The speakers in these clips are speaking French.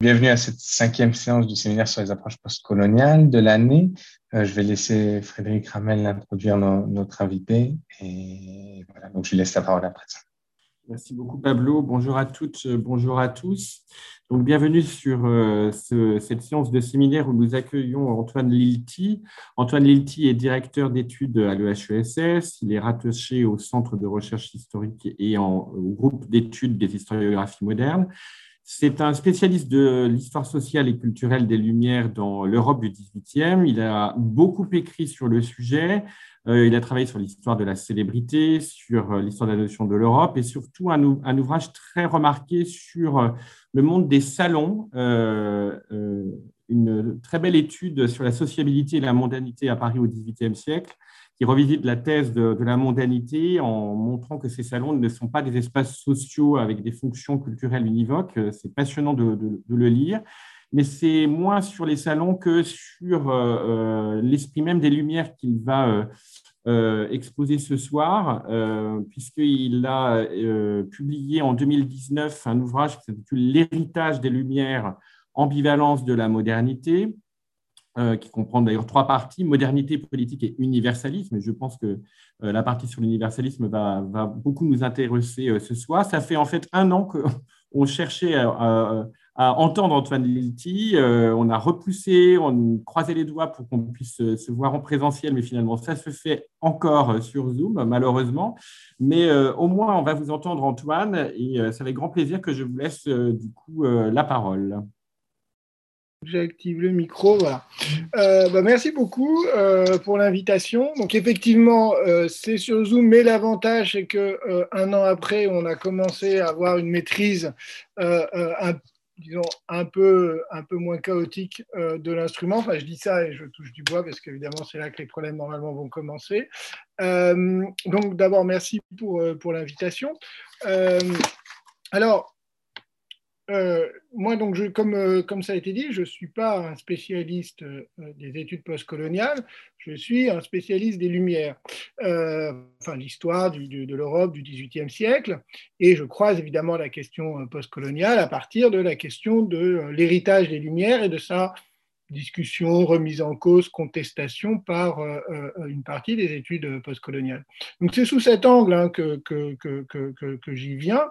Bienvenue à cette cinquième séance du séminaire sur les approches postcoloniales de l'année. Euh, je vais laisser Frédéric Ramel introduire notre invité et voilà, donc je lui laisse la parole après ça. Merci beaucoup Pablo. Bonjour à toutes, bonjour à tous. Donc bienvenue sur euh, cette séance de séminaire où nous accueillons Antoine Lilti. Antoine Lilti est directeur d'études à l'EHESS. Il est rattaché au Centre de recherche historique et au groupe d'études des historiographies modernes. C'est un spécialiste de l'histoire sociale et culturelle des Lumières dans l'Europe du XVIIIe. Il a beaucoup écrit sur le sujet. Euh, il a travaillé sur l'histoire de la célébrité, sur euh, l'histoire de la notion de l'Europe et surtout un, ouvrage très remarqué sur euh, le monde des salons, une très belle étude sur la sociabilité et la mondanité à Paris au XVIIIe siècle qui revisite la thèse de, la mondanité en montrant que ces salons ne sont pas des espaces sociaux avec des fonctions culturelles univoques. C'est passionnant de, le lire, mais c'est moins sur les salons que sur euh, euh, l'esprit même des Lumières qu'il va euh, exposer ce soir, puisqu'il a publié en 2019 un ouvrage qui s'intitule L'héritage des Lumières, ambivalence de la modernité euh, qui comprend d'ailleurs trois parties, modernité politique et universalisme. Et je pense que euh, la partie sur l'universalisme va, beaucoup nous intéresser euh, ce soir. Ça fait en fait un an qu'on cherchait à, entendre Antoine Lilti. on a repoussé, on croisait les doigts pour qu'on puisse se voir en présentiel, mais finalement, ça se fait encore sur Zoom, malheureusement. Mais au moins, on va vous entendre, Antoine, et c'est avec grand plaisir que je vous laisse du coup la parole. J'active le micro, voilà. Euh, bah, merci beaucoup euh, pour l'invitation. Donc effectivement, euh, c'est sur Zoom, mais l'avantage c'est que un an après, on a commencé à avoir une maîtrise, un, disons un peu, un peu moins chaotique de l'instrument. Enfin, je dis ça et je touche du bois parce qu'évidemment c'est là que les problèmes normalement vont commencer. donc d'abord merci pour pour l'invitation. alors euh, moi, donc, euh, comme ça a été dit, je ne suis pas un spécialiste euh, des études postcoloniales, je suis un spécialiste des Lumières, enfin l'histoire de l'Europe du XVIIIe siècle, et je croise évidemment la question postcoloniale à partir de la question de l'héritage des Lumières et de sa discussion, remise en cause, contestation par une partie des études postcoloniales. Donc c'est sous cet angle hein, que, que, que, que j'y viens.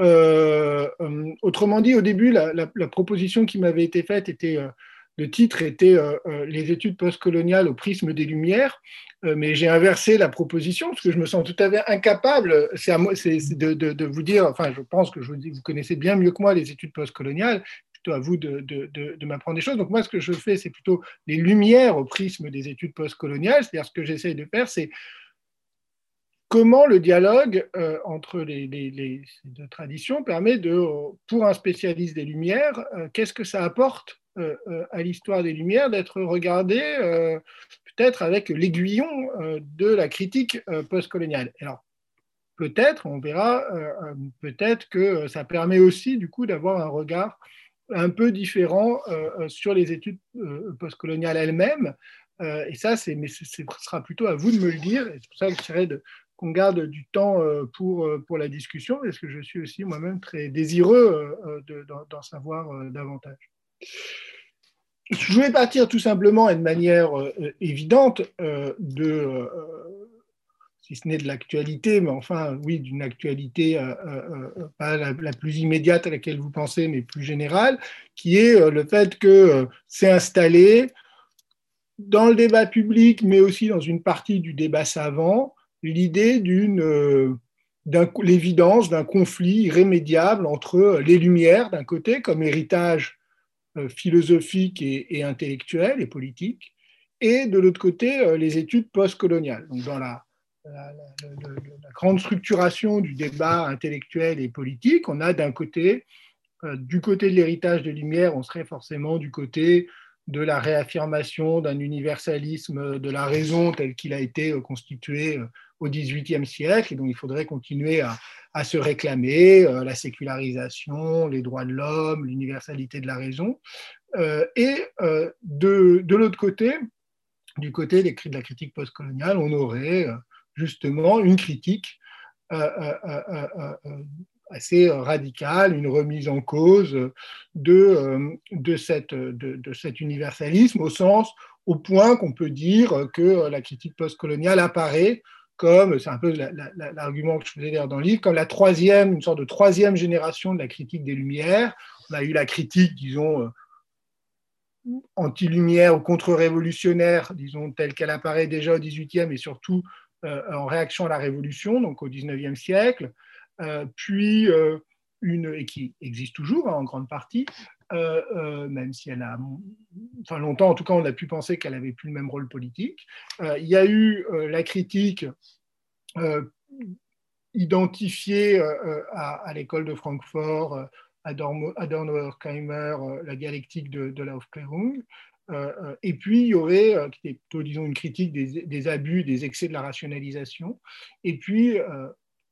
Euh, euh, autrement dit, au début, la, proposition qui m'avait été faite était, euh, le titre était les études postcoloniales au prisme des Lumières, mais j'ai inversé la proposition parce que je me sens tout à fait incapable. C'est de, de, vous dire, enfin, je pense que vous, vous connaissez bien mieux que moi les études postcoloniales à vous de, m'apprendre des choses. Donc moi, ce que je fais, c'est plutôt les lumières au prisme des études postcoloniales. C'est-à-dire ce que j'essaye de faire, c'est comment le dialogue euh, entre les, deux traditions permet de, pour un spécialiste des Lumières, euh, qu'est-ce que ça apporte euh, à l'histoire des Lumières d'être regardé peut-être avec l'aiguillon de la critique postcoloniale. Alors, peut-être, on verra, peut-être que ça permet aussi du coup d'avoir un regard un peu différent sur les études postcoloniales elles-mêmes. et ça, c'est, mais ce sera plutôt à vous de me le dire. c'est pour ça que je dirais de, qu'on garde du temps euh, pour, euh, pour la discussion, parce que je suis aussi moi-même très désireux euh, d'en savoir davantage. Je vais partir tout simplement et de manière évidente de, si ce n'est de l'actualité, mais enfin, oui, d'une actualité pas la, plus immédiate à laquelle vous pensez, mais plus générale, qui est le fait que c'est installé dans le débat public, mais aussi dans une partie du débat savant, l'idée d'une euh, l'évidence d'un conflit irrémédiable entre les Lumières d'un côté comme héritage euh, philosophique et, intellectuel et politique, et de l'autre côté euh, les études postcoloniales. Donc dans la, la, grande structuration du débat intellectuel et politique, on a d'un côté, du côté de l'héritage des Lumières, on serait forcément du côté de la réaffirmation d'un universalisme de la raison tel qu'il a été constitué au XVIIIe siècle, et donc il faudrait continuer à, se réclamer euh, la sécularisation, les droits de l'homme, l'universalité de la raison. Euh, et euh, de, de l'autre côté, du côté de la critique postcoloniale, on aurait justement une critique assez radicale, une remise en cause de, de, cet universalisme au sens, au point qu'on peut dire que la critique postcoloniale apparaît comme, c'est un peu l'argument que je faisais dire dans le livre, comme la troisième, une sorte de troisième génération de la critique des Lumières. On a eu la critique, disons, anti-lumière ou contre-révolutionnaire, disons, telle qu'elle apparaît déjà au XVIIIe et surtout euh, en réaction à la Révolution, donc au XIXe siècle, euh, puis euh, une, et qui existe toujours hein, en grande partie, même si elle a, enfin longtemps en tout cas, on a pu penser qu'elle avait plus le même rôle politique. il y a eu la critique identifiée à, l'école de Francfort Adorno, Keimer, la dialectique de, de l'Aufklärung. Euh, euh, et puis, il y aurait, euh, plutôt, disons, une critique des, abus, des excès de la rationalisation. Et puis,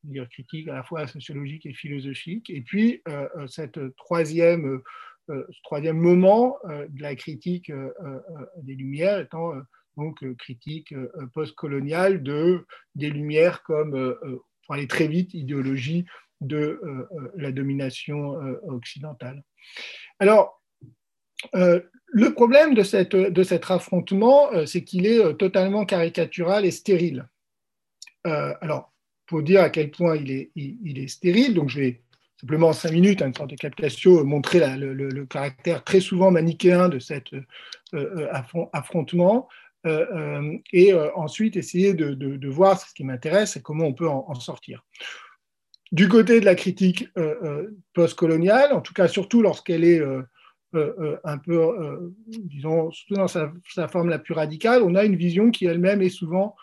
dire critique à la fois sociologique et philosophique. Et puis, cette troisième, ce troisième moment de la critique des Lumières étant donc critique postcoloniale de, des Lumières comme, pour aller très vite, idéologie de la domination occidentale. Alors, le problème de, cette, de cet affrontement, euh, c'est qu'il est euh, totalement caricatural et stérile. Euh, alors, pour dire à quel point il est, il, est stérile, donc je vais simplement en cinq minutes, une sorte de captation, montrer le, caractère très souvent manichéen de cet affrontement, et ensuite essayer de, voir ce qui m'intéresse et comment on peut en, sortir. Du côté de la critique postcoloniale, en tout cas surtout lorsqu'elle est euh, euh, un peu, euh, disons, surtout dans sa, forme la plus radicale, on a une vision qui elle-même est souvent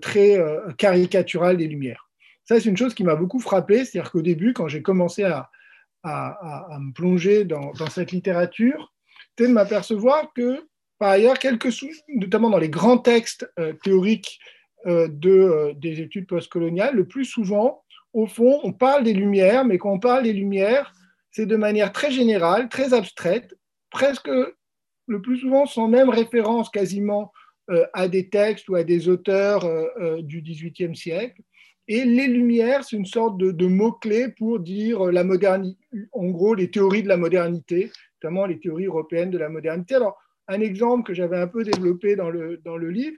très caricaturale des Lumières. Ça, c'est une chose qui m'a beaucoup frappé, c'est-à-dire qu'au début, quand j'ai commencé à, me plonger dans, cette littérature, c'était de m'apercevoir que, par ailleurs, notamment dans les grands textes théoriques de, des études postcoloniales, le plus souvent, au fond, on parle des Lumières, mais quand on parle des Lumières, c'est de manière très générale, très abstraite, presque le plus souvent sans même référence quasiment euh, à des textes ou à des auteurs euh, euh, du XVIIIe siècle. Et les Lumières, c'est une sorte de, mot-clé pour dire la modernité, en gros les théories de la modernité, notamment les théories européennes de la modernité. Alors, un exemple que j'avais un peu développé dans le, dans le livre,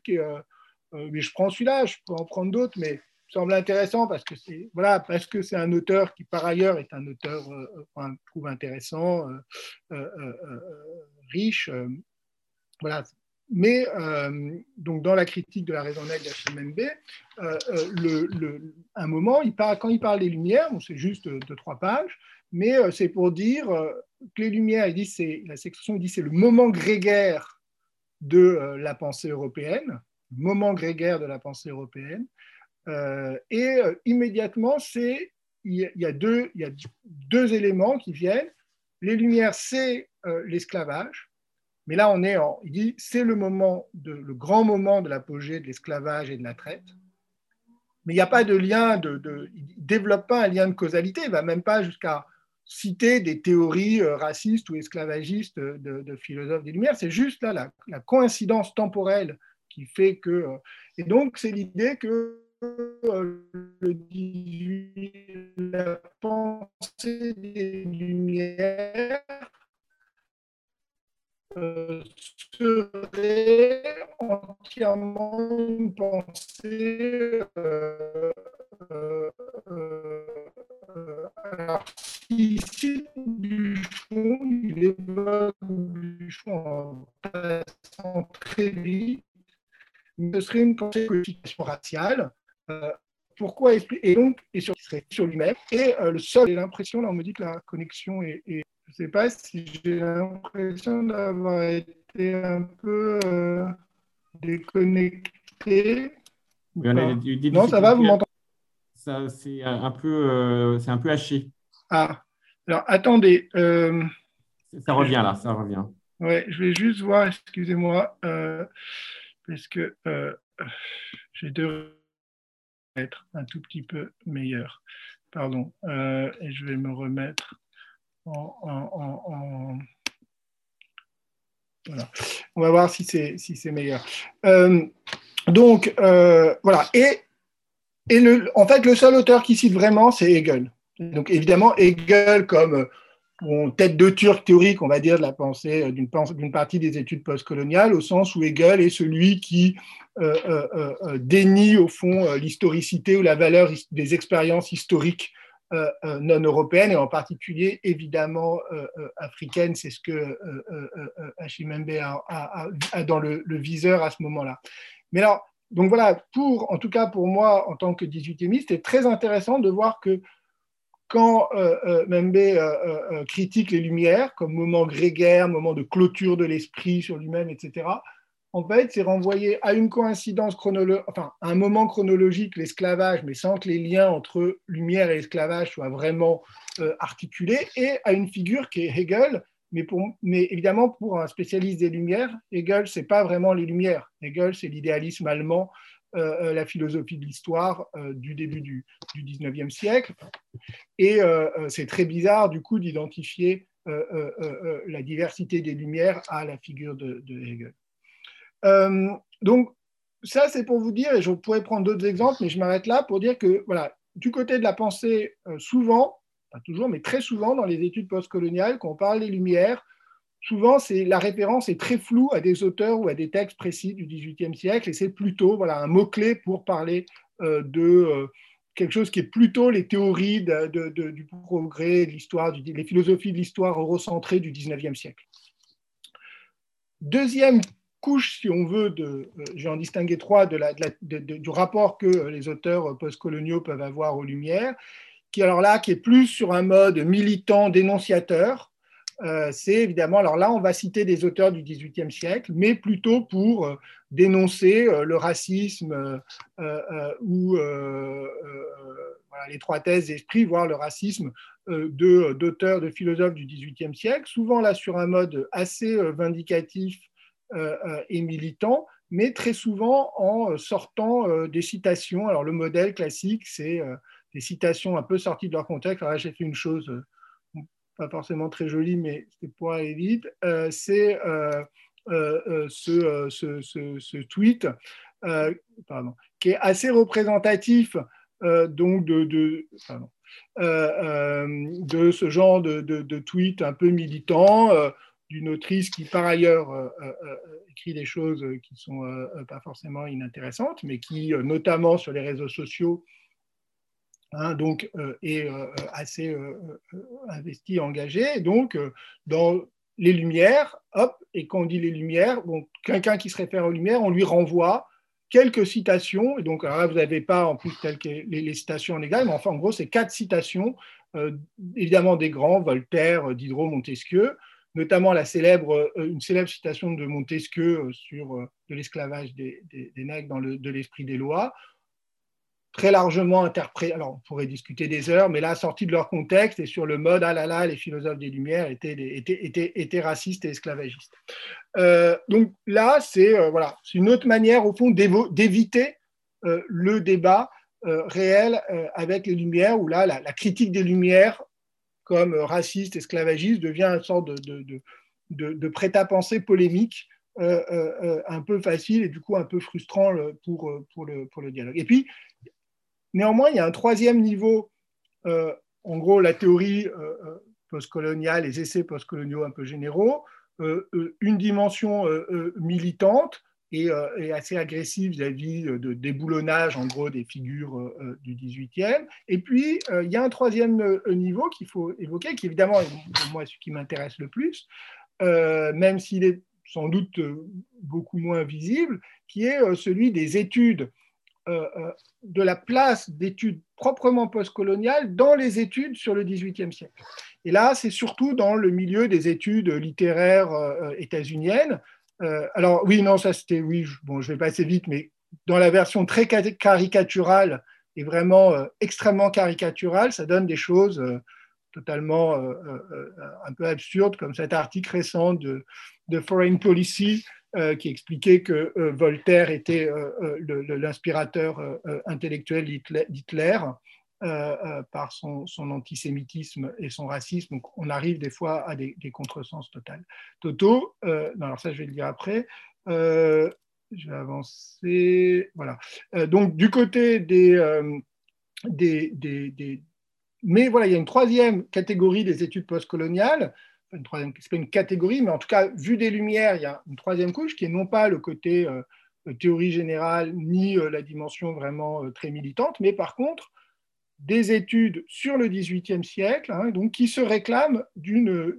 mais je prends celui-là, je peux en prendre d'autres, mais semble intéressant parce que c'est voilà parce que c'est un auteur qui par ailleurs est un auteur euh, euh trouve intéressant euh, riche voilà. Mais donc dans la critique de la raison nette d'HMMB le, le, un moment il parle, quand il parle des lumières bon, c'est juste deux trois pages mais c'est pour dire que les lumières il dit c'est la section il dit c'est le moment grégaire de la pensée européenne moment grégaire de la pensée européenne et euh, immédiatement, c'est il y, a deux, éléments qui viennent. Les Lumières, c'est euh, l'esclavage. Mais là, on est en, il dit, c'est le moment, de, le grand moment de l'apogée de l'esclavage et de la traite. Mais il n'y a pas de lien, de, il ne développe pas un lien de causalité. Il ne va même pas jusqu'à citer des théories racistes ou esclavagistes de, philosophes des Lumières. C'est juste là la, coïncidence temporelle qui fait que. Et donc, c'est l'idée que le 18, la pensée des Lumières euh, serait entièrement une pensée euh, euh, alors, ici, Buchon, il évoque Buchon en passant très vite, mais ce serait une pensée de raciale euh, pourquoi et donc et sur, sur lui-même et euh, le sol j'ai l'impression là on me dit que la connexion est, je ne sais pas si j'ai l'impression d'avoir été un peu euh, déconnecté non ça va vous m'entendez? Ça c'est un peu c'est un peu haché. Ah. Alors attendez ça revient là ça revient. Ouais je vais juste voir excusez-moi parce que j'ai deux être un tout petit peu meilleur. Pardon, euh, et je vais me remettre en... Voilà. On va voir si c'est si meilleur. Euh, donc, euh, voilà. Et, et le, en fait, le seul auteur qui cite vraiment, c'est Hegel. Donc évidemment, Hegel comme tête de turc théorique, on va dire, de la pensée d'une partie des études postcoloniales, au sens où Hegel est celui qui dénie au fond l'historicité ou la valeur des expériences historiques euh, euh, non européenne et en particulier évidemment euh, africaine. C'est ce que Hachimembe a, dans le, viseur à ce moment-là. Mais alors, donc voilà, pour, en tout cas pour moi en tant que 18e, c'est très intéressant de voir que quand Membe critique les Lumières comme moment grégaire, moment de clôture de l'esprit sur lui-même, etc., en fait, c'est renvoyé à une coïncidence chronologique, enfin, un moment chronologique, l'esclavage, mais sans que les liens entre lumière et esclavage soient vraiment euh, articulés, et à une figure qui est Hegel, mais, mais évidemment, pour un spécialiste des Lumières, Hegel, c'est pas vraiment les Lumières. Hegel, c'est l'idéalisme allemand, euh, euh, la philosophie de l'histoire du début du, du, 19e siècle. Et c'est très bizarre, du coup, d'identifier la diversité des Lumières à la figure de Hegel. Euh, donc, ça, c'est pour vous dire, et je pourrais prendre d'autres exemples, mais je m'arrête là pour dire que, voilà, du côté de la pensée, euh, souvent, pas toujours, mais très souvent, dans les études postcoloniales, quand on parle des Lumières, souvent, la référence est très floue à des auteurs ou à des textes précis du XVIIIe siècle, et c'est plutôt un mot-clé pour parler euh, de quelque chose qui est plutôt les théories du progrès, l'histoire, les philosophies de l'histoire eurocentrées du XIXe siècle. Deuxième couche, si on veut, euh, je vais en distinguer trois, du rapport que les auteurs postcoloniaux peuvent avoir aux Lumières, qui alors là, qui est plus sur un mode militant dénonciateur. Euh, c'est évidemment, alors là, on va citer des auteurs du XVIIIe siècle, mais plutôt pour euh, dénoncer le racisme ou trois thèses d'esprit, voire le racisme d'auteurs, de philosophes du XVIIIe siècle, souvent là sur un mode assez vindicatif euh, euh, et militants, mais très souvent en euh, sortant des citations. Alors le modèle classique, c'est des citations un peu sorties de leur contexte. Alors là, j'ai fait une chose pas forcément très jolie, mais c'est pour aller vite. c'est ce, ce, ce, tweet pardon, qui est assez représentatif donc de, ce genre de, tweet un peu militant d'une autrice qui, par ailleurs, euh, euh, euh, écrit des choses qui sont pas forcément inintéressantes, mais qui, notamment sur les réseaux sociaux, hein, donc, est assez investie, engagée. Donc, dans les Lumières, hop, et quand on dit les Lumières, bon, quelqu'un qui se réfère aux Lumières, on lui renvoie quelques citations. Et donc, là, vous n'avez pas en plus telles que les, citations en égal, mais enfin, en gros, c'est quatre citations, évidemment des grands, Voltaire, Diderot, Montesquieu, notamment la célèbre, euh, une célèbre citation de Montesquieu euh, sur euh, de l'esclavage des, des, nègres dans le, de l'esprit des lois, très largement interprétée. Alors, on pourrait discuter des heures, mais là, sorti de leur contexte et sur le mode ah là là, les philosophes des Lumières étaient, étaient, étaient, étaient racistes et esclavagistes. donc là, c'est voilà, une autre manière, au fond, d'éviter le débat réel avec les Lumières, où là, la, critique des Lumières comme raciste, esclavagiste, devient une sorte de, de, prêt-à-penser polémique euh, euh, euh, un peu facile et du coup un peu frustrant pour, pour, le, pour le dialogue. Et puis, néanmoins, il y a un troisième niveau, en gros, la théorie postcoloniale, les essais postcoloniaux un peu généraux, une dimension militante euh, et, assez agressif vis-à-vis euh, de déboulonnage, en gros, des figures euh, du 18e. Et puis, il y a un troisième niveau qu'il faut évoquer, qui évidemment est moi ce qui m'intéresse le plus, même s'il est sans doute beaucoup moins visible, qui est celui des études, de la place d'études proprement postcoloniales dans les études sur le 18e siècle. Et là, c'est surtout dans le milieu des études littéraires états-uniennes, euh, alors oui, non, ça c'était, oui, bon, je vais passer vite, mais dans la version très caricaturale et vraiment euh, extrêmement caricaturale, ça donne des choses euh, totalement un peu absurdes, comme cet article récent de, Foreign Policy qui expliquait que Voltaire était l'inspirateur intellectuel d'Hitler. par son, antisémitisme et son racisme. On arrive des fois à des, des contresens totaux. Toto, alors ça, je vais le dire après. je vais avancer. Voilà. donc, du côté des, des, mais voilà, il y a une troisième catégorie des études postcoloniales. Une troisième, c'est pas une catégorie, mais en tout cas, vu des Lumières, il y a une troisième couche qui est non pas le côté théorie générale ni la dimension vraiment très militante, mais par contre des études sur le XVIIIe siècle, hein, donc, qui se réclament d'une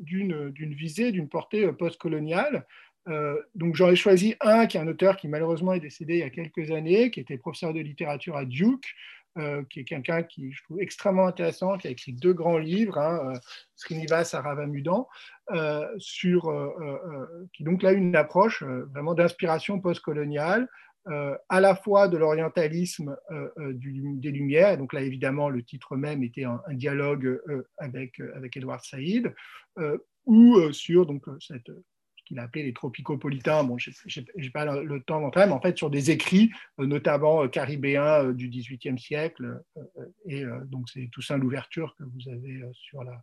visée, d'une portée postcoloniale. Euh, donc ai choisi un qui est un auteur qui malheureusement est décédé il y a quelques années, qui était professeur de littérature à Duke, euh, qui est quelqu'un qui je trouve extrêmement intéressant, qui a écrit deux grands livres, hein, euh, Srinivas Aravamudan, sur, qui donc une approche vraiment d'inspiration postcoloniale, euh, à la fois de l'orientalisme euh, euh, des Lumières, donc là évidemment le titre même était un, dialogue avec, avec Edward Saïd, ou sur donc, cette, ce qu'il a appelé les tropicopolitains, bon, je n'ai pas le, temps d'entrer, mais en fait sur des écrits, notamment caribéens du XVIIIe siècle, et donc c'est Toussaint l'ouverture que vous avez sur la,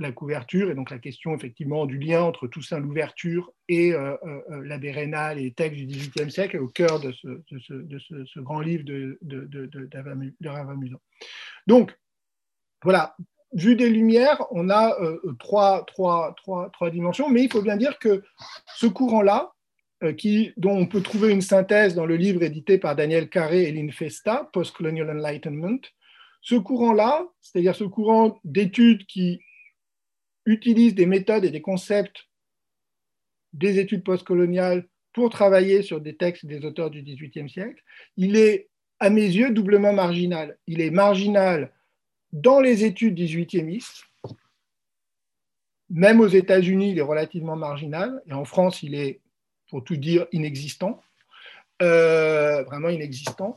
la couverture. Et donc la question effectivement du lien entre Toussaint l'ouverture et euh, euh, euh, l'abbé Rénal et les textes du XVIIIe siècle au cœur de ce, grand livre de, de Donc, voilà, vu des Lumières, on a trois, trois, trois, dimensions, mais il faut bien dire que ce courant-là, qui, dont on peut trouver une synthèse dans le livre édité par Daniel Carré et Lynn Festa, Post-Colonial Enlightenment, ce courant-là, c'est-à-dire ce courant d'études qui utilise des méthodes et des concepts des études postcoloniales pour travailler sur des textes des auteurs du XVIIIe siècle, il est, à mes yeux, doublement marginal. Il est marginal dans les études 18e même aux États-Unis, il est relativement marginal, et en France, il est, pour tout dire, inexistant, euh, vraiment inexistant,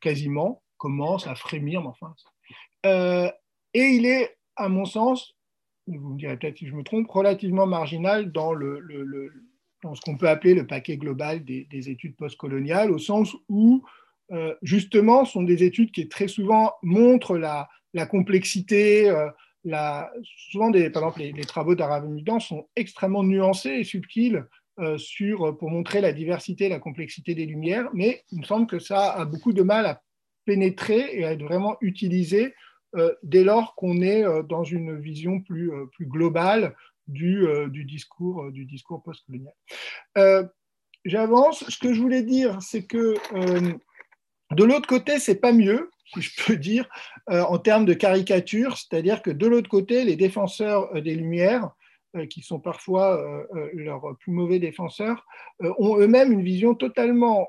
quasiment, commence à frémir, mais enfin. Euh, et il est, à mon sens, vous me direz peut-être si je me trompe, relativement marginal dans, le, dans ce qu'on peut appeler le paquet global des, études postcoloniales, au sens où, euh, justement, sont des études qui très souvent montrent la, la complexité. Euh, souvent, des, par exemple, les, travaux d'Aravimudan sont extrêmement nuancés et subtils euh, sur, pour montrer la diversité, la complexité des lumières, mais il me semble que ça a beaucoup de mal à pénétrer et à être vraiment utilisé euh, dès lors qu'on est dans une vision plus, plus globale du, du discours, du discours postcolonial. J'avance. Ce que je voulais dire, c'est que de l'autre côté, c'est pas mieux, si je peux dire, en termes de caricature, c'est-à-dire que de l'autre côté, les défenseurs des Lumières, qui sont parfois leurs plus mauvais défenseurs, ont eux-mêmes une vision totalement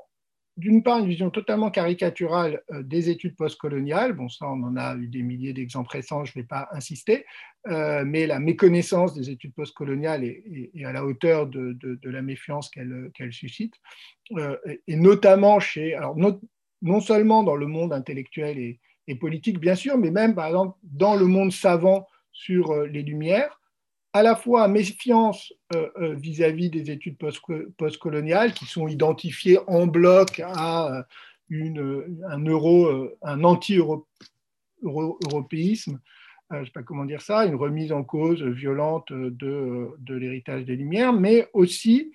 d'une part, une vision totalement caricaturale euh, des études postcoloniales. Bon, ça, on en a eu des milliers d'exemples récents, je ne vais pas insister, euh, mais la méconnaissance des études postcoloniales est, à la hauteur de, la méfiance qu'elle suscite, euh, et notamment chez, alors non seulement dans le monde intellectuel et, politique, bien sûr, mais même, par exemple, dans le monde savant sur les Lumières, à la fois méfiance euh, euh, vis-à-vis des études postcoloniales qui sont identifiées en bloc à euh, une, un, euro, un anti-européisme, je ne sais pas comment dire ça, une remise en cause violente de, de l'héritage des Lumières, mais aussi,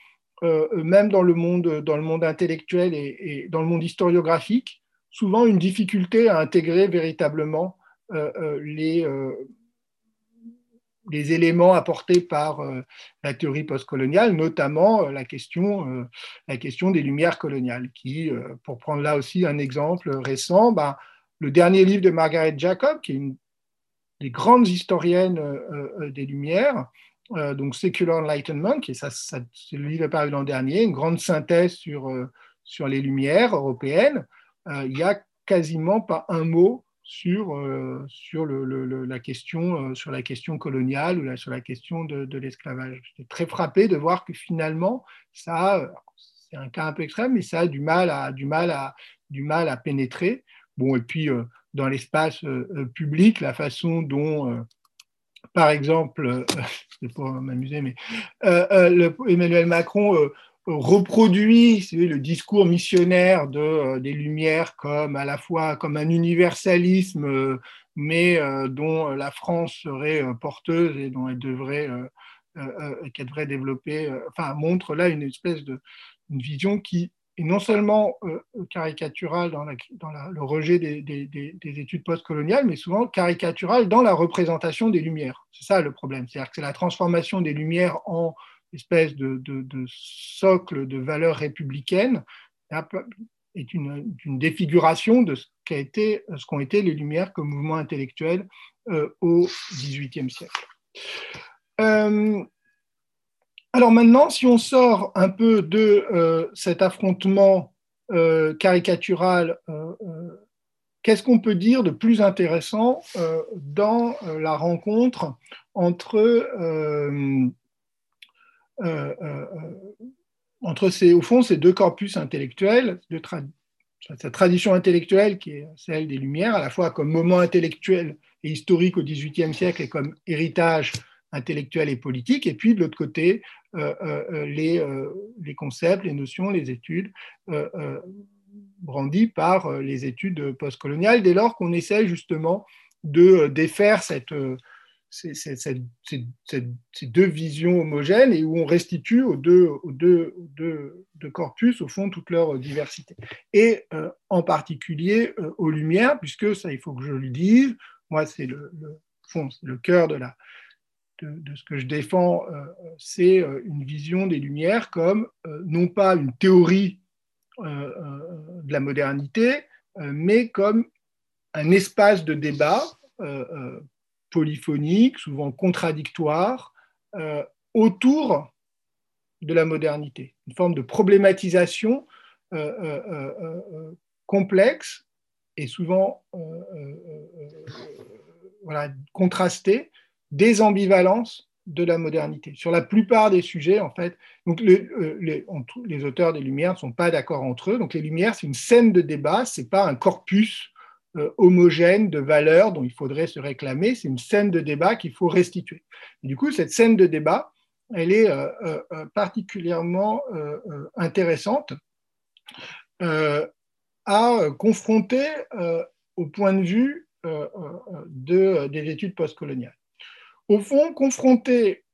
même dans le monde, intellectuel et, dans le monde historiographique, souvent une difficulté à intégrer véritablement les les éléments apportés par euh, la théorie postcoloniale, notamment euh, la, question, euh, des lumières coloniales, qui, pour prendre là aussi un exemple récent, ben, le dernier livre de Margaret Jacob, qui est une des grandes historiennes des Lumières, donc Secular Enlightenment, qui est ça, le livre paru l'an dernier, une grande synthèse sur, sur les Lumières européennes, il n'y a quasiment pas un mot sur, euh, sur, la question, euh, sur la question coloniale ou sur la question de, l'esclavage. J'étais très frappé de voir que finalement, ça, c'est un cas un peu extrême, mais ça a du mal à, du mal à, du mal à pénétrer. Bon, et puis, euh, dans l'espace public, la façon dont, par exemple, c'est pour m'amuser, mais Emmanuel Macron reproduit le discours missionnaire de, euh, des Lumières comme à la fois comme un universalisme, euh, mais euh, dont la France serait porteuse et dont elle devrait, qu'elle devrait développer, enfin montre là une espèce de une vision qui est non seulement caricatural dans, le rejet des, des études postcoloniales, mais souvent caricatural dans la représentation des Lumières. C'est ça le problème, c'est-à-dire que c'est la transformation des Lumières en espèce de, socle de valeurs républicaines est une, défiguration de ce qu'ont été, les Lumières comme mouvement intellectuel euh, au XVIIIe siècle. Euh, alors maintenant, si on sort un peu de euh, cet affrontement caricatural, qu'est-ce qu'on peut dire de plus intéressant dans la rencontre entre euh, euh, euh, entre ces, au fond, ces deux corpus intellectuels, de cette tradition intellectuelle qui est celle des Lumières, à la fois comme moment intellectuel et historique au XVIIIe siècle et comme héritage intellectuel et politique, et puis de l'autre côté, les, les, concepts, les notions, les études brandis par les études postcoloniales, dès lors qu'on essaie justement de défaire cette, ces, deux visions homogènes et où on restitue aux deux, deux, corpus, au fond, toute leur diversité. Et euh, en particulier euh, aux Lumières, puisque ça, il faut que je le dise, moi, c'est le, fond, le cœur de, la, de, ce que je défends, euh, c'est une vision des Lumières comme non pas une théorie de la modernité, mais comme un espace de débat polyphonique, souvent contradictoire, euh, autour de la modernité, une forme de problématisation euh, euh, complexe et souvent voilà, contrastée des ambivalences de la modernité. Sur la plupart des sujets, en fait, donc les, les auteurs des Lumières ne sont pas d'accord entre eux. Donc les Lumières, c'est une scène de débat, c'est pas un corpus euh, homogène de valeurs dont il faudrait se réclamer. C'est une scène de débat qu'il faut restituer. du coup, cette scène de débat, elle est euh, euh, particulièrement intéressante à confronter au point de vue de, des études postcoloniales. Au fond, confronter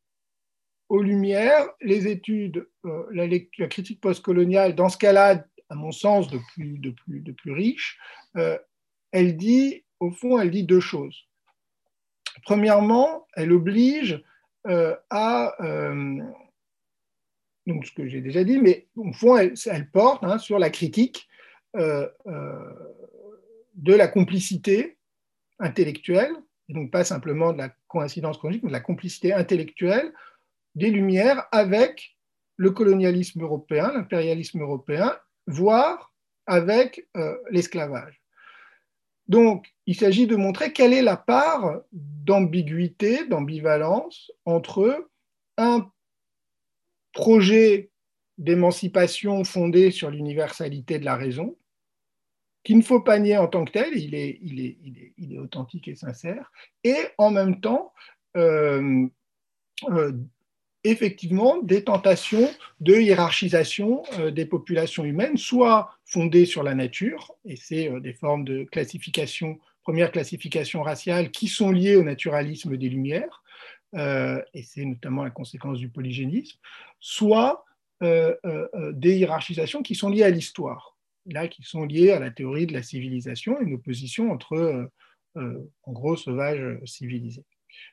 aux Lumières, les études, la, la, critique postcoloniale, dans ce cas-là, à mon sens, de plus, de plus, riche, elle dit, au fond, elle dit deux choses. Premièrement, elle oblige euh, à, euh, donc ce que j'ai déjà dit, mais au fond, elle, porte hein, sur la critique euh, de la complicité intellectuelle, et donc pas simplement de la coïncidence chronologique, mais de la complicité intellectuelle des Lumières avec le colonialisme européen, l'impérialisme européen, voire avec l'esclavage. Donc, il s'agit de montrer quelle est la part d'ambiguïté, d'ambivalence entre un projet d'émancipation fondé sur l'universalité de la raison, qu'il ne faut pas nier en tant que tel, il est, authentique et sincère, et en même temps euh, euh, effectivement des tentations de hiérarchisation euh, des populations humaines, soit fondées sur la nature, et c'est des formes de classification, première classification raciale, qui sont liées au naturalisme des Lumières, et c'est notamment la conséquence du polygénisme, soit des hiérarchisations qui sont liées à l'histoire, là qui sont liées à la théorie de la civilisation, une opposition entre, en gros, sauvages civilisés.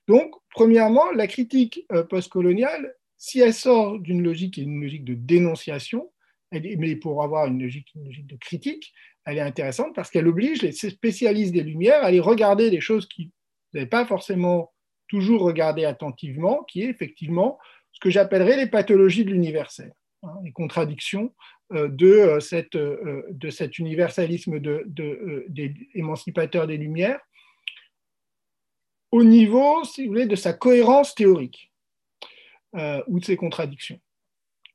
Donc, premièrement, la critique euh, postcoloniale, si elle sort d'une logique qui est une logique de dénonciation, mais pour avoir une logique, de critique, elle est intéressante parce qu'elle oblige les spécialistes des Lumières à aller regarder des choses qu'ils n'avaient pas forcément toujours regardées attentivement, qui est effectivement ce que j'appellerais les pathologies de l'universel, hein, les contradictions euh, de, euh, cette, de cet universalisme de, des émancipateurs des Lumières au niveau, si vous voulez, de sa cohérence théorique euh, ou de ses contradictions.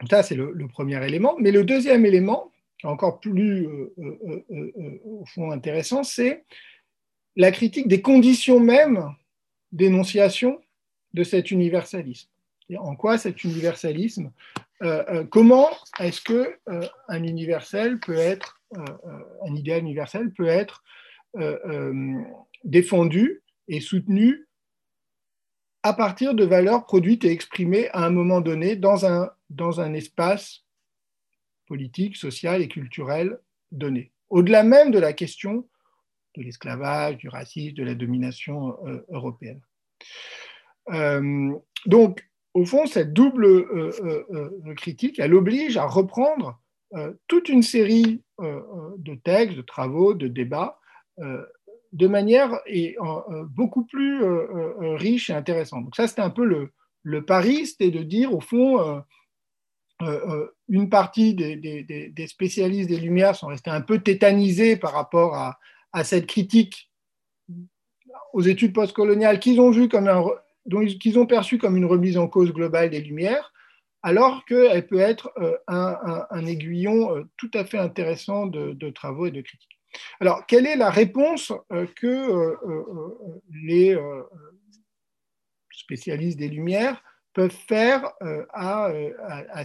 Ça, c'est le, premier élément. Mais le deuxième élément, encore plus euh, euh, intéressant, c'est la critique des conditions mêmes d'énonciation de cet universalisme. Et en quoi cet universalisme, comment est-ce que un universel peut être, un idéal universel peut être défendu est soutenu à partir de valeurs produites et exprimées à un moment donné dans un, espace politique, sociale et culturelle donnée. Au-delà même de la question de l'esclavage, du racisme, de la domination européenne. donc, au fond, cette double critique, elle oblige à reprendre toute une série de textes, de travaux, de débats de manière et, euh, beaucoup plus euh, euh, riche et intéressante. Donc ça, c'était un peu le, le pari, c'était de dire, au fond, une partie des, spécialistes des Lumières sont restés un peu tétanisés par rapport à, cette critique aux études postcoloniales qu'ils ont vu comme un, qu'ils ont perçu comme une remise en cause globale des Lumières, alors qu'elle peut être un, aiguillon tout à fait intéressant de travaux et de critiques. Alors, quelle est la réponse euh, que euh, euh, les spécialistes des Lumières peuvent faire à,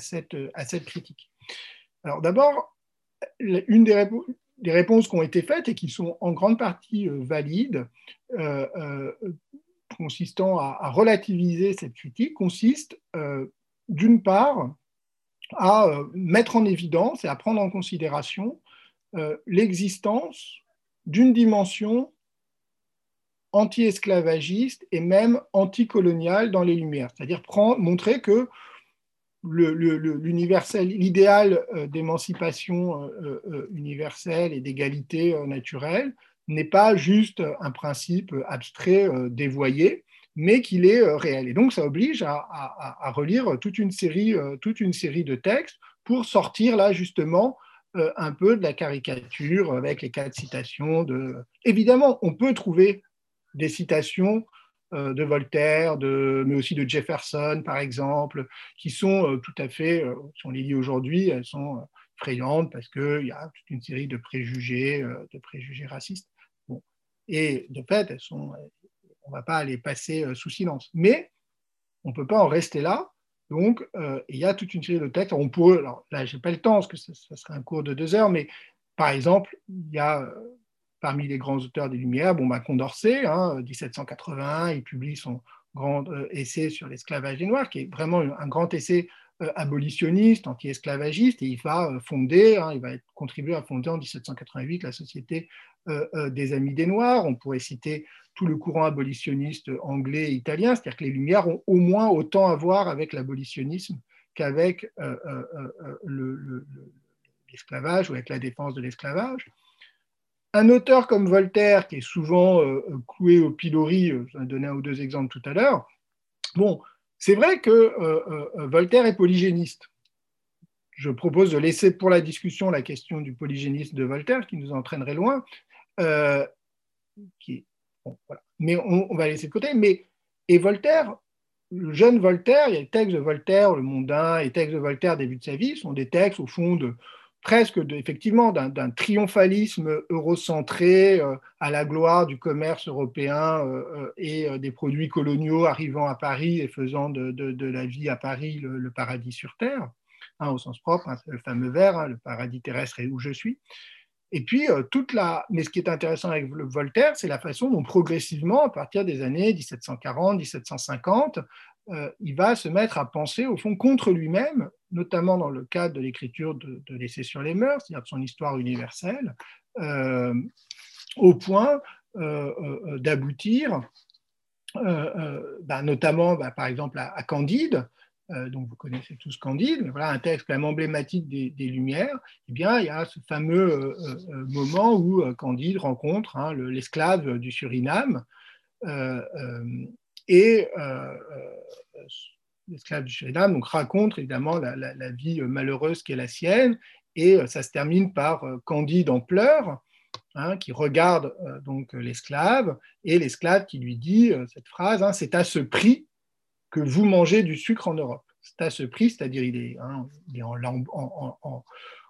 cette, critique? Alors, d'abord, une des, réponses qui ont été faites et qui sont en grande partie valides, consistant à, relativiser cette critique, consiste d'une part à mettre en évidence et à prendre en considération euh, l'existence d'une dimension anti-esclavagiste et même anticoloniale dans les Lumières, c'est-à-dire montrer que l'idéal euh, d'émancipation euh, universelle et d'égalité naturelle n'est pas juste un principe abstrait dévoyé, mais qu'il est réel. Et donc, ça oblige à, relire toute une, série, toute une série de textes pour sortir là justement euh, un peu de la caricature avec les cas de citations. De... Évidemment, on peut trouver des citations euh, de Voltaire, mais aussi de Jefferson, par exemple, qui sont euh, tout à fait, si on les lit aujourd'hui, elles sont frayantes parce qu'il y a toute une série de préjugés, de préjugés racistes. Et de fait, elles sont, on ne va pas les passer sous silence. Mais on ne peut pas en rester là donc, euh, il y a toute une série de textes. On pourrait, alors là, je n'ai pas le temps, parce que ça, serait un cours de deux heures, mais par exemple, il y a euh, parmi les grands auteurs des Lumières, bon, bah, Condorcet, hein, 1781, il publie son grand euh, essai sur l'esclavage des Noirs, qui est vraiment un grand essai abolitionniste, anti-esclavagiste, et il va fonder, hein, il va contribuer à fonder en 1788 la Société des Amis des Noirs. On pourrait citer tout le courant abolitionniste anglais et italien, c'est-à-dire que les Lumières ont au moins autant à voir avec l'abolitionnisme qu'avec euh, euh, euh, l'esclavage ou avec la défense de l'esclavage. Un auteur comme Voltaire, qui est souvent cloué au pilori, je vais donner un ou deux exemples tout à l'heure, bon, c'est vrai que Voltaire est polygéniste. Je propose de laisser pour la discussion la question du polygénisme de Voltaire, qui nous entraînerait loin, qui mais on, va laisser de côté. Mais, et Voltaire, le jeune Voltaire, il y a les textes de Voltaire, Le Mondain, les textes de Voltaire début de sa vie, sont des textes au fond de presque effectivement d'un triomphalisme eurocentré euh, à la gloire du commerce européen euh, euh, et des produits coloniaux arrivant à Paris et faisant de, la vie à Paris le, paradis sur Terre, hein, au sens propre, hein, le fameux vers, hein, le paradis terrestre est où je suis. Et puis, euh, toute la... Mais ce qui est intéressant avec Voltaire, c'est la façon dont progressivement, à partir des années 1740, 1750, euh, il va se mettre à penser, au fond, contre lui-même, notamment dans le cadre de l'écriture de, l'essai sur les mœurs, c'est-à-dire de son histoire universelle, euh, au point d'aboutir, bah, notamment, bah, par exemple, à Candide, donc vous connaissez tous Candide, mais voilà un texte quand même emblématique des, Lumières, eh bien, il y a ce fameux euh, euh, moment où Candide rencontre hein, l'esclave du Suriname, et l'esclave du Suriname donc, raconte évidemment la, vie malheureuse qui est la sienne, et ça se termine par Candide en pleurs, hein, qui regarde donc l'esclave, et l'esclave qui lui dit cette phrase, hein, c'est à ce prix que vous mangez du sucre en Europe. C'est à ce prix, c'est-à-dire il est, hein,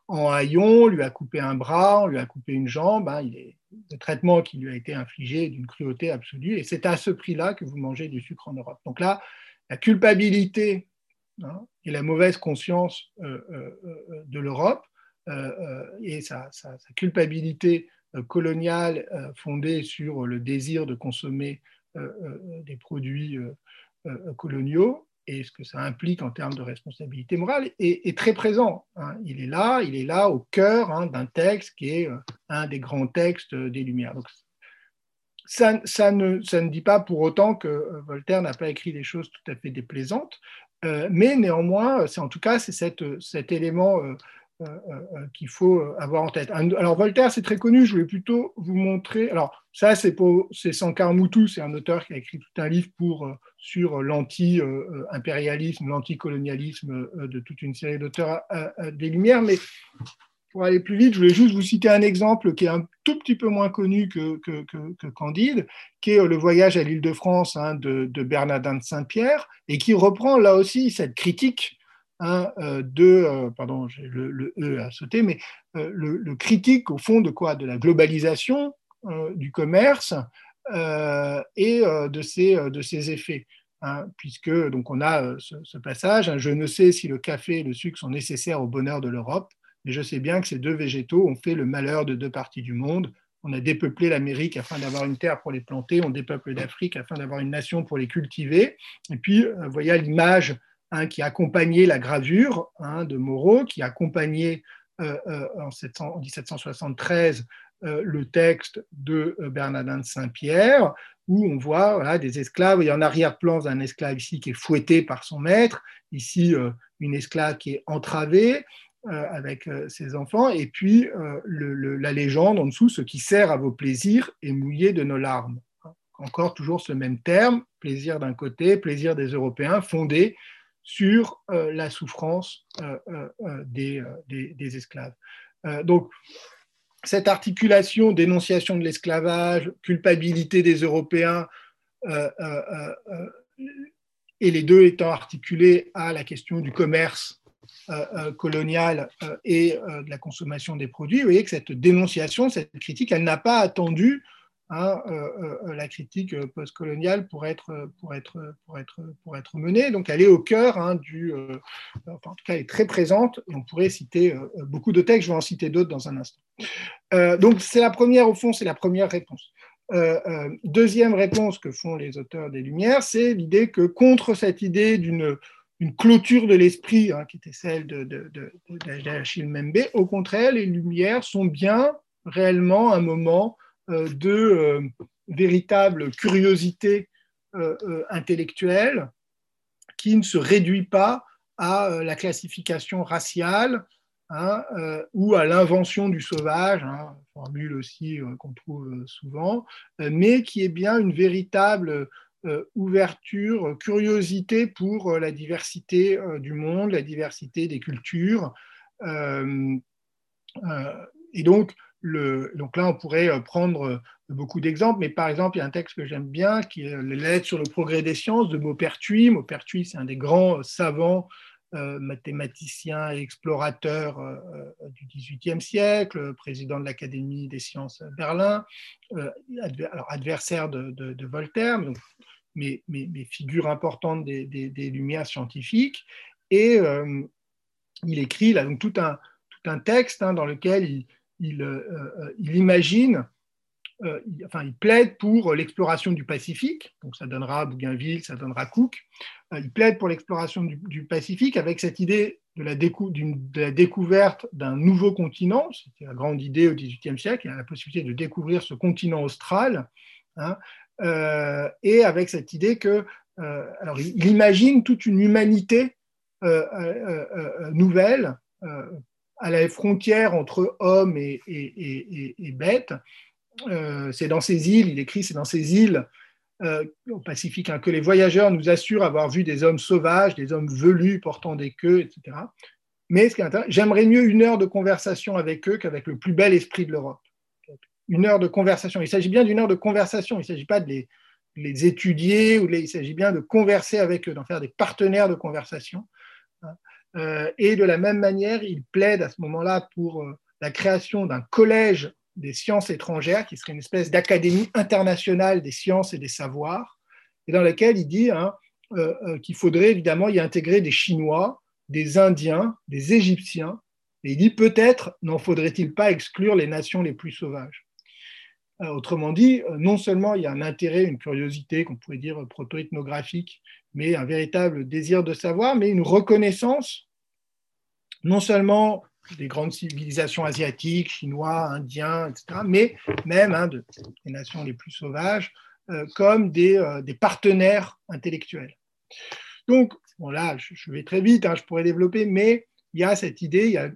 en, haillon, on lui a coupé un bras, on lui a coupé une jambe, hein, est, le traitement qui lui a été infligé d'une cruauté absolue, et c'est à ce prix-là que vous mangez du sucre en Europe. Donc là, la culpabilité hein, et la mauvaise conscience euh, euh, euh, de l'Europe et sa, culpabilité coloniale fondée sur le désir de consommer des produits coloniaux et ce que ça implique en termes de responsabilité morale est, très présent. Hein. Il est là, il est là au cœur hein, d'un texte qui est euh, un des grands textes des Lumières. Donc, ça, ne, dit pas pour autant que euh, Voltaire n'a pas écrit des choses tout à fait déplaisantes, euh, mais néanmoins, c'est en tout cas c'est cet élément euh, euh, qu'il faut avoir en tête. Alors Voltaire, c'est très connu, je voulais plutôt vous montrer. Alors ça, c'est pour c'est c'est un auteur qui a écrit tout un livre euh, sur l'anti-impérialisme, l'anticolonialisme de toute une série d'auteurs des Lumières. Mais pour aller plus vite, je voulais juste vous citer un exemple qui est un tout petit peu moins connu que, Candide, qui est le voyage à l'île de France hein, de, de Bernardin de Saint-Pierre, et qui reprend là aussi cette critique euh, de, euh, pardon, j'ai le, E à sauter, mais euh, le, critique au fond de quoi? De la globalisation du commerce et de ses, de ses effets. Hein, puisque donc on a ce, passage, hein, je ne sais si le café et le sucre sont nécessaires au bonheur de l'Europe, mais je sais bien que ces deux végétaux ont fait le malheur de deux parties du monde. On a dépeuplé l'Amérique afin d'avoir une terre pour les planter, on dépeuple l'Afrique afin d'avoir une nation pour les cultiver. Et puis, vous voyez l'image Hein, qui accompagnait la gravure hein, de Moreau, qui accompagnait euh, euh, en, 1773 euh, le texte de Bernardin de Saint-Pierre, où on voit des esclaves. Il y a en arrière-plan un esclave ici qui est fouetté par son maître, ici une esclave qui est entravée avec ses enfants, et puis la légende en dessous, ce qui sert à vos plaisirs est mouillé de nos larmes. Encore toujours ce même terme, plaisir d'un côté, plaisir des Européens, fondé sur euh, la souffrance euh, euh, des, des, esclaves. donc, cette articulation dénonciation de l'esclavage, culpabilité des Européens, et les deux étant articulés à la question du commerce colonial et de la consommation des produits, vous voyez que cette dénonciation, cette critique, elle n'a pas attendu Euh, euh, la critique postcoloniale pour être, pour, être, menée. Donc elle est au cœur hein, du... Enfin, en tout cas, elle est très présente on pourrait citer beaucoup de textes, je vais en citer d'autres dans un instant. donc c'est la première, au fond, c'est la première réponse. deuxième réponse que font les auteurs des Lumières, c'est l'idée que contre cette idée d'une une clôture de l'esprit, hein, qui était celle de, de, Membe, au contraire, les Lumières sont bien réellement un moment euh, de euh, véritable curiosité euh, intellectuelle qui ne se réduit pas à la classification raciale hein, ou à l'invention du sauvage, hein, formule aussi qu'on trouve souvent, mais qui est bien une véritable ouverture, curiosité pour la diversité du monde, la diversité des cultures. et donc, donc là, on pourrait euh, prendre euh, beaucoup d'exemples, mais par exemple, il y a un texte que j'aime bien, qui est les lettres sur le progrès des sciences de Maupertuis. Maupertuis, c'est un des grands euh, savants mathématiciens et explorateurs du XVIIIe siècle, président de l'Académie des sciences Berlin, adversaire de, Voltaire, mais, mais, figure importante des, Lumières scientifiques. Et il écrit là, donc, tout, un, tout un texte hein, dans lequel il, il, euh, euh, il imagine, euh, enfin, il plaide pour l'exploration du Pacifique, donc ça donnera Bougainville, ça donnera Cook. il plaide pour l'exploration du, Pacifique avec cette idée de la, découverte d'un nouveau continent, c'était la grande idée au XVIIIe siècle, il y a la possibilité de découvrir ce continent austral, hein, et avec cette idée que, alors il, imagine toute une humanité nouvelle à la frontière entre hommes et, et, bêtes. Euh, c'est dans ces îles, il écrit, c'est dans ces îles euh, au Pacifique hein, que les voyageurs nous assurent avoir vu des hommes sauvages, des hommes velus portant des queues, etc. Mais j'aimerais mieux une heure de conversation avec eux qu'avec le plus bel esprit de l'Europe. Une heure de conversation. Il s'agit bien d'une heure de conversation. Il ne s'agit pas de les, les étudier, ou il s'agit bien de converser avec eux, d'en faire des partenaires de conversation. Euh, et de la même manière, il plaide à ce moment-là pour euh, la création d'un collège des sciences étrangères, qui serait une espèce d'académie internationale des sciences et des savoirs, et dans laquelle il dit hein, euh, qu'il faudrait évidemment y intégrer des Chinois, des Indiens, des Égyptiens, et il dit peut-être n'en faudrait-il pas exclure les nations les plus sauvages. Autrement dit, non seulement il y a un intérêt, une curiosité qu'on pourrait dire proto-ethnographique, mais un véritable désir de savoir, mais une reconnaissance non seulement des grandes civilisations asiatiques, chinois, indiens, etc., mais même hein, de, des nations les plus sauvages, comme des, des, partenaires intellectuels. Donc, bon là, je, vais très vite, hein, je pourrais développer, mais il y a cette idée, il y a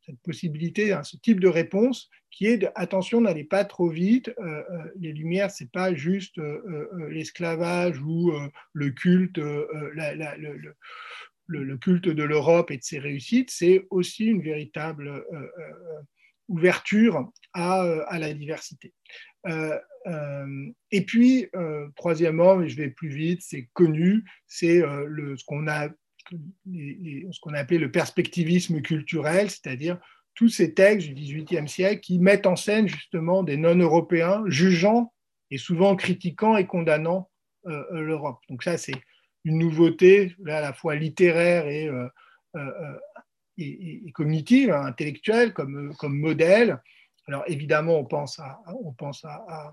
cette, possibilité, hein, ce type de réponse qui est de, attention, n'allez pas trop vite. Euh, euh, les Lumières, c'est pas juste euh, l'esclavage ou le culte, le, culte de l'Europe et de ses réussites, c'est aussi une véritable ouverture à, la diversité. et puis, troisièmement, je vais plus vite, c'est connu, c'est ce qu'on a ce qu'on a appelé le perspectivisme culturel, c'est-à-dire tous ces textes du XVIIIe siècle qui mettent en scène justement des non-européens jugeant et souvent critiquant et condamnant euh, euh, l'Europe. Donc ça, c'est une nouveauté à la fois littéraire et, euh, cognitive, hein, intellectuelle, comme, modèle. Alors évidemment, on pense à,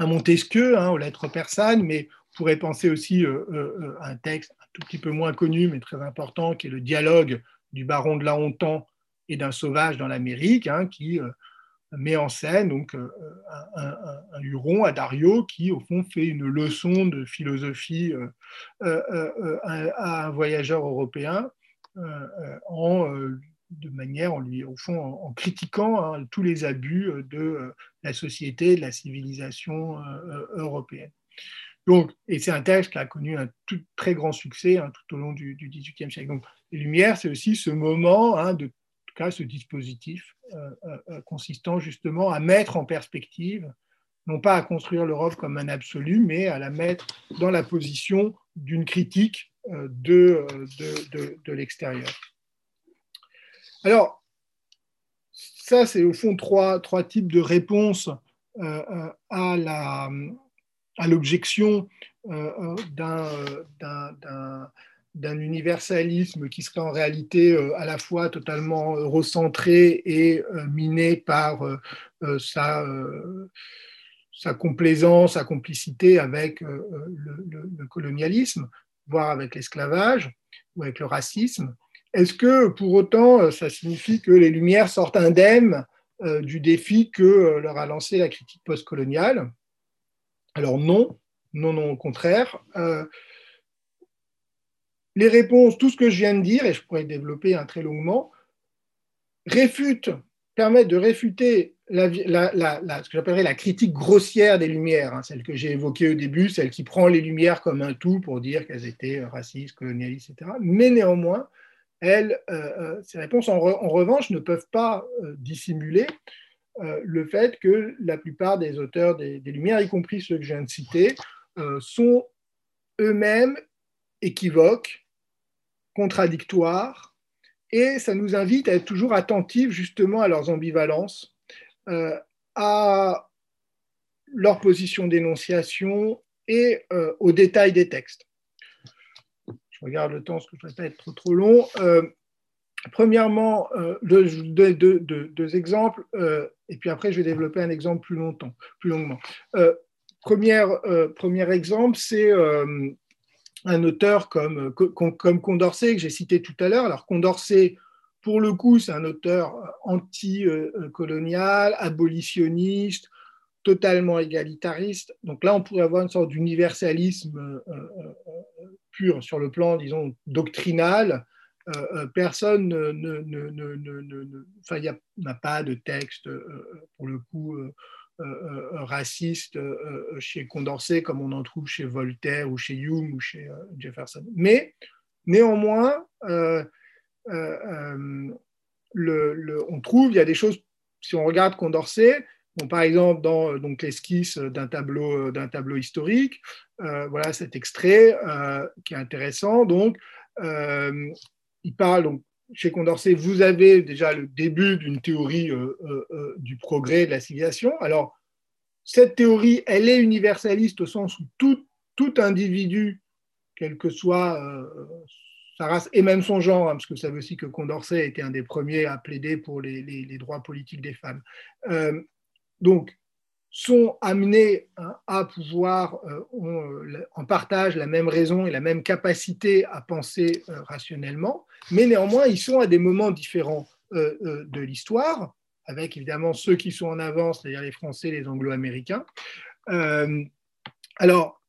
Montesquieu, hein, aux lettres persanes, mais on pourrait penser aussi à un texte tout petit peu moins connu, mais très important, qui est le dialogue du baron de la Hontan et d'un sauvage dans l'Amérique, hein, qui euh, met en scène donc, euh, un, Huron, à Dario, qui au fond fait une leçon de philosophie euh, à, un voyageur européen en de manière, au fond, en, critiquant hein, tous les abus de la société, de la civilisation européenne. Donc, et c'est un texte qui a connu un tout, très grand succès hein, tout au long du XVIIIe siècle. Donc, les Lumières, c'est aussi ce moment de ce dispositif euh, euh, euh, consistant justement à mettre en perspective, non pas à construire l'Europe comme un absolu, mais à la mettre dans la position d'une critique de, l'extérieur. Alors, ça, c'est au fond trois, types de réponses à l'objection d'un d'un universalisme qui serait en réalité euh, à la fois totalement euh, recentré et euh, miné par sa, sa complaisance, sa complicité avec le, colonialisme, voire avec l'esclavage ou avec le racisme. Est-ce que pour autant ça signifie que les Lumières sortent indemnes du défi que leur a lancé la critique postcoloniale? Alors non, non, non, au contraire les réponses, tout ce que je viens de dire, et je pourrais développer un très longuement, réfutent, permettent de réfuter ce que j'appellerais la critique grossière des Lumières, hein, celle que j'ai évoquée au début, celle qui prend les Lumières comme un tout pour dire qu'elles étaient racistes, colonialistes, etc. Mais néanmoins, euh, euh, ces réponses, en, revanche, ne peuvent pas euh, dissimuler le fait que la plupart des auteurs des, Lumières, y compris ceux que je viens de citer, sont eux-mêmes équivoques, contradictoires, et ça nous invite à être toujours attentifs justement à leurs ambivalences, euh, à leur position d'énonciation et euh, aux détails des textes. Je regarde le temps, parce que je ne voudrais pas être trop, long. Euh, premièrement, deux, exemples, et puis après, je vais développer un exemple plus longtemps, plus longuement. Première, premier exemple, c'est un auteur comme, comme Condorcet, que j'ai cité tout à l'heure. Alors Condorcet, pour le coup, c'est un auteur anti-colonial, abolitionniste, totalement égalitariste. Donc là, on pourrait avoir une sorte d'universalisme euh, euh, euh, pur sur le plan, disons, doctrinal. Personne ne, ne, ne, enfin, il n'y a, pas de texte, pour le coup, euh, euh, raciste euh, chez Condorcet comme on en trouve chez Voltaire ou chez Hume ou chez Jefferson. Mais néanmoins, on trouve, il y a des choses, si on regarde Condorcet, par exemple, dans donc l'esquisse d'un tableau, tableau historique, voilà cet extrait qui est intéressant. Donc, il parle donc chez Condorcet, vous avez déjà le début d'une théorie euh, euh, euh, du progrès de la civilisation. Alors, cette théorie, elle est universaliste au sens où tout, tout individu, quel que soit sa race et même son genre, hein, parce que ça veut aussi que Condorcet était un des premiers à plaider pour les, les, droits politiques des femmes. donc, sont amenés hein, à pouvoir, en partage la même raison et la même capacité à penser rationnellement, mais néanmoins, ils sont à des moments différents de l'histoire, avec évidemment ceux qui sont en avance, c'est-à-dire les Français, les Anglo-Américains. alors,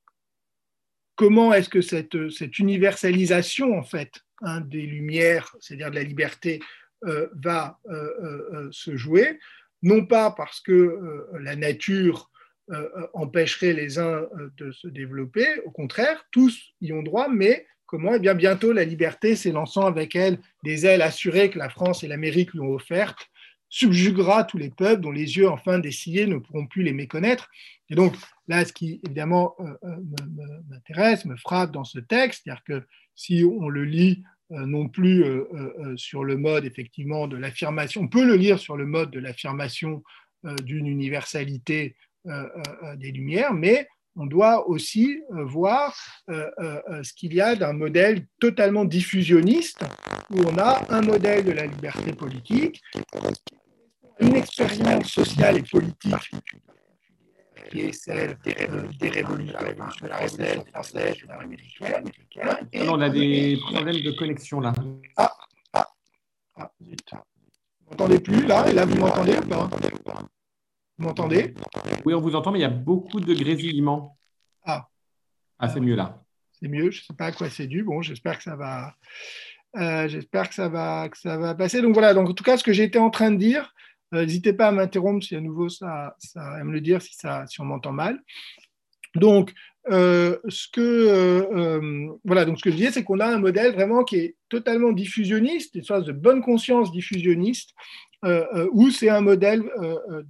comment est-ce que cette, cette, universalisation, en fait, hein, des Lumières, c'est-à-dire de la liberté, va se jouer? Non pas parce que euh, la nature euh, empêcherait les uns euh, de se développer, au contraire, tous y ont droit, mais comment? Eh bien, bientôt, la liberté, s'élançant avec elle des ailes assurées que la France et l'Amérique lui ont offertes, subjuguera tous les peuples dont les yeux enfin dessillés ne pourront plus les méconnaître. Et donc, là, ce qui évidemment m'intéresse, me frappe dans ce texte, c'est-à-dire que si on le lit euh, non plus euh, euh, sur le mode effectivement de l'affirmation. On peut le lire sur le mode de l'affirmation d'une universalité des Lumières, mais on doit aussi voir ce qu'il y a d'un modèle totalement diffusionniste, où on a un modèle de la liberté politique, une expérience sociale et politique qui est celle des, des révolutions, françaises, françaises, américaines. on a des problèmes de connexion là. Ah, ah, ah. Vous m'entendez plus là? Et là, vous m'entendez ou pas? Vous m'entendez? Oui, on vous entend, mais il y a beaucoup de grésillements. Ah. Ah, c'est mieux là. C'est mieux, je ne sais pas à quoi c'est dû. Bon, j'espère que ça va. Euh, j'espère que ça va que ça va passer. Donc voilà. Donc en tout cas, ce que j'étais en train de dire, euh, n'hésitez pas à m'interrompre si à nouveau ça, ça, à me le dire si, on m'entend mal. Donc, euh, ce que euh, voilà, donc ce que je disais, c'est qu'on a un modèle vraiment qui est totalement diffusionniste, une sorte de bonne conscience diffusionniste, où c'est un modèle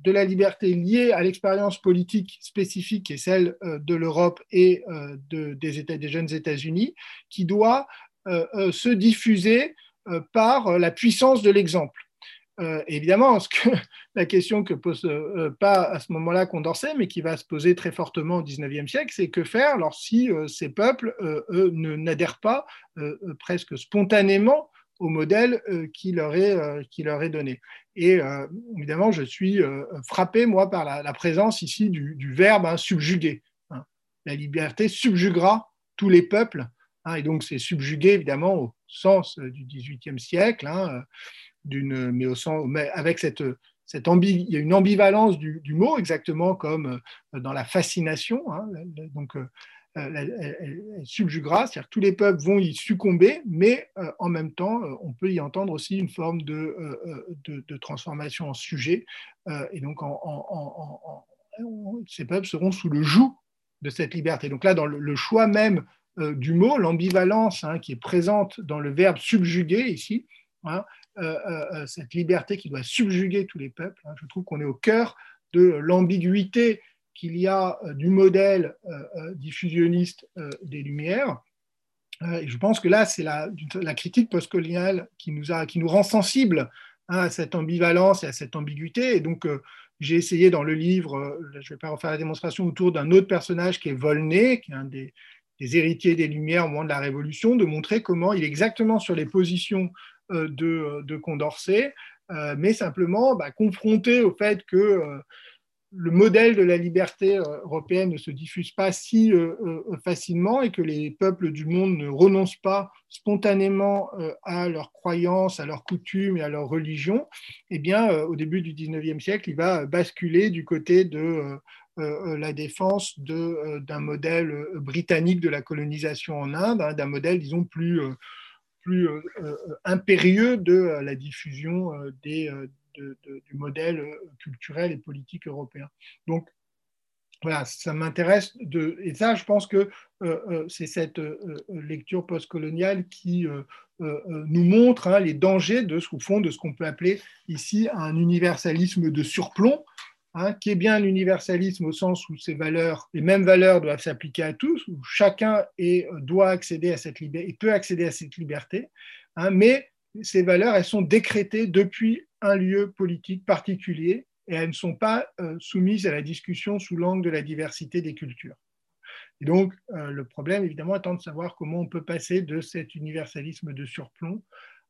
de la liberté liée à l'expérience politique spécifique qui est celle de l'Europe et de, des, États, des jeunes États-Unis, qui doit se diffuser par la puissance de l'exemple. Euh, évidemment, la question que pose euh, pas à ce moment-là Condorcet, mais qui va se poser très fortement au XIXe siècle, c'est que faire lorsque euh, ces peuples eux, n'adhèrent pas presque spontanément au modèle qui, leur est, qui leur est donné. Et évidemment, je suis frappé, moi, par la, présence ici du, verbe hein, subjuguer. Hein. La liberté subjuguera tous les peuples, hein, et donc c'est subjuguer, évidemment, au sens du XVIIIe siècle mais, au sens, mais avec cette, il y a une ambivalence du, mot, exactement comme euh, dans la fascination. Hein, donc, euh, elle, subjuguera, c'est-à-dire tous les peuples vont y succomber, mais euh, en même temps, on peut y entendre aussi une forme de, de, transformation en sujet. et donc, ces peuples seront sous le joug de cette liberté. Donc là, dans le, choix même du mot, l'ambivalence hein, qui est présente dans le verbe subjuguer ici, hein, euh, euh, euh, cette liberté qui doit subjuguer tous les peuples. Hein. Je trouve qu'on est au cœur de l'ambiguïté qu'il y a du modèle diffusionniste des Lumières. Et je pense que là, c'est la, critique postcoloniale qui nous, a, qui nous rend sensibles hein, à cette ambivalence et à cette ambiguïté. Et donc, j'ai essayé dans le livre, je ne vais pas refaire la démonstration, autour d'un autre personnage qui est Volney, qui est un des, des, héritiers des Lumières au moment de la Révolution, de montrer comment il est exactement sur les positions euh, de, de, Condorcet, euh, mais simplement bah, confronté au fait que euh, le modèle de la liberté européenne ne se diffuse pas si facilement et que les peuples du monde ne renoncent pas spontanément à leurs croyances, à leurs coutumes et à leur religion, eh bien, au début du 19e siècle, il va basculer du côté de la défense d'un modèle britannique de la colonisation en Inde, hein, d'un modèle, disons, plus plus euh, euh, impérieux de euh, la diffusion du modèle culturel et politique européen. Donc, voilà, ça m'intéresse et ça, je pense que c'est cette lecture postcoloniale qui nous montre hein, les dangers de ce qu'on peut appeler ici un universalisme de surplomb, Hein, qui est bien l'universalisme au sens où ces valeurs, les mêmes valeurs doivent s'appliquer à tous, où chacun est, doit accéder à cette liberté, peut accéder à cette liberté, hein, mais ces valeurs, elles sont décrétées depuis un lieu politique particulier et elles ne sont pas euh, soumises à la discussion sous l'angle de la diversité des cultures. Et donc, euh, le problème, évidemment, étant de savoir comment on peut passer de cet universalisme de surplomb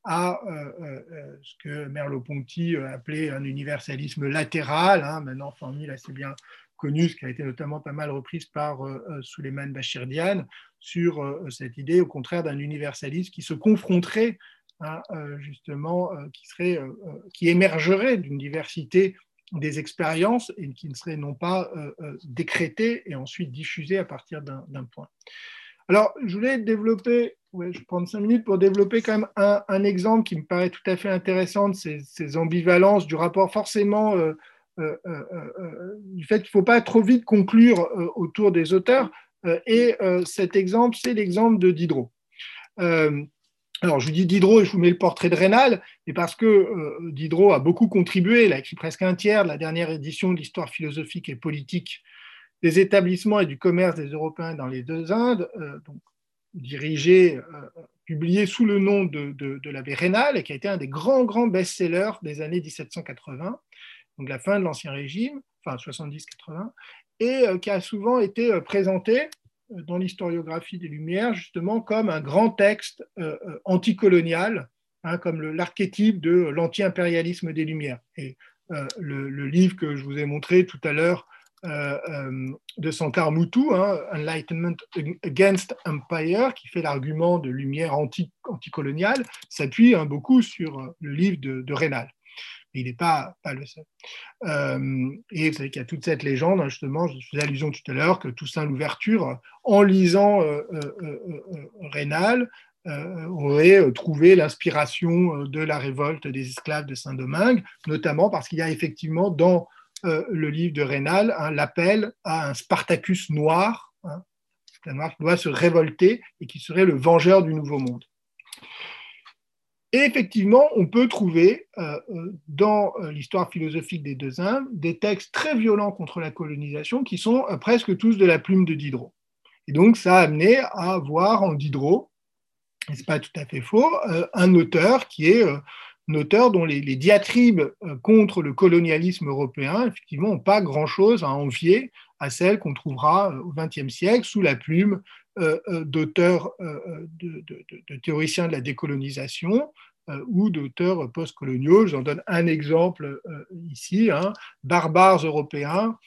à euh, euh, euh, ce que Merleau-Ponty appelait un universalisme latéral, hein, maintenant formule assez bien connue, qui a été notamment pas mal reprise par Suleiman Bachirdian, sur cette idée, au contraire, d'un universalisme qui se confronterait hein, justement, qui, serait, qui émergerait d'une diversité des expériences et qui ne seraient non pas décrétées et ensuite diffusées à partir d'un point. Alors, je voulais développer, je prends cinq minutes pour développer quand même un, exemple qui me paraît tout à fait intéressant de ces, ambivalences du rapport forcément euh, euh, euh, du fait qu'il ne faut pas trop vite conclure autour des auteurs. et cet exemple, c'est l'exemple de Diderot. alors, je vous dis Diderot et je vous mets le portrait de Rénal, mais parce que Diderot a beaucoup contribué, il a écrit presque un tiers de la dernière édition de l'histoire philosophique et politique des établissements et du commerce des Européens dans les deux Indes, dirigé, euh, publié sous le nom de, de, l'abbé Rénal et qui a été un des grands, grands best-sellers des années 1780, donc la fin de l'Ancien Régime, enfin 70-80, et euh, qui a souvent été présenté dans l'historiographie des Lumières justement comme un grand texte anticolonial, hein, comme l'archétype de l'anti-impérialisme des Lumières. Et le, livre que je vous ai montré tout à l'heure, euh, euh, de Sankar Moutou, hein, Enlightenment Against Empire, qui fait l'argument de lumière anti anticoloniale, s'appuie hein, beaucoup sur euh, le livre de, de Rénal. Il n'est pas, le seul. et vous savez qu'il y a toute cette légende, hein, justement, je faisais allusion tout à l'heure, que Toussaint Louverture, en lisant Rénal, aurait trouvé l'inspiration de la révolte des esclaves de Saint-Domingue, notamment parce qu'il y a effectivement dans euh, le livre de Rénal, hein, l'appel à un Spartacus noir, hein, noir qui doit se révolter et qui serait le vengeur du nouveau monde. Et effectivement, on peut trouver euh, euh, dans l'histoire philosophique des deux Indes des textes très violents contre la colonisation qui sont presque tous de la plume de Diderot. Et donc, ça a amené à voir en Diderot, et ce n'est pas tout à fait faux, un auteur qui est auteur dont les, diatribes euh, contre le colonialisme européen, effectivement, n'ont pas grand-chose à envier à celles qu'on trouvera euh, au XXe siècle sous la plume euh, d'auteurs, de, théoriciens de la décolonisation ou d'auteurs postcoloniaux. J'en donne un exemple ici. Hein. Barbares européens,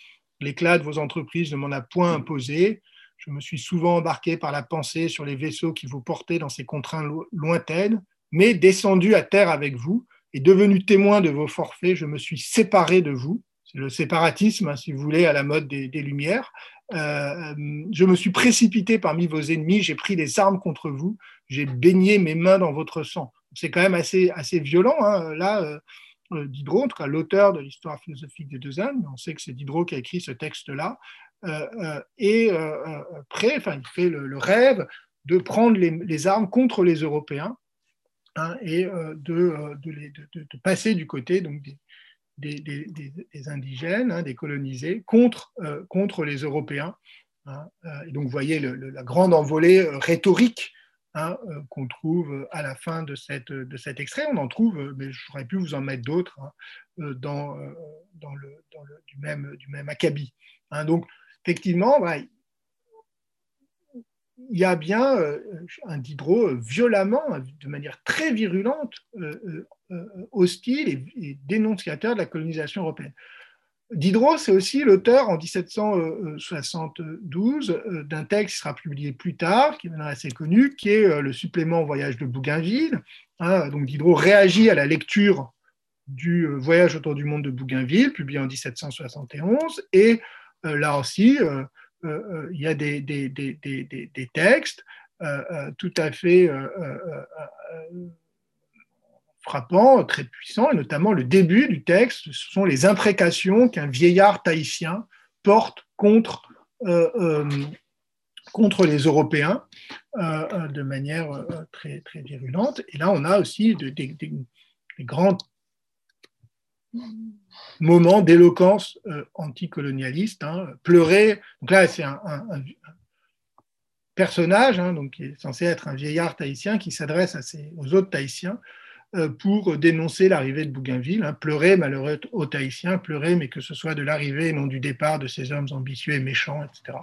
l'éclat de vos entreprises ne m'en a point imposé. Je me suis souvent embarqué par la pensée sur les vaisseaux qui vous portaient dans ces contraintes lointaines mais descendu à terre avec vous et devenu témoin de vos forfaits, je me suis séparé de vous. C'est le séparatisme, hein, si vous voulez, à la mode des, Lumières. Euh, je me suis précipité parmi vos ennemis, j'ai pris des armes contre vous, j'ai baigné mes mains dans votre sang. C'est quand même assez, assez violent. Hein. Là, euh, euh, Diderot, en tout cas l'auteur de l'histoire philosophique des deux Indes, on sait que c'est Diderot qui a écrit ce texte-là, et prêt, enfin, il fait le, rêve de prendre les, armes contre les Européens Hein, et euh, euh, de, passer du côté donc, des, indigènes, hein, des colonisés, contre, euh, contre les Européens. Hein, et donc, vous voyez la grande envolée rhétorique qu'on trouve à la fin de, cette, de cet extrait. On en trouve, mais j'aurais pu vous en mettre d'autres dans, dans, le, du, même, du même acabit. donc, effectivement, il y a bien euh, un Diderot euh, violemment, de manière très virulente, euh, hostile et, dénonciateur de la colonisation européenne. Diderot, c'est aussi l'auteur en 1772 d'un texte qui sera publié plus tard, qui est maintenant assez connu, qui est le supplément Voyage de Bougainville. Hein, donc Diderot réagit à la lecture du Voyage autour du monde de Bougainville, publié en 1771, et là aussi, euh, euh, il y a des, textes euh, tout à fait frappants, très puissants, et notamment le début du texte, ce sont les imprécations qu'un vieillard tahitien porte contre, les Européens de manière très, virulente. Et là, on a aussi des grands moment d'éloquence euh, anticolonialiste, hein, pleurer. Donc là, c'est un, personnage hein, donc, qui est censé être un vieillard tahitien qui s'adresse aux autres tahitiens euh, pour dénoncer l'arrivée de Bougainville. Hein, pleurer, malheureux aux tahitiens, pleurer, mais que ce soit de l'arrivée et non du départ de ces hommes ambitieux et méchants, etc.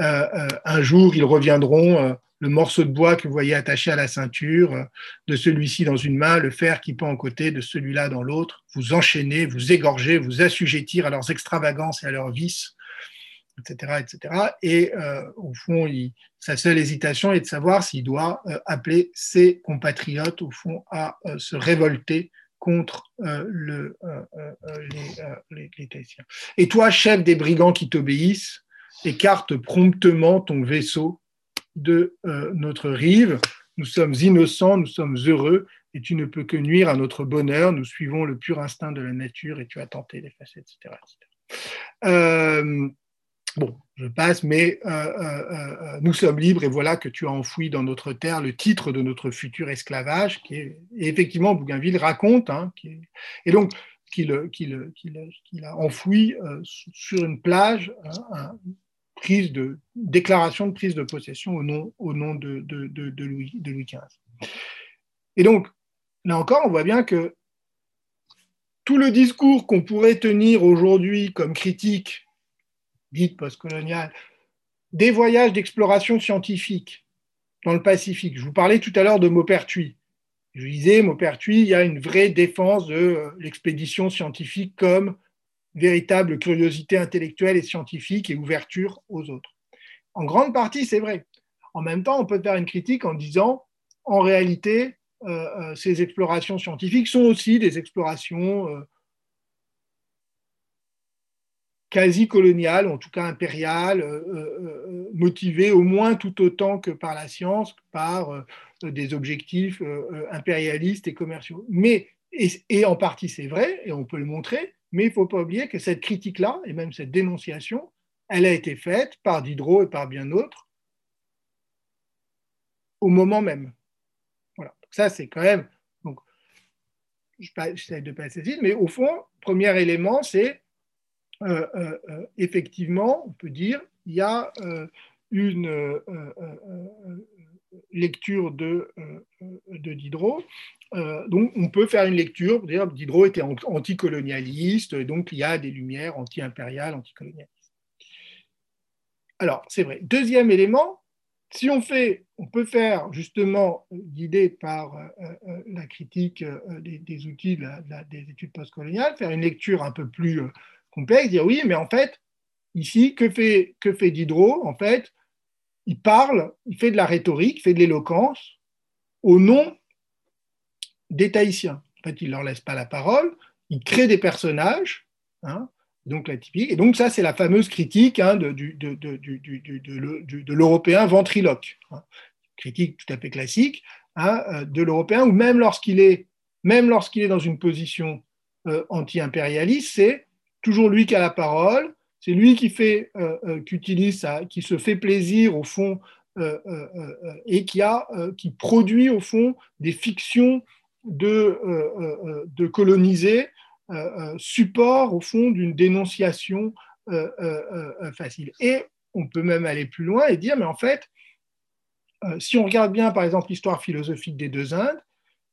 Euh, un jour, ils reviendront le morceau de bois que vous voyez attaché à la ceinture, euh, de celui-ci dans une main, le fer qui pend en côté de celui-là dans l'autre, vous enchaîner, vous égorger, vous assujettir à leurs extravagances et à leurs vices, etc. etc. Et au fond, sa seule hésitation est de savoir s'il doit appeler ses compatriotes, au fond, à se révolter contre le, les, les, Et toi, chef des brigands qui t'obéissent, écarte promptement ton vaisseau de notre rive. Nous sommes innocents, nous sommes heureux, et tu ne peux que nuire à notre bonheur. Nous suivons le pur instinct de la nature, et tu as tenté d'effacer, etc. Euh, bon, je passe, mais euh, euh, nous sommes libres, et voilà que tu as enfoui dans notre terre le titre de notre futur esclavage, qui est, et effectivement, Bougainville raconte, hein, et donc qu'il a enfoui sur une plage, hein, prise de déclaration de prise de possession au nom, au nom de, de, de, Louis, de Louis XV. Et donc, là encore, on voit bien que tout le discours qu'on pourrait tenir aujourd'hui comme critique, dite postcoloniale, des voyages d'exploration scientifique dans le Pacifique. Je vous parlais tout à l'heure de Maupertuis. Je disais, Maupertuis, il y a une vraie défense de l'expédition scientifique comme véritable curiosité intellectuelle et scientifique et ouverture aux autres. En grande partie, c'est vrai. En même temps, on peut faire une critique en disant, en réalité, euh, euh, ces explorations scientifiques sont aussi des explorations euh, quasi coloniales, en tout cas impériales, motivées au moins tout autant que par la science, par des objectifs impérialistes et commerciaux. Mais, et en partie c'est vrai, et on peut le montrer, mais il ne faut pas oublier que cette critique-là, et même cette dénonciation, elle a été faite par Diderot et par bien d'autres au moment même. Voilà. ça, c'est quand même. Donc, j'essaie de passer vite, mais au fond, premier élément, c'est euh, euh, euh, effectivement, on peut dire, il y a une lecture de, de Diderot euh, donc, on peut faire une lecture pour Diderot était anticolonialiste, donc il y a des lumières anti-impériales, anticolonialistes. Alors, c'est vrai. Deuxième élément, si on fait, on peut faire justement, guidé par euh, euh, la critique des, outils des études postcoloniales, faire une lecture un peu plus complexe, dire oui, mais en fait, ici, que fait, que fait Diderot? En fait, il parle, il fait de la rhétorique, il fait de l'éloquence au nom des Tahitiens. En fait, il ne leur laisse pas la parole, il crée des personnages, hein, donc la typique. Et donc ça, c'est la fameuse critique hein, de, l'Européen ventriloque, hein. critique tout à fait classique euh, de l'Européen, où même lorsqu'il est, est dans une position euh, anti-impérialiste, c'est toujours lui qui a la parole, c'est lui qui euh, utilise qui se fait plaisir au fond et qui produit au fond des fictions de, euh, euh, euh, de coloniser support au fond d'une dénonciation facile. Et on peut même aller plus loin et dire, mais en fait, si on regarde bien, par exemple, l'histoire philosophique des deux Indes,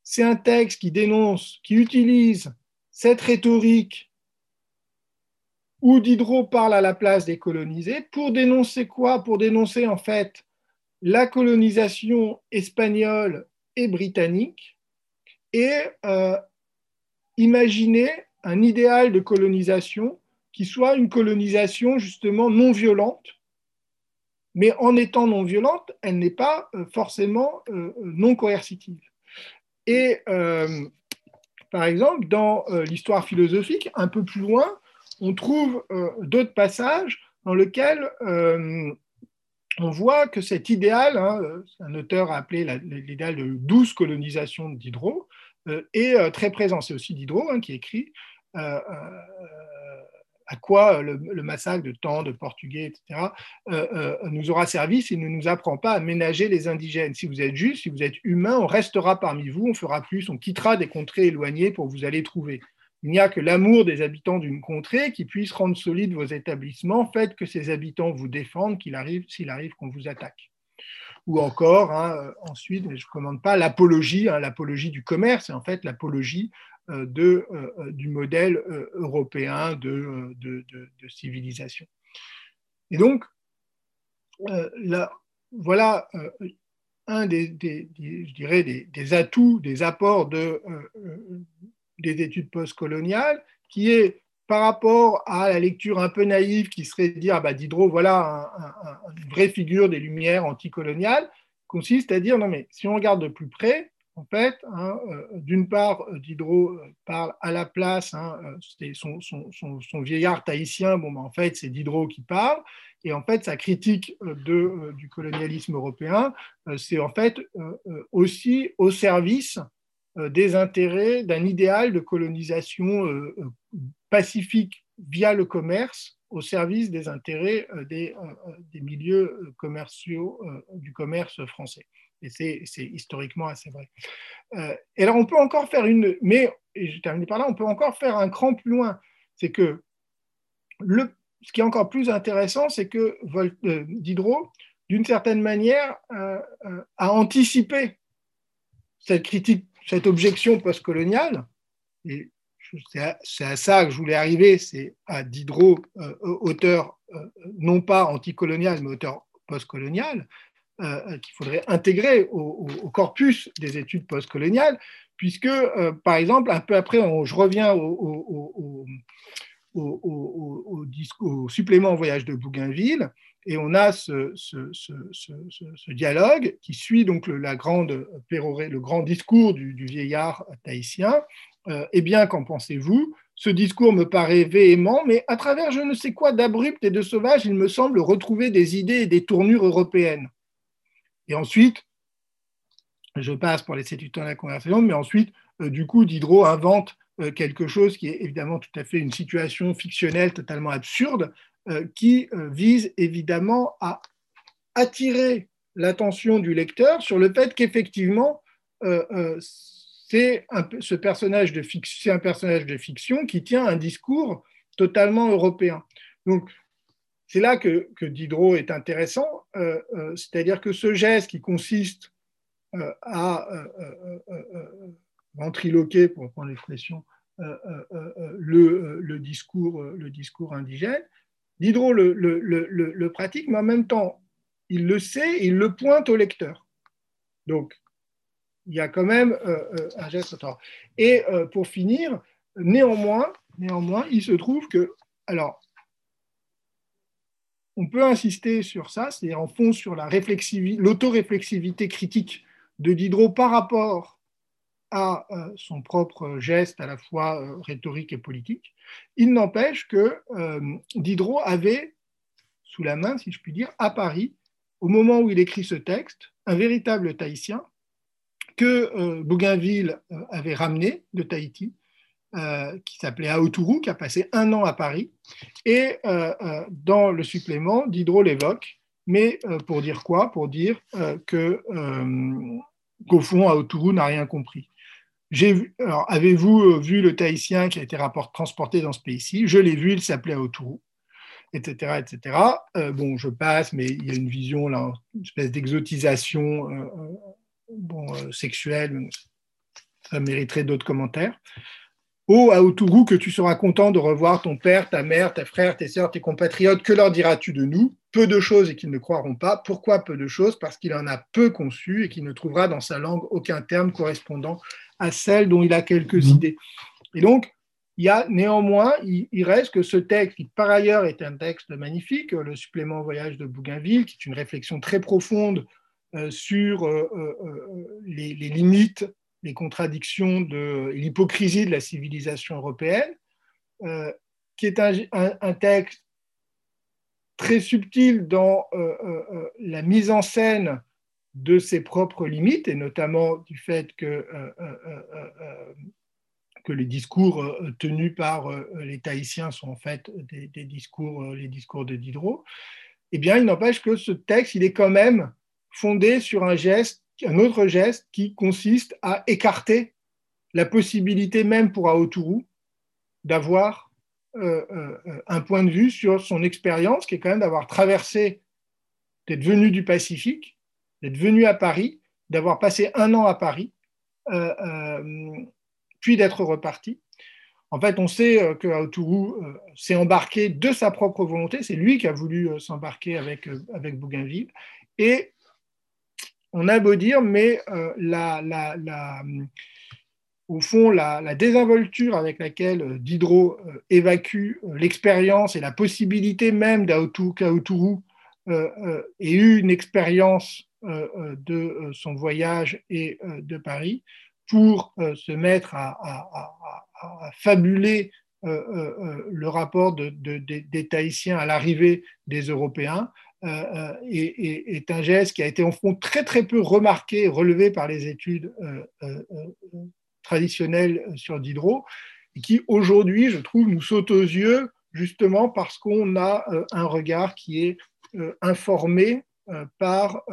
c'est un texte qui dénonce, qui utilise cette rhétorique où Diderot parle à la place des colonisés pour dénoncer quoi? Pour dénoncer en fait la colonisation espagnole et britannique et euh, imaginer un idéal de colonisation qui soit une colonisation justement non violente, mais en étant non violente, elle n'est pas euh, forcément euh, non coercitive. Et par exemple, dans l'histoire philosophique, un peu plus loin, on trouve d'autres passages dans lesquels on voit que cet idéal, hein, un auteur a appelé l'idéal de douce colonisation de Diderot, euh, est euh, très présent. C'est aussi Diderot hein, qui écrit euh, à quoi le, massacre de tant de Portugais, etc., nous aura servi s'il ne nous apprend pas à ménager les indigènes. Si vous êtes juste, si vous êtes humain, on restera parmi vous, on fera plus, on quittera des contrées éloignées pour vous aller trouver. Il n'y a que l'amour des habitants d'une contrée qui puisse rendre solides vos établissements. Faites que ces habitants vous défendent, qu'il arrive, s'il arrive qu'on vous attaque ou encore, hein, euh, ensuite, je ne commande pas l'apologie, hein, l'apologie du commerce, c'est en fait l'apologie euh, euh, du modèle européen de, civilisation. Et donc, là, voilà un des, je dirais des, atouts, des apports de, des études postcoloniales, qui est par rapport à la lecture un peu naïve qui serait de dire ah bah, Diderot, voilà une vraie figure des Lumières anticoloniales, consiste à dire non mais si on regarde de plus près, en fait, hein, euh, d'une part, Diderot parle à la place, hein, c'est son, vieillard tahitien, bon, ben, en fait, c'est Diderot qui parle, et en fait, sa critique de, du colonialisme européen, c'est en fait aussi au service des intérêts d'un idéal de colonisation pacifique via le commerce au service des intérêts euh, des, euh, euh, des milieux commerciaux du commerce français. Et c'est historiquement assez vrai. et alors, on peut encore faire une. Mais, et je termine par là, on peut encore faire un cran plus loin. C'est que le, ce qui est encore plus intéressant, c'est que Diderot, d'une certaine manière, a anticipé cette critique, cette objection postcoloniale. Et c'est à, ça que je voulais arriver, c'est à Diderot, euh, auteur euh, non pas anticolonial, mais auteur postcolonial, euh, qu'il faudrait intégrer au, corpus des études postcoloniales, puisque, par exemple, un peu après, je reviens au, au, supplément voyage de Bougainville, et on a ce, dialogue qui suit donc le, le grand discours du, vieillard tahitien, euh, eh bien, qu'en pensez-vous? Ce discours me paraît véhément, mais à travers je ne sais quoi d'abrupt et de sauvage, il me semble retrouver des idées et des tournures européennes. Et ensuite, je passe pour laisser du temps à la conversation, mais ensuite, euh, du coup, Diderot invente euh, quelque chose qui est évidemment tout à fait une situation fictionnelle totalement absurde, qui vise évidemment à attirer l'attention du lecteur sur le fait qu'effectivement, c'est un, ce personnage de fiction, qui tient un discours totalement européen. Donc, c'est là que, Diderot est intéressant, euh, euh, c'est-à-dire que ce geste qui consiste euh, à ventriloquer, pour reprendre l'expression, le discours indigène, Diderot le, pratique, mais en même temps, il le sait, il le pointe au lecteur. Donc, il y a quand même euh, euh, un geste Et euh, pour finir, néanmoins, néanmoins, il se trouve que, alors, on peut insister sur ça, c'est en fond sur l'autoréflexivité critique de Diderot par rapport à son propre geste à la fois rhétorique et politique. Il n'empêche que Diderot avait sous la main, si je puis dire, à Paris, au moment où il écrit ce texte, un véritable Tahitien que euh, Bougainville euh, avait ramené de Tahiti, euh, qui s'appelait Aotourou, qui a passé un an à Paris. Et dans le supplément, Diderot l'évoque, mais pour dire quoi? Pour dire que qu'au fond, Aotourou n'a rien compris. Avez-vous vu le Tahitien qui a été transporté dans ce pays-ci? Je l'ai vu, il s'appelait Aotourou etc. etc. bon, je passe, mais il y a une vision, là, une espèce d'exotisation bon, euh, sexuel, ça mériterait d'autres commentaires. Oh, Aotourou, que tu seras content de revoir ton père, ta mère, tes frères, tes sœurs, tes compatriotes. Que leur diras-tu de nous? Peu de choses et qu'ils ne croiront pas. Pourquoi peu de choses? Parce qu'il en a peu conçu et qu'il ne trouvera dans sa langue aucun terme correspondant à celle dont il a quelques mmh. idées. Et donc, il y a néanmoins, il, reste que ce texte, qui par ailleurs est un texte magnifique, le supplément voyage de Bougainville, qui est une réflexion très profonde euh, sur euh, euh, les, limites, les contradictions de l'hypocrisie de la civilisation européenne, qui est un, texte très subtil dans la mise en scène de ses propres limites, et notamment du fait que, que les discours tenus par les Tahitiens sont en fait des, discours, les discours de Diderot, eh bien, il n'empêche que ce texte, il est quand même fondé sur un geste, un autre geste qui consiste à écarter la possibilité même pour Aotourou d'avoir euh, euh, un point de vue sur son expérience, qui est quand même d'avoir traversé, d'être venu du Pacifique, d'être venu à Paris, d'avoir passé un an à Paris, euh, puis d'être reparti. En fait, on sait que Aotourou s'est embarqué de sa propre volonté, c'est lui qui a voulu s'embarquer avec, avec Bougainville, et on a beau dire, mais euh, au fond, la, désinvolture avec laquelle Diderot évacue l'expérience et la possibilité même qu'Aotourou ait eu une expérience de son voyage et de Paris pour se mettre à, fabuler le rapport des Tahitiens à l'arrivée des Européens, euh, est, un geste qui a été en fond très très peu remarqué, relevé par les études euh, euh, traditionnelles sur Diderot, et qui aujourd'hui, je trouve, nous saute aux yeux justement parce qu'on a un regard qui est informé par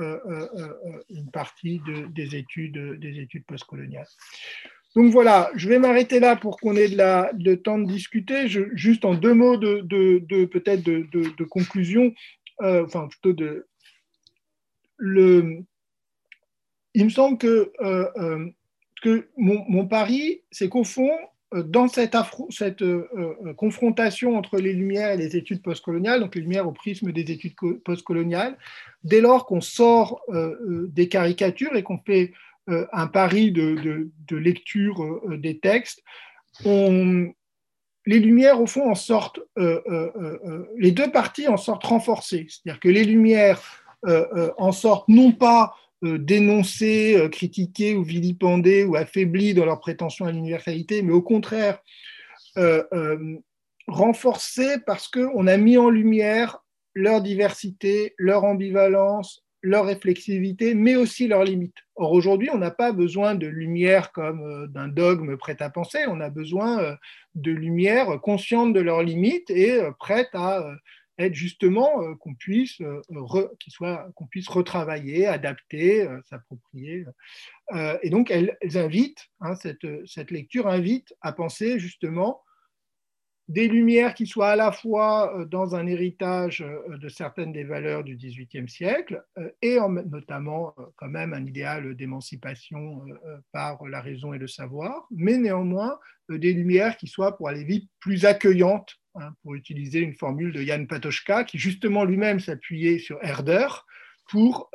une partie des études, des études postcoloniales. Donc voilà, je vais m'arrêter là pour qu'on ait de la, le temps de discuter. juste en deux mots de, de peut-être de, conclusion. Euh, enfin plutôt de... Le, il me semble que, euh, euh, que mon, pari, c'est qu'au fond, dans cette, cette confrontation entre les Lumières et les études postcoloniales, donc les Lumières au prisme des études postcoloniales, dès lors qu'on sort des caricatures et qu'on fait un pari de, lecture des textes, les Lumières, au fond, en sortent, euh, euh, euh, les deux parties en sortent renforcées. C'est-à-dire que les Lumières en sortent non pas dénoncées, critiquées ou vilipendées ou affaiblies dans leur prétention à l'universalité, mais au contraire renforcées parce qu'on a mis en lumière leur diversité, leur ambivalence, leur réflexivité, mais aussi leurs limites. Or, aujourd'hui, on n'a pas besoin de lumière comme euh, d'un dogme prêt à penser, on a besoin euh, de lumière consciente de leurs limites et euh, prête à être justement qu'on puisse, qu'on puisse retravailler, adapter, s'approprier. et donc, elles, invitent, hein, cette, cette lecture invite à penser justement des lumières qui soient à la fois euh, dans un héritage euh, de certaines des valeurs du XVIIIe siècle euh, et notamment quand même un idéal d'émancipation par la raison et le savoir, mais néanmoins des lumières qui soient, pour aller vite, plus accueillantes, hein, pour utiliser une formule de Jan Patochka, qui justement lui-même s'appuyait sur Herder pour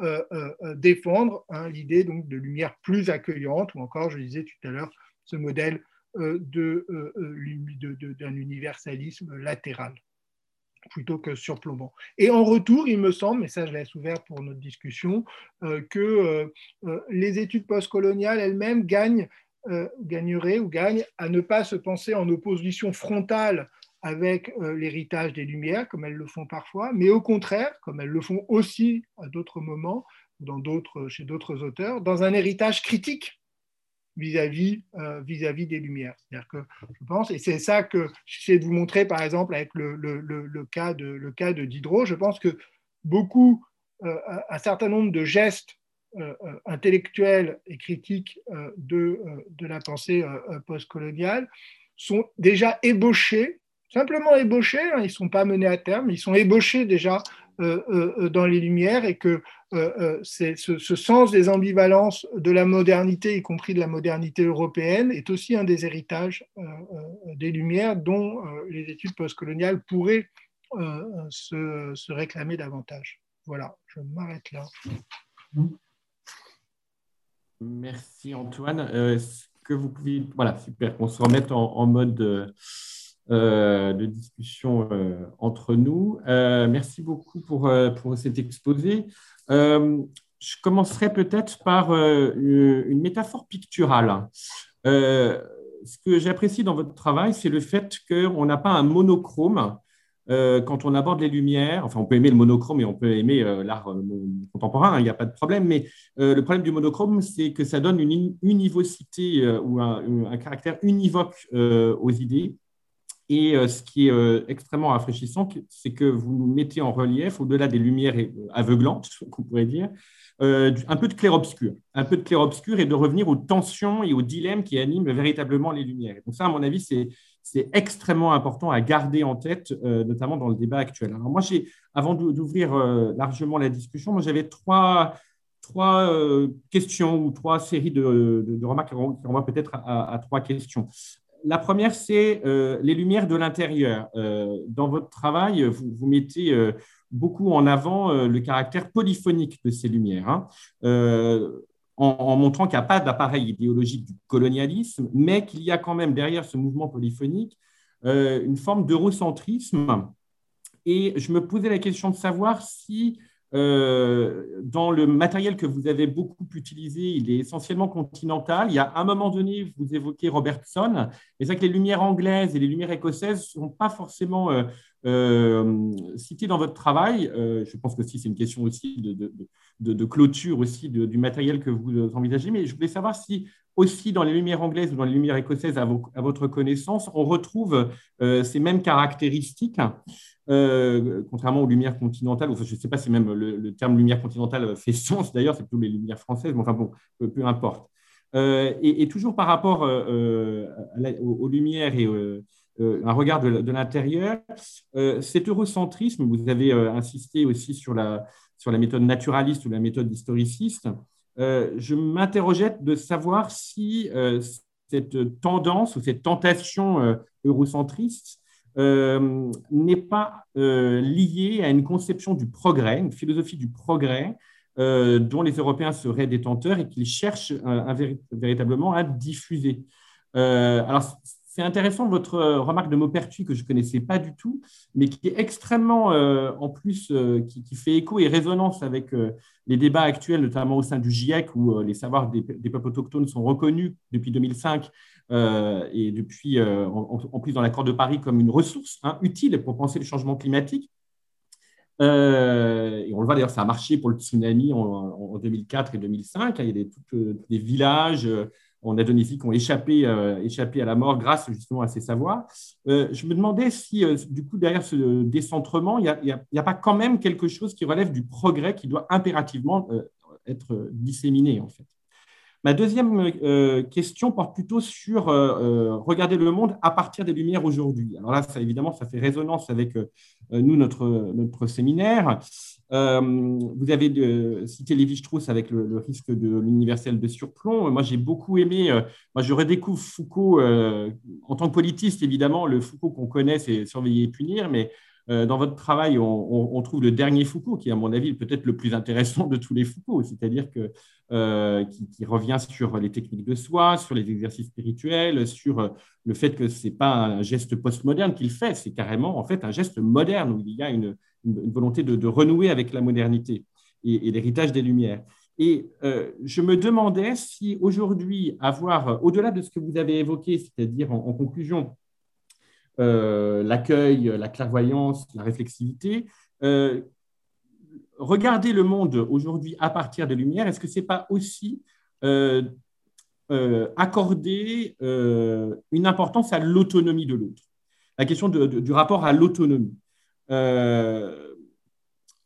défendre hein, l'idée donc de lumière plus accueillante, ou encore, je disais tout à l'heure, ce modèle euh, euh, euh, d'un universalisme latéral plutôt que surplombant. Et en retour, il me semble, mais ça je laisse ouvert pour notre discussion, que les études postcoloniales elles-mêmes gagnent, gagneraient ou gagnent à ne pas se penser en opposition frontale avec l'héritage des Lumières, comme elles le font parfois, mais au contraire, comme elles le font aussi à d'autres moments, chez d'autres auteurs, dans un héritage critique vis-à-vis euh, vis-à-vis des Lumières. C'est-à-dire que je pense, et c'est ça que j'essaie de vous montrer, par exemple, avec le, cas, de, Diderot, je pense que beaucoup, euh, un certain nombre de gestes euh, intellectuels et critiques de, de la pensée postcoloniale sont déjà ébauchés, simplement ébauchés, hein, ils ne sont pas menés à terme, ils sont ébauchés déjà euh, euh, dans les Lumières et que euh, ce, ce, sens des ambivalences de la modernité, y compris de la modernité européenne, est aussi un des héritages des Lumières dont les études postcoloniales pourraient se, réclamer davantage. Voilà, je m'arrête là. Merci Antoine. Est-ce que vous pouvez, voilà, super, qu'on se remette en, mode euh, de discussion euh, entre nous. Euh, merci beaucoup pour, pour cet exposé. je commencerai peut-être par une métaphore picturale. ce que j'apprécie dans votre travail, c'est le fait qu'on n'a pas un monochrome quand on aborde les lumières, enfin on peut aimer le monochrome et on peut aimer l'art contemporain, hein, il n'y a pas de problème, mais le problème du monochrome, c'est que ça donne une univocité ou un, caractère univoque aux idées et euh, ce qui est euh, extrêmement rafraîchissant, c'est que vous nous mettez en relief, au-delà des lumières euh, aveuglantes, qu'on pourrait dire, un peu de clair-obscur, un peu de clair-obscur et de revenir aux tensions et aux dilemmes qui animent véritablement les lumières. Donc ça, à mon avis, c'est extrêmement important à garder en tête, notamment dans le débat actuel. Alors moi, avant d'ouvrir largement la discussion, moi j'avais trois questions ou trois séries de, remarques qui renvoient peut-être à, trois questions la première, c'est euh, les lumières de l'intérieur. Euh, dans votre travail, vous, mettez euh, beaucoup en avant le caractère polyphonique de ces lumières. Hein. en, montrant qu'il n'y a pas d'appareil idéologique du colonialisme, mais qu'il y a quand même derrière ce mouvement polyphonique une forme d'eurocentrisme. Et je me posais la question de savoir si euh, dans le matériel que vous avez beaucoup utilisé, il est essentiellement continental. Il y a un moment donné, vous évoquez Robertson, mais c'est vrai que les lumières anglaises et les lumières écossaises ne sont pas forcément euh, euh, citées dans votre travail. je pense que si c'est une question aussi de, de, clôture aussi du matériel que vous envisagez, mais je voulais savoir si aussi dans les lumières anglaises ou dans les lumières écossaises, à, votre connaissance, on retrouve ces mêmes caractéristiques. Euh, contrairement aux lumières continentales, je ne sais pas si même le, terme lumière continentale fait sens d'ailleurs, c'est plutôt les lumières françaises, mais enfin bon, peu, importe. Euh, et, toujours par rapport euh, aux, lumières et un regard de, l'intérieur, cet eurocentrisme, vous avez insisté aussi sur la, sur la méthode naturaliste ou la méthode historiciste, je m'interrogeais de savoir si cette tendance ou cette tentation eurocentriste euh, n'est pas euh, lié à une conception du progrès, une philosophie du progrès euh, dont les Européens seraient détenteurs et qu'ils cherchent véritablement à diffuser. alors, c'est intéressant votre remarque de Maupertuis que je ne connaissais pas du tout, mais qui est extrêmement, en plus, qui, fait écho et résonance avec les débats actuels, notamment au sein du GIEC, où les savoirs des, peuples autochtones sont reconnus depuis 2005 euh, et depuis, euh, en, plus dans l'accord de Paris, comme une ressource hein, utile pour penser le changement climatique. Euh, et on le voit d'ailleurs, ça a marché pour le tsunami en, 2004 et 2005. Il y a des villages en Indonésie qui ont échappé, échappé à la mort grâce justement à ces savoirs. je me demandais si, du coup, derrière ce décentrement, il n'y a, a, pas quand même quelque chose qui relève du progrès qui doit impérativement être disséminé, en fait. Ma deuxième euh, question porte plutôt sur euh, euh, regarder le monde à partir des Lumières aujourd'hui. Alors là, évidemment, ça fait résonance avec nous, notre, notre séminaire. vous avez cité Lévi-Strauss avec le, risque de l'universel de surplomb. Moi, j'ai beaucoup aimé, moi, je redécouvre Foucault en tant que politiste, évidemment, le Foucault qu'on connaît, c'est surveiller et punir, mais dans votre travail, on, trouve le dernier Foucault, qui est à mon avis peut-être le plus intéressant de tous les Foucault, c'est-à-dire que euh, qui, revient sur les techniques de soi, sur les exercices spirituels, sur euh, le fait que ce n'est pas un geste postmoderne qu'il fait, c'est carrément en fait un geste moderne où il y a une, volonté de, renouer avec la modernité et, l'héritage des Lumières. Et je me demandais si aujourd'hui, avoir, au-delà de ce que vous avez évoqué, c'est-à-dire en conclusion, euh, l'accueil, la clairvoyance, la réflexivité. Euh, regarder le monde aujourd'hui à partir des Lumières, est-ce que ce n'est pas aussi euh, accorder une importance à l'autonomie de l'autre? La question du rapport à l'autonomie.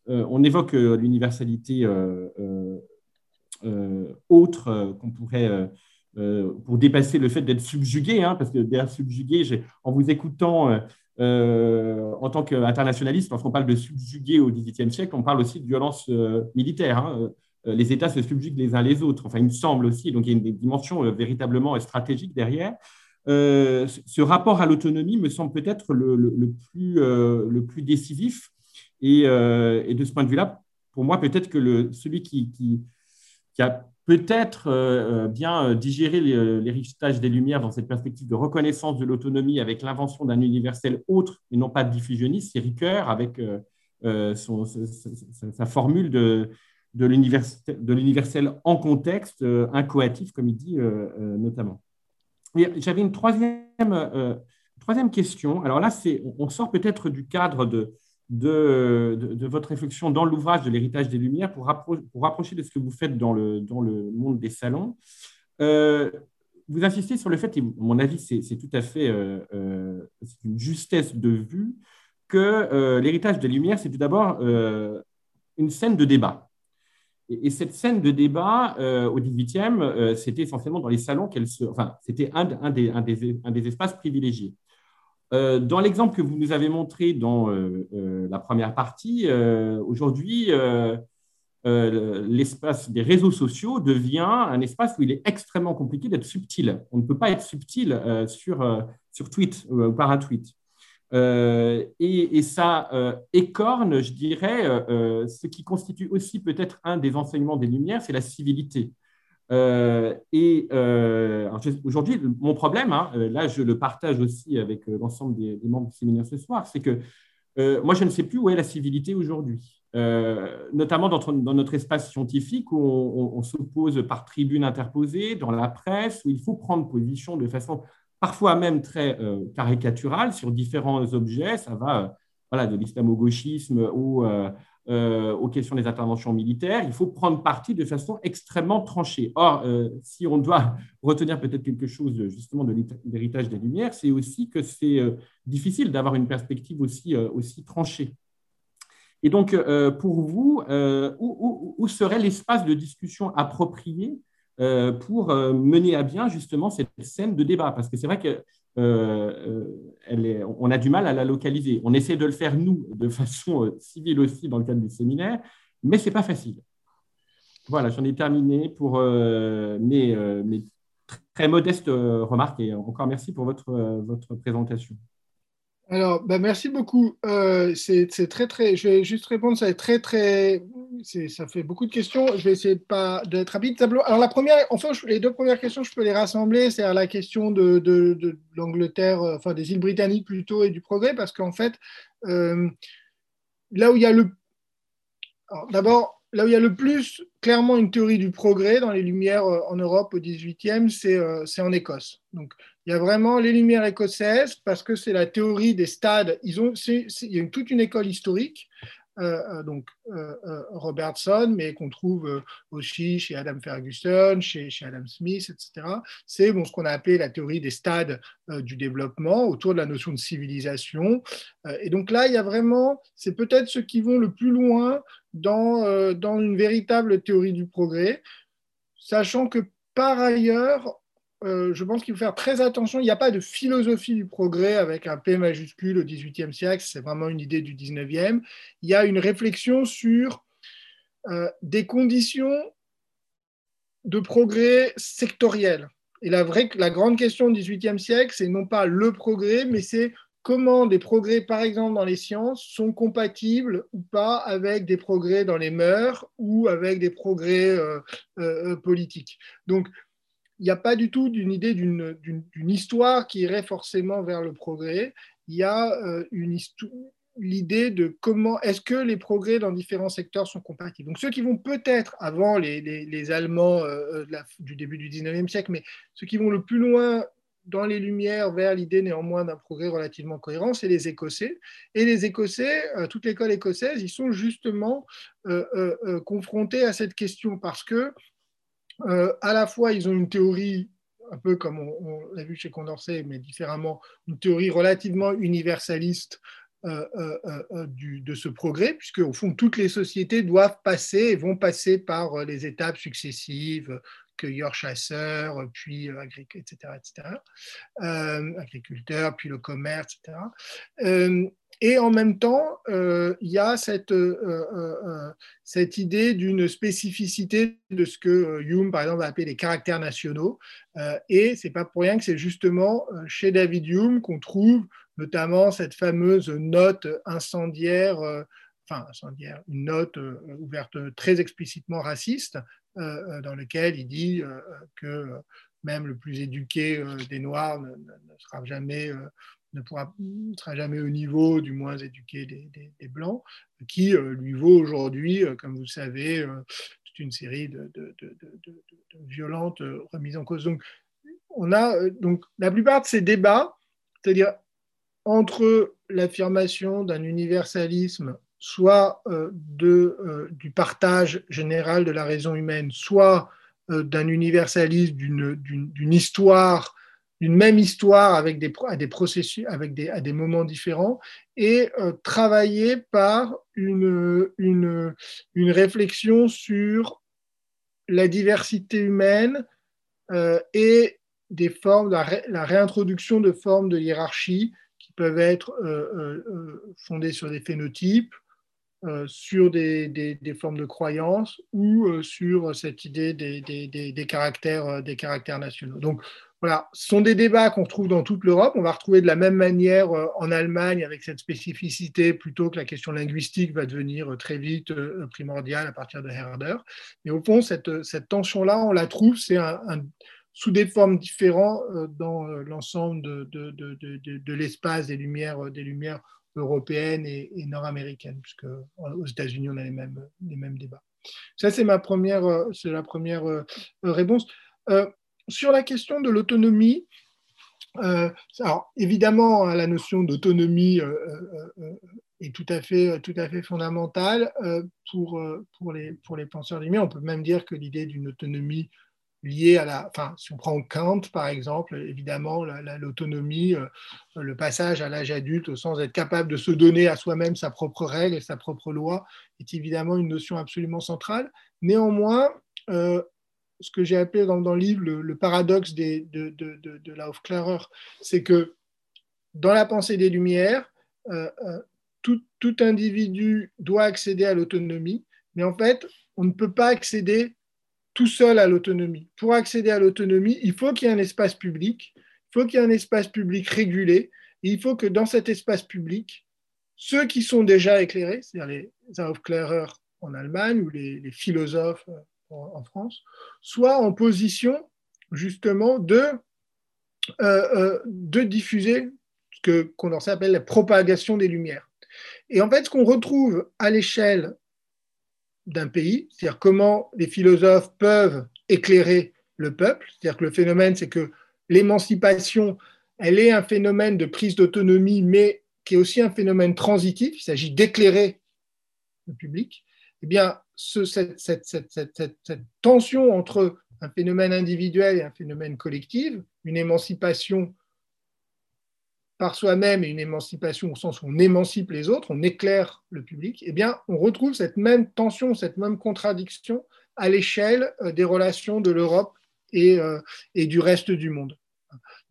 on évoque l'universalité autre qu'on pourrait euh, pour dépasser le fait d'être subjugué, hein, parce que d'être subjugué, en vous écoutant euh, euh, en tant qu'internationaliste, lorsqu'on parle de subjuguer au XVIIIe siècle, on parle aussi de violence militaire. Hein. Les États se subjuguent les uns les autres. Enfin, il me semble aussi. Donc, il y a une dimension véritablement stratégique derrière. ce rapport à l'autonomie me semble peut-être le, plus, décisif. Et, de ce point de vue-là, pour moi, peut-être que celui qui a peut-être euh, euh, bien euh, digérer l'héritage des Lumières dans cette perspective de reconnaissance de l'autonomie avec l'invention d'un universel autre et non pas diffusionniste, c'est Ricoeur avec sa, formule de, l'universel en contexte, incoatif, comme il dit notamment. J'avais une troisième, troisième question. Alors là, on sort peut-être du cadre de, de, de, votre réflexion dans l'ouvrage de l'héritage des Lumières pour, pour, rapprocher de ce que vous faites dans le, dans le monde des salons. Euh, vous insistez sur le fait, et mon avis, c'est tout à fait euh, euh, une justesse de vue, que l'héritage des Lumières, c'est tout d'abord une scène de débat. Et, cette scène de débat, au XVIIIe, c'était essentiellement dans les salons qu'elle se. Enfin, c'était un, des, un, des, un des espaces privilégiés. Euh, dans l'exemple que vous nous avez montré dans euh, euh, la première partie, aujourd'hui, l'espace des réseaux sociaux devient un espace où il est extrêmement compliqué d'être subtil. On ne peut pas être subtil sur, sur tweet ou par un tweet. et, ça écorne, je dirais, ce qui constitue aussi peut-être un des enseignements des Lumières, c'est la civilité. Et aujourd'hui, mon problème, hein, là je le partage aussi avec l'ensemble des, membres du séminaire ce soir, c'est que moi je ne sais plus où est la civilité aujourd'hui. notamment dans, notre espace scientifique où on, s'oppose par tribune interposée, dans la presse, où il faut prendre position de façon parfois même très caricaturale sur différents objets. Ça va voilà, de l'islamo-gauchisme euh, euh, aux questions des interventions militaires, il faut prendre parti de façon extrêmement tranchée. Or, euh, si on doit retenir peut-être quelque chose justement de l'héritage des Lumières, c'est aussi que c'est difficile d'avoir une perspective aussi, tranchée. Et donc, pour vous, où, serait l'espace de discussion approprié pour mener à bien justement cette scène de débat Parce que c'est vrai que euh, euh, on a du mal à la localiser. On essaie de le faire, nous, de façon euh, civile aussi, dans le cadre du séminaire, mais ce n'est pas facile. Voilà, j'en ai terminé pour mes, mes, très modestes remarques et encore merci pour votre, votre présentation. Alors, bah, merci beaucoup. Euh, c'est très, très. Je vais juste répondre. Ça très, très. Ça fait beaucoup de questions. Je vais essayer de pas d'être rapide. Alors, la première, enfin, les deux premières questions, je peux les rassembler. C'est la question de, de, l'Angleterre, euh, enfin des îles britanniques plutôt, et du progrès, parce qu'en fait, euh, là où il y a le. D'abord, là où il y a le plus clairement une théorie du progrès dans les Lumières en Europe au 18e, c'est en Écosse. Donc, il y a vraiment les Lumières écossaises parce que c'est la théorie des stades. Ils ont, il y a toute une école historique, euh, euh, donc euh, Robertson, mais qu'on trouve aussi chez Adam Ferguson, chez, chez Adam Smith, etc. C'est bon, ce qu'on a appelé la théorie des stades du développement autour de la notion de civilisation. et donc là, il y a vraiment, c'est peut-être ceux qui vont le plus loin dans, dans une véritable théorie du progrès, sachant que par ailleurs, euh, je pense qu'il faut faire très attention. Il n'y a pas de philosophie du progrès avec un P majuscule au XVIIIe siècle, c'est vraiment une idée du XIXe. Il y a une réflexion sur euh, des conditions de progrès sectoriels. Et la, vraie, la grande question du XVIIIe siècle, c'est non pas le progrès, mais c'est comment des progrès, par exemple, dans les sciences, sont compatibles ou pas avec des progrès dans les mœurs ou avec des progrès euh, politiques. Donc, il n'y a pas du tout d'une idée d'une histoire qui irait forcément vers le progrès. Il y a euh, l'idée de comment est-ce que les progrès dans différents secteurs sont compatibles? Donc ceux qui vont peut-être, avant les, Allemands euh, du début du 19e siècle, mais ceux qui vont le plus loin dans les Lumières vers l'idée néanmoins d'un progrès relativement cohérent, c'est les Écossais. Et les Écossais, euh, toute l'école écossaise, ils sont justement confrontés à cette question parce que euh, à la fois, ils ont une théorie, un peu comme on, l'a vu chez Condorcet, mais différemment, une théorie relativement universaliste euh, euh, de ce progrès, puisque au fond, toutes les sociétés doivent passer et vont passer par les étapes successives, cueilleurs-chasseurs, puis etc., etc., agriculteurs, puis le commerce, etc. Et en même temps, euh, il y a cette, euh, euh, cette idée d'une spécificité de ce que Hume, par exemple, va appeler les caractères nationaux. et ce n'est pas pour rien que c'est justement chez David Hume qu'on trouve notamment cette fameuse note incendiaire, enfin incendiaire, une note ouverte très explicitement raciste, dans laquelle il dit que même le plus éduqué des Noirs ne, sera jamais ne pourra, sera jamais au niveau du moins éduqué des, Blancs, qui euh, lui vaut aujourd'hui, euh, comme vous savez, euh, toute une série de, violentes remises en cause. Donc, on a donc la plupart de ces débats, c'est-à-dire entre l'affirmation d'un universalisme, soit de, du partage général de la raison humaine, soit d'un universalisme d'une histoire une même histoire avec des, à des processus, moments différents, et euh, travailler par une, réflexion sur la diversité humaine euh, et des la, réintroduction de formes de hiérarchie qui peuvent être euh, fondées sur des phénotypes, sur des, des, formes de croyances ou sur cette idée des, des, caractères, des caractères nationaux. Donc, voilà, ce sont des débats qu'on retrouve dans toute l'Europe. On va retrouver de la même manière en Allemagne avec cette spécificité, plutôt que la question linguistique va devenir très vite primordiale à partir de Herder. Mais au fond, cette, cette tension-là, on la trouve, c'est un, sous des formes différentes dans l'ensemble de, de, de, de l'espace des lumières, des lumières européennes et, nord-américaines, puisque aux États-Unis, on a les mêmes, les mêmes débats. Ça, c'est ma première, euh, c'est la première euh, réponse. Euh, sur la question de l'autonomie, alors évidemment, hein, la notion d'autonomie est tout à fait, tout à fait fondamentale pour, pour, les, pour les penseurs lumière. On peut même dire que l'idée d'une autonomie lié à la, enfin, si on prend Kant par exemple, évidemment, l'autonomie, euh, le passage à l'âge adulte au sens d'être capable de se donner à soi-même sa propre règle et sa propre loi est évidemment une notion absolument centrale. Néanmoins, euh, ce que j'ai appelé dans, le livre le, paradoxe des, de, de, de, la Hofklahrer, c'est que dans la pensée des Lumières, euh, tout, tout individu doit accéder à l'autonomie, mais en fait, on ne peut pas accéder tout seul à l'autonomie. Pour accéder à l'autonomie, il faut qu'il y ait un espace public, il faut qu'il y ait un espace public régulé, et il faut que dans cet espace public, ceux qui sont déjà éclairés, c'est-à-dire les Aufklärer en Allemagne ou les, philosophes en, France, soient en position justement de, euh, euh, de diffuser ce que Condorcet appelle la propagation des lumières. Et en fait, ce qu'on retrouve à l'échelle d'un pays, c'est-à-dire comment les philosophes peuvent éclairer le peuple, c'est-à-dire que le phénomène, c'est que l'émancipation, elle est un phénomène de prise d'autonomie, mais qui est aussi un phénomène transitif, il s'agit d'éclairer le public, eh bien, cette, cette, tension entre un phénomène individuel et un phénomène collectif, une émancipation par soi-même et une émancipation au sens où on émancipe les autres, on éclaire le public, eh bien, on retrouve cette même tension, cette même contradiction à l'échelle euh, des relations de l'Europe et, euh, et, du reste du monde.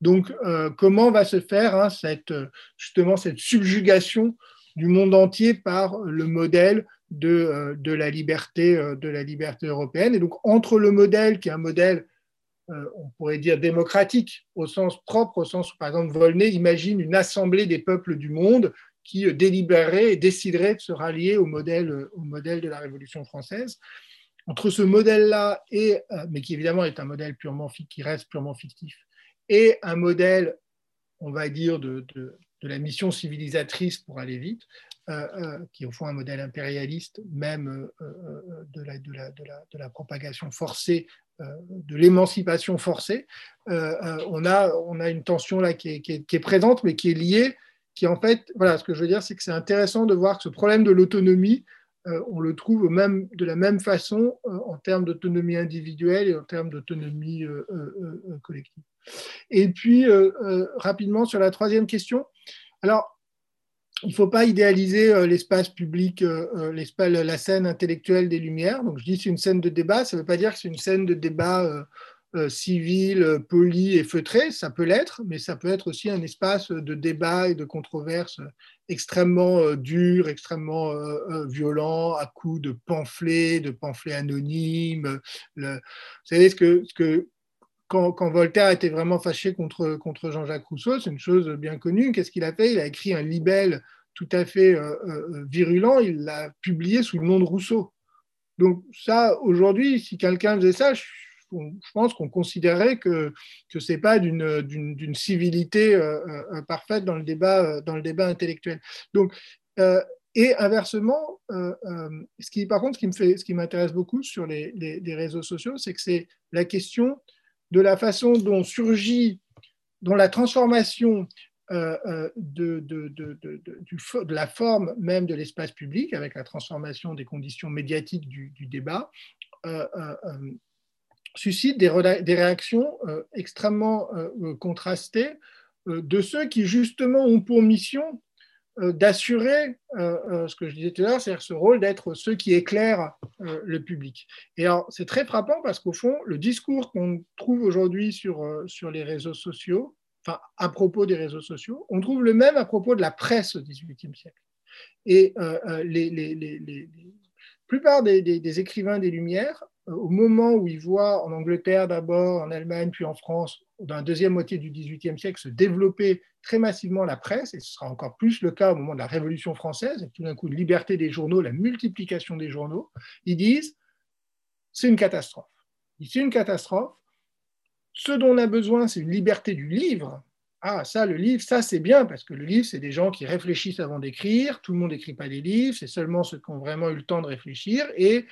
Donc, euh, comment va se faire hein, cette, justement cette subjugation du monde entier par le modèle de, la liberté, de la liberté européenne? Et donc, entre le modèle qui est un modèle on pourrait dire démocratique, au sens propre, au sens où, par exemple, Volney imagine une assemblée des peuples du monde qui euh, délibérerait et déciderait de se rallier au modèle, euh, au modèle de la Révolution française. Entre ce modèle-là, et, mais qui évidemment est un modèle purement, qui reste purement fictif, et un modèle, on va dire, de, la mission civilisatrice pour aller vite, qui est au fond un modèle impérialiste, même de, la, de, la, propagation forcée euh, de l'émancipation forcée, euh, euh, on, a, on a une tension là qui est, présente, mais qui est liée, qui en fait, voilà, ce que je veux dire, c'est que c'est intéressant de voir que ce problème de l'autonomie, on le trouve de la même façon en termes d'autonomie individuelle et en termes d'autonomie collective. Et puis, rapidement, sur la troisième question, alors, il ne faut pas idéaliser euh, l'espace public, euh, euh, la scène intellectuelle des Lumières. Donc, je dis c'est une scène de débat, ça ne veut pas dire que c'est une scène de débat civil, poli et feutré. Ça peut l'être, mais ça peut être aussi un espace de débat et de controverse extrêmement dur, extrêmement violent, à coups de pamphlets, de pamphlets anonymes. vous savez ce que, ce que quand, Voltaire était vraiment fâché contre, contre Jean-Jacques Rousseau, c'est une chose bien connue. Qu'est-ce qu'il a fait? Il a écrit un libelle tout à fait euh, euh, virulent, il l'a publié sous le nom de Rousseau. Donc ça, aujourd'hui, si quelqu'un faisait ça, je, pense qu'on considérerait que ce n'est pas d'une civilité euh, parfaite dans le, débat, dans le débat intellectuel. Donc, et inversement, ce qui, par contre, ce qui m'intéresse beaucoup sur les, les réseaux sociaux, c'est que c'est la question de la façon dont surgit, dont la transformation euh, euh, de, la forme même de l'espace public, avec la transformation des conditions médiatiques du, débat, euh, suscite des réactions extrêmement contrastées de ceux qui justement ont pour mission d'assurer ce que je disais tout à l'heure, c'est-à-dire ce rôle d'être ceux qui éclairent le public. Et alors, c'est très frappant parce qu'au fond, le discours qu'on trouve aujourd'hui sur, sur les réseaux sociaux, enfin, à propos des réseaux sociaux. On trouve le même à propos de la presse au XVIIIe siècle. Et euh, euh, les, les, plupart des, écrivains des Lumières au moment où il voit en Angleterre d'abord, en Allemagne, puis en France, dans la deuxième moitié du XVIIIe siècle, se développer très massivement la presse, et ce sera encore plus le cas au moment de la Révolution française, et tout d'un coup, une liberté des journaux, la multiplication des journaux, ils disent c'est une catastrophe. C'est une catastrophe. Ce dont on a besoin, c'est une liberté du livre. Ah, ça, le livre, ça, c'est bien, parce que le livre, c'est des gens qui réfléchissent avant d'écrire. Tout le monde n'écrit pas des livres, c'est seulement ceux qui ont vraiment eu le temps de réfléchir. Et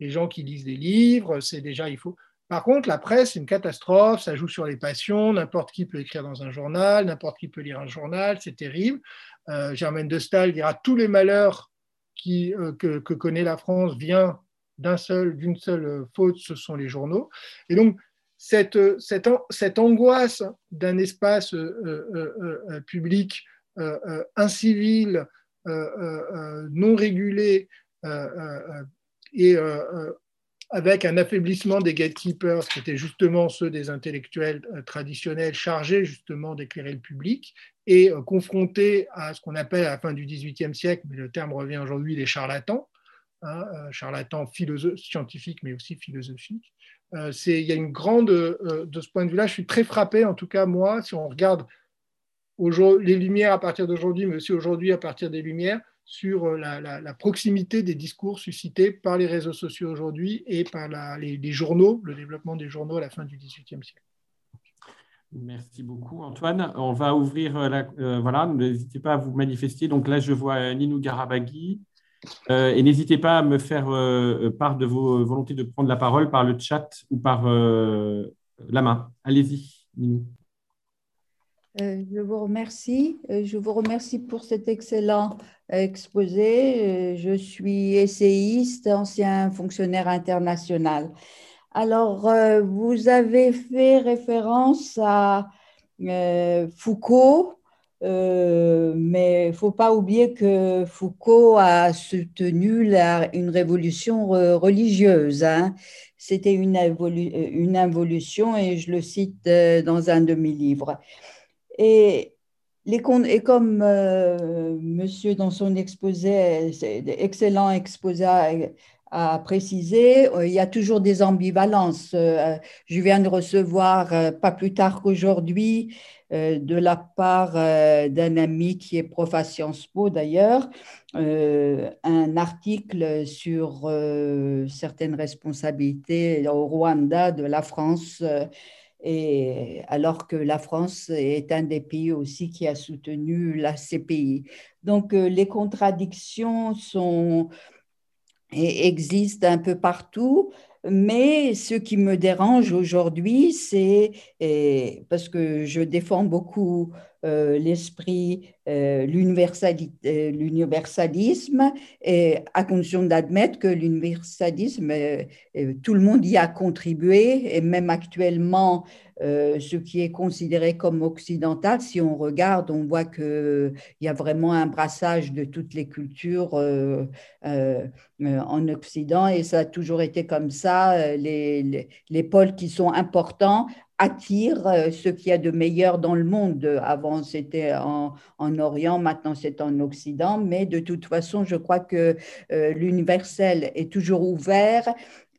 les gens qui lisent des livres, c'est déjà, il faut. Par contre, la presse, c'est une catastrophe, ça joue sur les passions, n'importe qui peut écrire dans un journal, n'importe qui peut lire un journal, c'est terrible. Euh, Germaine de Staël dira tous les malheurs euh, que, connaît la France vient d'un seul, d'une seule faute, ce sont les journaux. Et donc, cette, cette, cette angoisse d'un espace euh, public incivil, non régulé, et avec un affaiblissement des gatekeepers, qui étaient justement ceux des intellectuels euh, traditionnels chargés justement d'éclairer le public, et euh, confrontés à ce qu'on appelle à la fin du XVIIIe siècle, mais le terme revient aujourd'hui, les charlatans, hein, euh, charlatans scientifiques mais aussi philosophiques. il y a une grande, de ce point de vue-là, je suis très frappé, en tout cas moi, si on regarde les Lumières à partir d'aujourd'hui, mais aussi aujourd'hui à partir des Lumières, sur euh, la, proximité des discours suscités par les réseaux sociaux aujourd'hui et par les, journaux, le développement des journaux à la fin du XVIIIe siècle. Merci beaucoup, Antoine. On va ouvrir euh, la. Euh, voilà, n'hésitez pas à vous manifester. Donc là, je vois Ninou Garabaghi. et n'hésitez pas à me faire part de vos volontés de prendre la parole par le chat ou par la main. Allez-y, Ninou. Je vous remercie. Je vous remercie pour cet excellent exposé. Je suis essayiste, ancien fonctionnaire international. Alors, euh, vous avez fait référence à euh, Foucault, euh, mais il ne faut pas oublier que Foucault a soutenu une révolution religieuse. Hein. C'était une, une, involution et je le cite dans un de mes livres. Et et comme euh, monsieur dans son exposé, excellent exposé, a, précisé, euh, il y a toujours des ambivalences. Euh, je viens de recevoir, pas plus tard qu'aujourd'hui, de la part d'un ami qui est prof à Sciences Po d'ailleurs, un article sur certaines responsabilités au Rwanda de la France alors que la France est un des pays aussi qui a soutenu la CPI. Donc euh, les contradictions existent un peu partout, mais ce qui me dérange aujourd'hui, c'est parce que je défends beaucoup euh, l'esprit, euh, l'universalisme, et à condition d'admettre que l'universalisme, tout le monde y a contribué, et même actuellement, euh, ce qui est considéré comme occidental, si on regarde, on voit qu'il y a vraiment un brassage de toutes les cultures euh, euh, en Occident et ça a toujours été comme ça. Les, les, pôles qui sont importants attirent ce qu'il y a de meilleur dans le monde. Avant, c'était en, en, Orient, maintenant, c'est en Occident, mais de toute façon, je crois que l'universel est toujours ouvert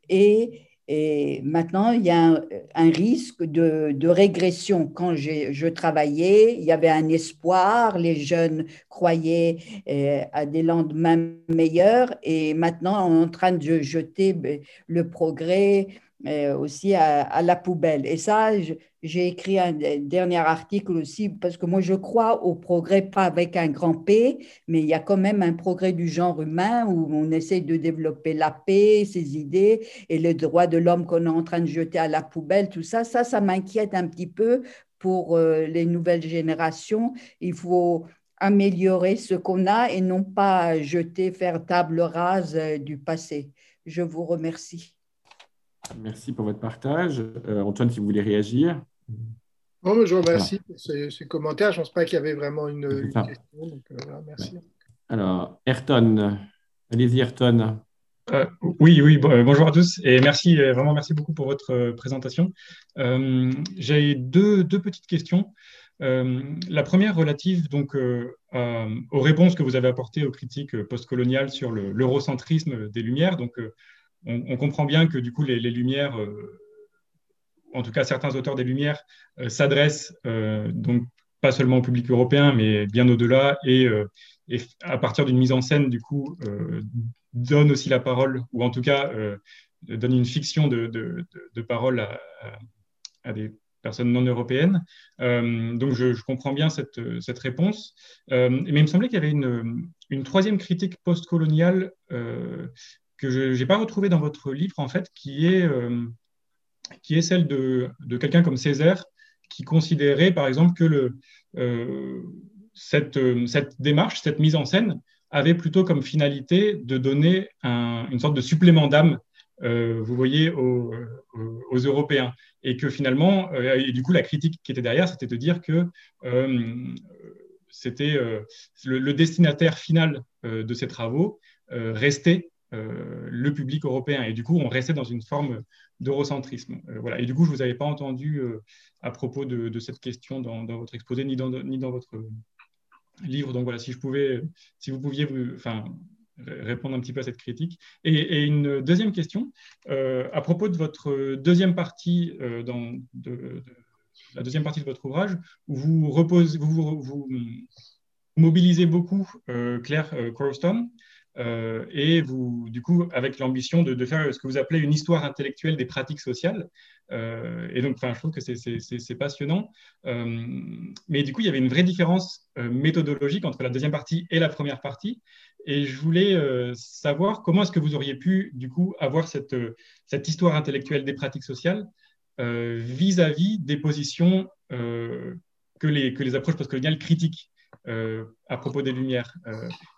et et maintenant, il y a un, risque de, régression. Quand je travaillais, il y avait un espoir, les jeunes croyaient euh, à des lendemains meilleurs, et maintenant, on est en train de jeter ben, le progrès euh, aussi à, la poubelle. Et ça, j'ai écrit un dernier article aussi parce que moi, je crois au progrès, pas avec un grand P, mais il y a quand même un progrès du genre humain où on essaie de développer la paix, ses idées et les droits de l'homme qu'on est en train de jeter à la poubelle, tout ça. Ça, ça m'inquiète un petit peu pour euh, les nouvelles générations. Il faut améliorer ce qu'on a et non pas jeter, faire table rase euh, du passé. Je vous remercie. Merci pour votre partage. Euh, Antoine, si vous voulez réagir. Non, je vous remercie pour ces, commentaires. Je ne pense pas qu'il y avait vraiment une, question. Euh, merci. Alors, Ayrton, allez-y, Ayrton. Euh, oui, oui, bonjour à tous et merci, vraiment merci beaucoup pour votre présentation. J'ai deux, deux, petites questions. la première relative donc aux réponses que vous avez apportées aux critiques postcoloniales sur l'eurocentrisme des Lumières. Donc, on, comprend bien que du coup les, Lumières, en tout cas certains auteurs des Lumières, s'adressent donc pas seulement au public européen, mais bien au-delà, et, à partir d'une mise en scène, du coup, donne aussi la parole, ou en tout cas donne une fiction de, de, parole à, des personnes non européennes. Euh, donc je, comprends bien cette, cette réponse. Euh, mais il me semblait qu'il y avait une, une troisième critique postcoloniale euh, que je n'ai pas retrouvée dans votre livre, en fait, qui est, qui est celle de, de quelqu'un comme Césaire, qui considérait, par exemple, que le, cette, cette démarche, cette mise en scène, avait plutôt comme finalité de donner une sorte de supplément d'âme euh, vous voyez, aux, Européens. Et que finalement, euh, et du coup, la critique qui était derrière, c'était de dire que euh, c'était le, destinataire final de ces travaux restait le public européen. Et du coup, on restait dans une forme d'eurocentrisme. voilà. Et du coup, je ne vous avais pas entendu à propos de, cette question dans, votre exposé, ni dans, ni dans votre livre. Donc voilà, si je pouvais, si vous pouviez enfin, répondre un petit peu à cette critique. Et, une deuxième question, euh, à propos de votre deuxième partie, euh, dans, de, la deuxième partie de votre ouvrage, où vous, reposez, vous, vous, mobilisez beaucoup euh, Claire Crowston, et vous, du coup, avec l'ambition de, faire ce que vous appelez une histoire intellectuelle des pratiques sociales. et donc, je trouve que c'est passionnant. mais du coup, il y avait une vraie différence méthodologique entre la deuxième partie et la première partie. Et je voulais euh, savoir comment est-ce que vous auriez pu, du coup, avoir cette, euh, histoire intellectuelle des pratiques sociales euh, vis-à-vis des positions que les approches postcoloniales critiquent à propos des Lumières.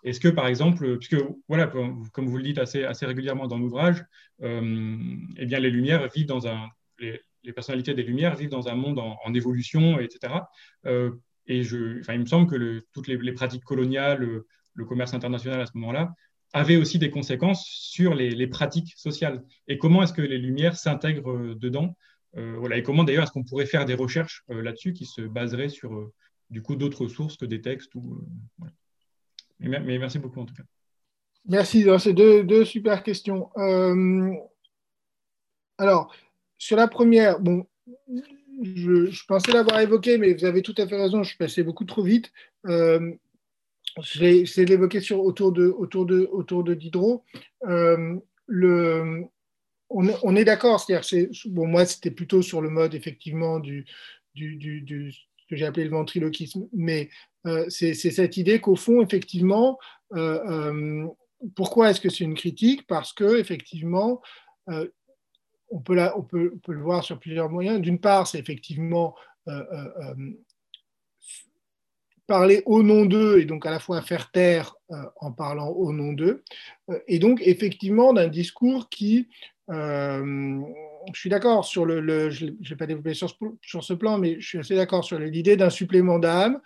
est-ce que, par exemple, puisque, voilà, comme, vous le dites assez, régulièrement dans l'ouvrage, eh bien, les Lumières vivent dans un... Les, personnalités des Lumières vivent dans un monde en, évolution, etc. et je, il me semble que toutes les, pratiques coloniales, le commerce international à ce moment-là, avait aussi des conséquences sur les, pratiques sociales. Et comment est-ce que les Lumières s'intègrent euh, dedans? Euh, voilà. Et comment d'ailleurs est-ce qu'on pourrait faire des recherches euh, là-dessus qui se baseraient sur du coup d'autres sources que des textes ou, mais, merci beaucoup en tout cas. Merci, c'est deux, deux, super questions. alors, sur la première, bon, je, pensais l'avoir évoqué, mais vous avez tout à fait raison, je suis passé beaucoup trop vite c'est l'évoquer sur autour de autour de autour de Diderot. Euh, le, on, est d'accord, c'est-à-dire bon moi c'était plutôt sur le mode effectivement du, du, du, que j'ai appelé le ventriloquisme, mais euh, c'est cette idée qu'au fond effectivement euh, pourquoi est-ce que c'est une critique? Parce que effectivement on peut, la, on, peut, on peut le voir sur plusieurs moyens. D'une part, c'est effectivement parler au nom d'eux et donc à la fois faire taire euh, en parlant au nom d'eux, euh, et donc effectivement d'un discours qui, euh, je suis d'accord sur le, je ne vais pas développer sur, ce plan, mais je suis assez d'accord sur l'idée d'un supplément d'âme.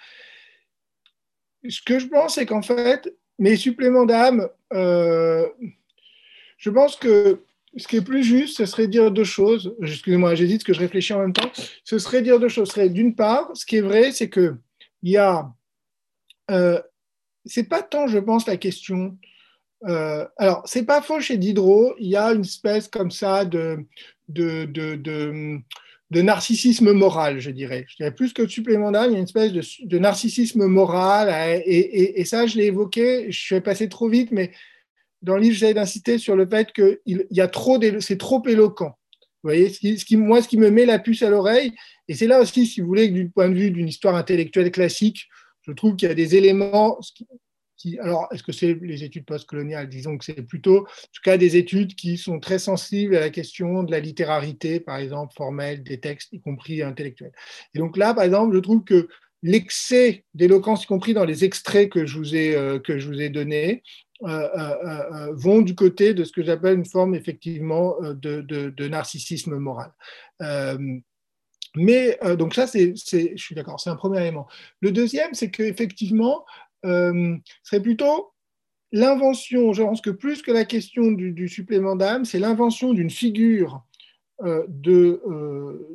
Ce que je pense, c'est qu'en fait, mes suppléments d'âme, je pense que ce qui est plus juste, ce serait dire deux choses. Excusez-moi, j'hésite, que je réfléchis en même temps. Ce serait dire deux choses. Ce serait d'une part, ce qui est vrai, c'est que il y a. Euh, c'est pas tant, je pense, la question. Euh, alors, c'est pas faux chez Diderot, il y a une espèce comme ça de, de, de, de, narcissisme moral, je dirais. Je dirais plus que supplément d'âme, il y a une espèce de, narcissisme moral, et, et, et ça, je l'ai évoqué, je suis passé trop vite, mais dans le livre, j'essaie d'insister sur le fait que il y a trop, c'est trop éloquent. Vous voyez, ce qui, moi, ce qui me met la puce à l'oreille, et c'est là aussi, si vous voulez, du point de vue d'une histoire intellectuelle classique, je trouve qu'il y a des éléments. Alors, est-ce que c'est les études postcoloniales? Disons que c'est plutôt, en tout cas, des études qui sont très sensibles à la question de la littérarité, par exemple, formelle des textes, y compris intellectuels. Et donc là, par exemple, je trouve que l'excès d'éloquence, y compris dans les extraits que je vous ai, euh, ai donnés, euh, euh, vont du côté de ce que j'appelle une forme effectivement de, narcissisme moral. Mais donc ça, c'est, je suis d'accord, c'est un premier élément. Le deuxième, c'est qu'effectivement, euh, serait plutôt l'invention, je pense que plus que la question du, supplément d'âme, c'est l'invention d'une figure euh, de, euh,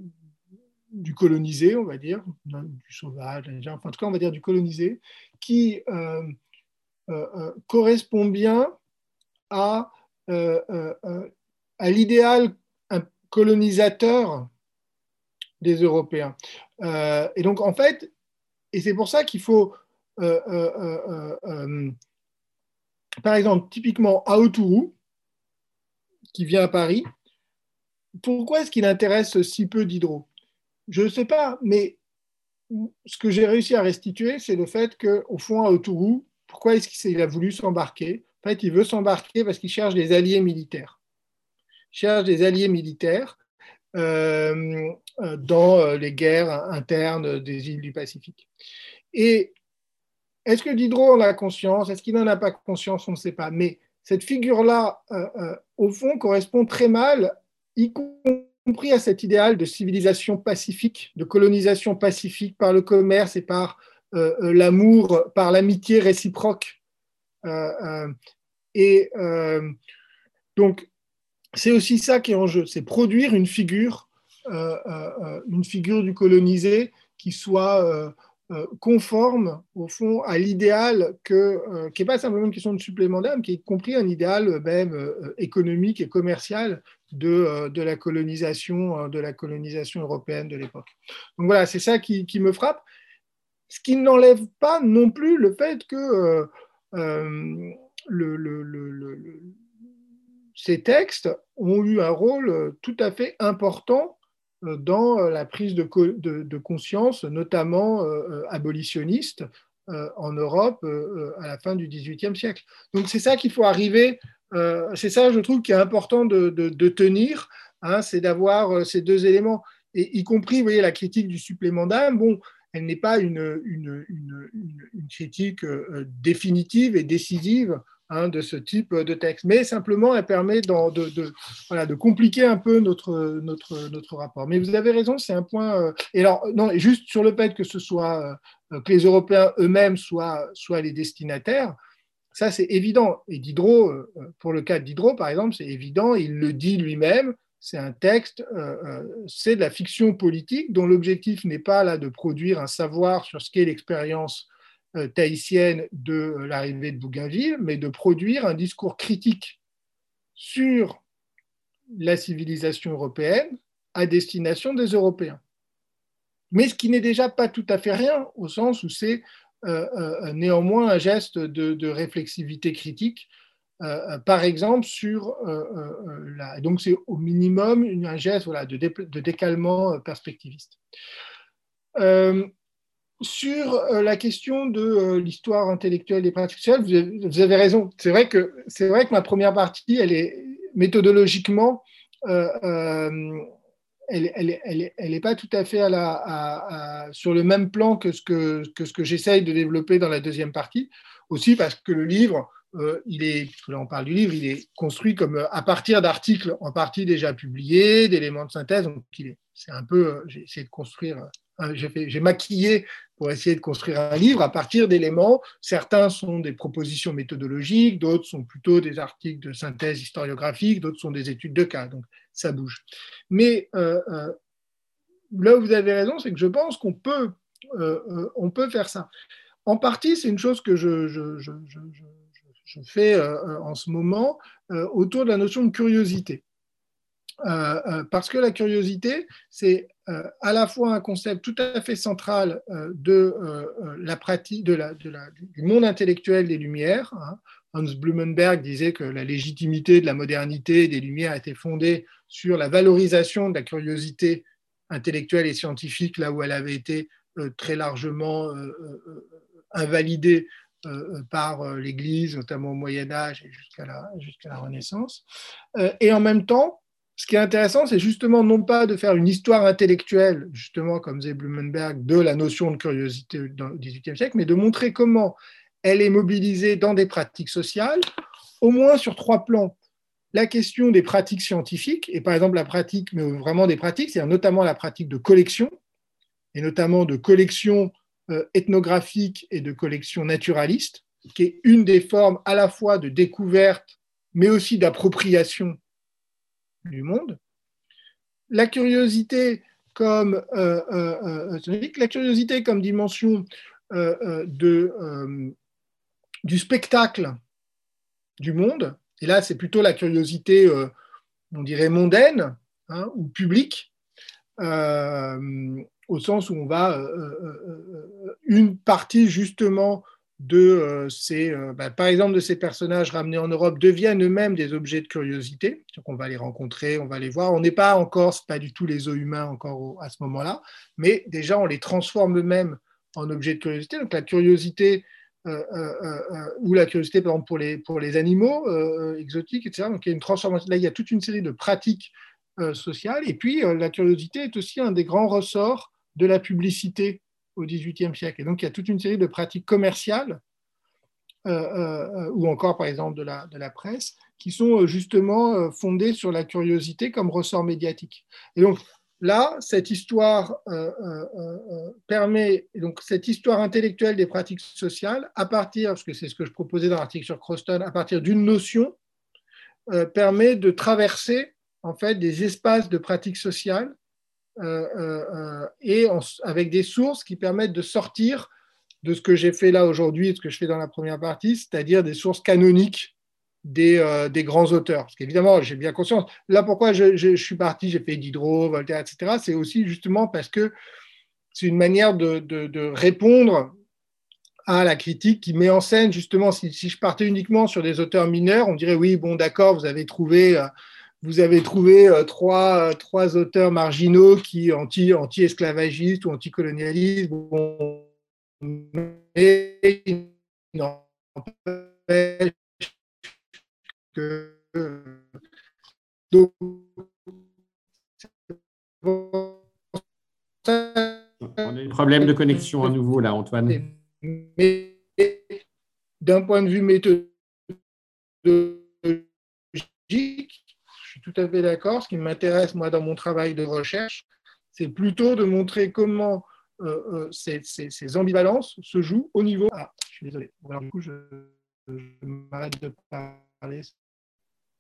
du colonisé, on va dire, du sauvage, enfin, en tout cas, on va dire du colonisé, qui correspond bien à à l'idéal colonisateur des Européens. et donc, en fait, et c'est pour ça qu'il faut, par exemple, typiquement Aoturu, qui vient à Paris, pourquoi est-ce qu'il intéresse si peu Diderot Je ne sais pas, mais ce que j'ai réussi à restituer, c'est le fait qu'au fond, à Autourou, pourquoi est-ce qu'il a voulu s'embarquer? En fait, il veut s'embarquer parce qu'il cherche des alliés militaires. Il cherche des alliés militaires euh, dans euh, les guerres internes des îles du Pacifique. Et est-ce que Diderot en a conscience? Est-ce qu'il n'en a pas conscience? On ne sait pas. Mais cette figure-là, euh, au fond, correspond très mal, y compris à cet idéal de civilisation pacifique, de colonisation pacifique par le commerce et par euh, euh, l'amour, par l'amitié réciproque. Euh, et donc, c'est aussi ça qui est en jeu, c'est produire une figure, une figure du colonisé qui soit conforme, au fond, à l'idéal que, qui n'est pas simplement une question de supplément d'âme, qui est compris un idéal même économique et commercial euh, de, la colonisation, euh, de la colonisation européenne de l'époque. Donc voilà, c'est ça qui, me frappe. Ce qui n'enlève pas non plus le fait que euh, ces textes ont eu un rôle tout à fait important dans la prise de, conscience, notamment abolitionniste, en Europe à la fin du XVIIIe siècle. Donc c'est ça qu'il faut arriver euh, c'est ça, je trouve, qui est important de, tenir, hein, c'est d'avoir euh, ces deux éléments, et y compris, vous voyez, la critique du supplément d'âme. Bon, elle n'est pas une, critique euh, définitive et décisive hein, de ce type de texte, mais simplement, elle permet de, compliquer un peu notre, rapport. Mais vous avez raison, c'est un point. et alors, non, juste sur le fait que ce soit que les Européens eux-mêmes soient les destinataires. Ça, c'est évident. Et Diderot, euh, pour le cas de Diderot, par exemple, c'est évident, il le dit lui-même, c'est un texte, euh, euh, c'est de la fiction politique dont l'objectif n'est pas là de produire un savoir sur ce qu'est l'expérience tahitienne de l'arrivée de Bougainville, mais de produire un discours critique sur la civilisation européenne à destination des Européens. Mais ce qui n'est déjà pas tout à fait rien, au sens où c'est euh, euh, néanmoins un geste de, réflexivité critique, euh, par exemple sur la, donc c'est au minimum un geste voilà, de, de décalement perspectiviste. Sur la question de l'histoire intellectuelle pratiques sociales, vous avez, raison. C'est vrai que c'est vrai que ma première partie, elle est méthodologiquement elle n'est pas tout à fait sur le même plan que ce que, ce que j'essaye de développer dans la deuxième partie, aussi parce que le livre, euh, il est, là on parle du livre, il est construit comme euh, à partir d'articles en partie déjà publiés, d'éléments de synthèse, donc c'est un peu, euh, j'ai essayé de construire j'ai maquillé pour essayer de construire un livre à partir d'éléments. Certains sont des propositions méthodologiques, d'autres sont plutôt des articles de synthèse historiographique, d'autres sont des études de cas. Donc ça bouge. Mais euh, euh, là où vous avez raison, c'est que je pense qu'on peut, euh, on peut faire ça. En partie, c'est une chose que je, fais en ce moment autour de la notion de curiosité. parce que la curiosité, c'est à la fois un concept tout à fait central euh, de euh, la pratique de la, du monde intellectuel des Lumières. Hein. Hans Blumenberg disait que la légitimité de la modernité des Lumières était fondée sur la valorisation de la curiosité intellectuelle et scientifique, là où elle avait été très largement invalidée par l'Église, notamment au Moyen Âge et jusqu'à la Renaissance. Et en même temps, ce qui est intéressant, c'est justement non pas de faire une histoire intellectuelle, justement comme Zé Blumenberg, de la notion de curiosité dans le XVIIIe siècle, mais de montrer comment elle est mobilisée dans des pratiques sociales, au moins sur trois plans. La question des pratiques scientifiques, et par exemple la pratique, mais vraiment des pratiques, c'est-à-dire notamment la pratique de collection, et notamment de collection euh, ethnographique et de collection naturaliste, qui est une des formes à la fois de découverte, mais aussi d'appropriation du monde. La curiosité comme, euh, euh, euh, la curiosité comme dimension de, du spectacle du monde, et là c'est plutôt la curiosité on dirait, mondaine hein, ou publique, au sens où on va une partie justement de ces, bah, par exemple, de ces personnages ramenés en Europe deviennent eux-mêmes des objets de curiosité. On va les rencontrer, on va les voir. On n'est pas encore, c'est pas du tout les os humains encore à ce moment-là, mais déjà on les transforme eux-mêmes en objets de curiosité. Donc la curiosité euh, euh, euh, ou la curiosité, par exemple, pour les, pour les animaux exotiques, etc. Donc il y a une transformation. Là, il y a toute une série de pratiques sociales. Et puis la curiosité est aussi un des grands ressorts de la publicité au XVIIIe siècle. Et donc, il y a toute une série de pratiques commerciales, ou encore, par exemple, de la, de la presse, qui sont justement fondées sur la curiosité comme ressort médiatique. Et donc, là, cette histoire euh, euh, euh, permet, donc cette histoire intellectuelle des pratiques sociales, à partir, parce que c'est ce que je proposais dans l'article sur Croston, à partir d'une notion, permet de traverser en fait des espaces de pratiques sociales et avec des sources qui permettent de sortir de ce que j'ai fait là aujourd'hui et ce que je fais dans la première partie, c'est-à-dire des sources canoniques euh, des, grands auteurs. Parce qu'évidemment, j'ai bien conscience. Là, pourquoi je, suis parti, j'ai fait Diderot, Voltaire, etc. C'est aussi justement parce que c'est une manière de, répondre à la critique qui met en scène, justement, si, je partais uniquement sur des auteurs mineurs, on dirait oui, bon, d'accord, vous avez trouvé. Euh, vous avez trouvé euh, trois, trois auteurs marginaux qui anti, anti-esclavagistes ou anti-colonialistes. Bon, mais non, on a des problèmes de connexion à nouveau là, Antoine. Mais d'un point de vue méthodologique, tout à fait d'accord. Ce qui m'intéresse, moi, dans mon travail de recherche, c'est plutôt de montrer comment euh, euh, ces, ambivalences se jouent au niveau. Ah, je suis désolé. Alors, du coup, je, m'arrête de parler.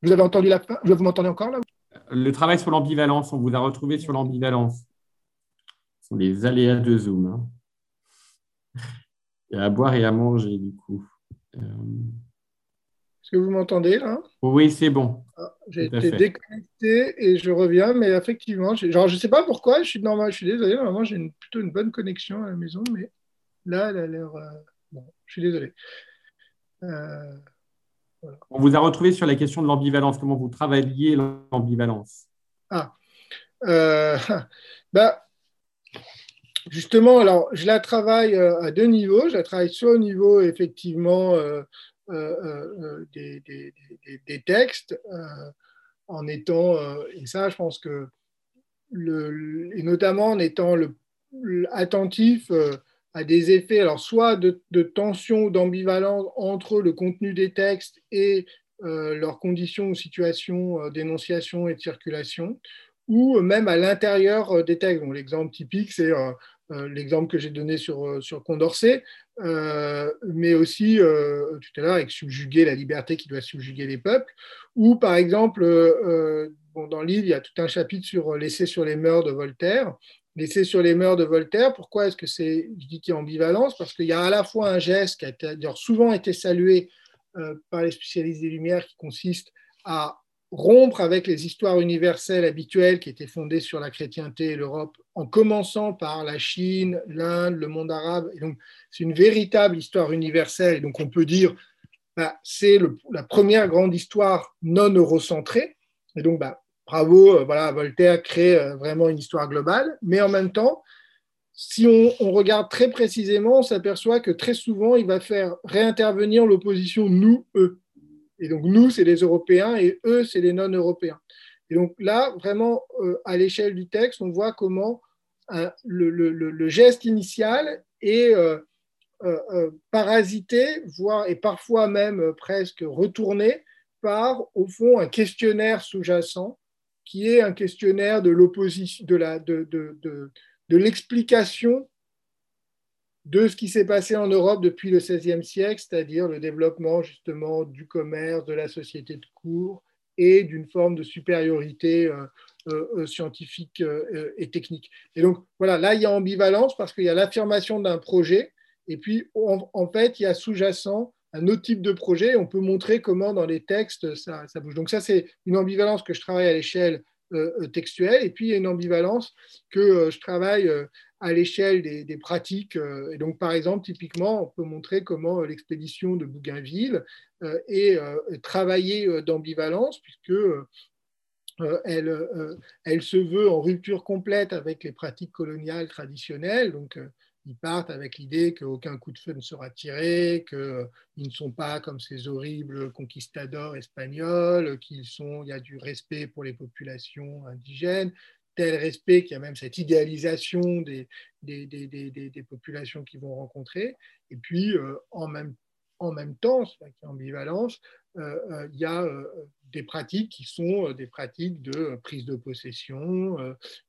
Vous avez entendu la fin? Vous m'entendez encore là? Le travail sur l'ambivalence, on vous a retrouvé sur l'ambivalence. Ce sont les aléas de Zoom. Hein. Il y a à boire et à manger, du coup. Euh, Est-ce que vous m'entendez là? Oui, c'est bon. Ah, j'ai été déconnecté et je reviens, mais effectivement, genre, je ne sais pas pourquoi, je suis, normal, je suis désolé, normalement j'ai plutôt une bonne connexion à la maison, mais là, elle a l'air. Euh, bon, je suis désolé. Euh... On vous a retrouvé sur la question de l'ambivalence. Comment vous travailliez l'ambivalence? Ah, euh, bah, justement, alors je la travaille à deux niveaux. Je la travaille sur le niveau effectivement euh, des, textes, en étant, et ça, je pense que, et notamment en étant attentif à des effets, alors soit de, tension ou d'ambivalence entre le contenu des textes et euh, leurs conditions ou situations euh, d'énonciation et de circulation, ou même à l'intérieur euh, des textes. L'exemple typique, c'est l'exemple que j'ai donné sur, sur Condorcet, mais aussi tout à l'heure avec subjuguer la liberté qui doit subjuguer les peuples, ou par exemple, bon, dans le livre, il y a tout un chapitre sur l'essai sur les mœurs de Voltaire, L'essai sur les mœurs de Voltaire, pourquoi est-ce que c'est, je dis qu'il y a ambivalence? Parce qu'il y a à la fois un geste qui a souvent été salué euh, par les spécialistes des Lumières qui consiste à rompre avec les histoires universelles habituelles qui étaient fondées sur la chrétienté et l'Europe, en commençant par la Chine, l'Inde, le monde arabe. C'est une véritable histoire universelle. Et donc, on peut dire, bah, c'est la première grande histoire non eurocentrée. Et donc, bah, bravo, euh, voilà, Voltaire crée euh, vraiment une histoire globale, mais en même temps, si on, regarde très précisément, on s'aperçoit que très souvent, il va faire réintervenir l'opposition nous-eux. Et donc, nous, c'est les Européens et eux, c'est les non-Européens. Et donc là, vraiment, euh, à l'échelle du texte, on voit comment le, geste initial est parasité, voire et parfois même presque retourné par, au fond, un questionnaire sous-jacent qui est un questionnaire de l'opposition, de, la, de, de, de l'explication de ce qui s'est passé en Europe depuis le XVIe siècle, c'est-à-dire le développement justement du commerce, de la société de cours et d'une forme de supériorité euh, euh, euh, scientifique et technique. Et donc voilà, là il y a ambivalence parce qu'il y a l'affirmation d'un projet et puis en, fait il y a sous-jacent un autre type de projet. On peut montrer comment dans les textes ça, bouge. Donc ça, c'est une ambivalence que je travaille à l'échelle textuelle. Et puis, il y a une ambivalence que je travaille à l'échelle des, pratiques. Et donc, par exemple, typiquement, on peut montrer comment l'expédition de Bougainville est travaillée d'ambivalence, puisque euh, elle, euh, elle, se veut en rupture complète avec les pratiques coloniales traditionnelles. Donc, euh, ils partent avec l'idée qu'aucun coup de feu ne sera tiré, qu'ils ne sont pas comme ces horribles conquistadors espagnols, qu'il y a du respect pour les populations indigènes, tel respect qu'il y a même cette idéalisation des, des, des, des populations qu'ils vont rencontrer. Et puis, en même en même temps, c'est ambivalence, euh, euh, il y a euh, des pratiques qui sont des pratiques de prise de possession,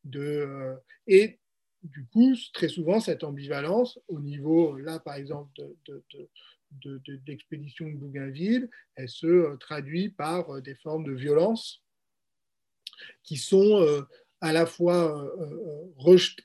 de, et du coup, très souvent, cette ambivalence, au niveau, là, par exemple, d'expédition de, de, de, Bougainville, elle se traduit par des formes de violence qui sont à la fois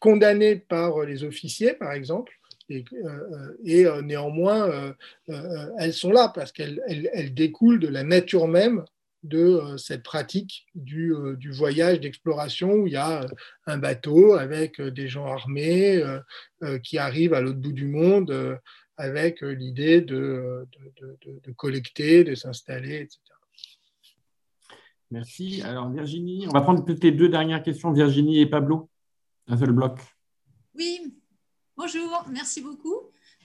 condamnées par les officiers, par exemple, et, euh, euh, néanmoins, euh, elles sont là parce qu'elles elles, découlent de la nature même de cette pratique du, voyage d'exploration où il y a un bateau avec des gens armés qui arrivent à l'autre bout du monde avec l'idée de, collecter, de s'installer, etc. Merci. Alors Virginie, on va prendre peut-être les deux dernières questions, Virginie et Pablo. Un seul bloc. Oui, Bonjour, merci beaucoup.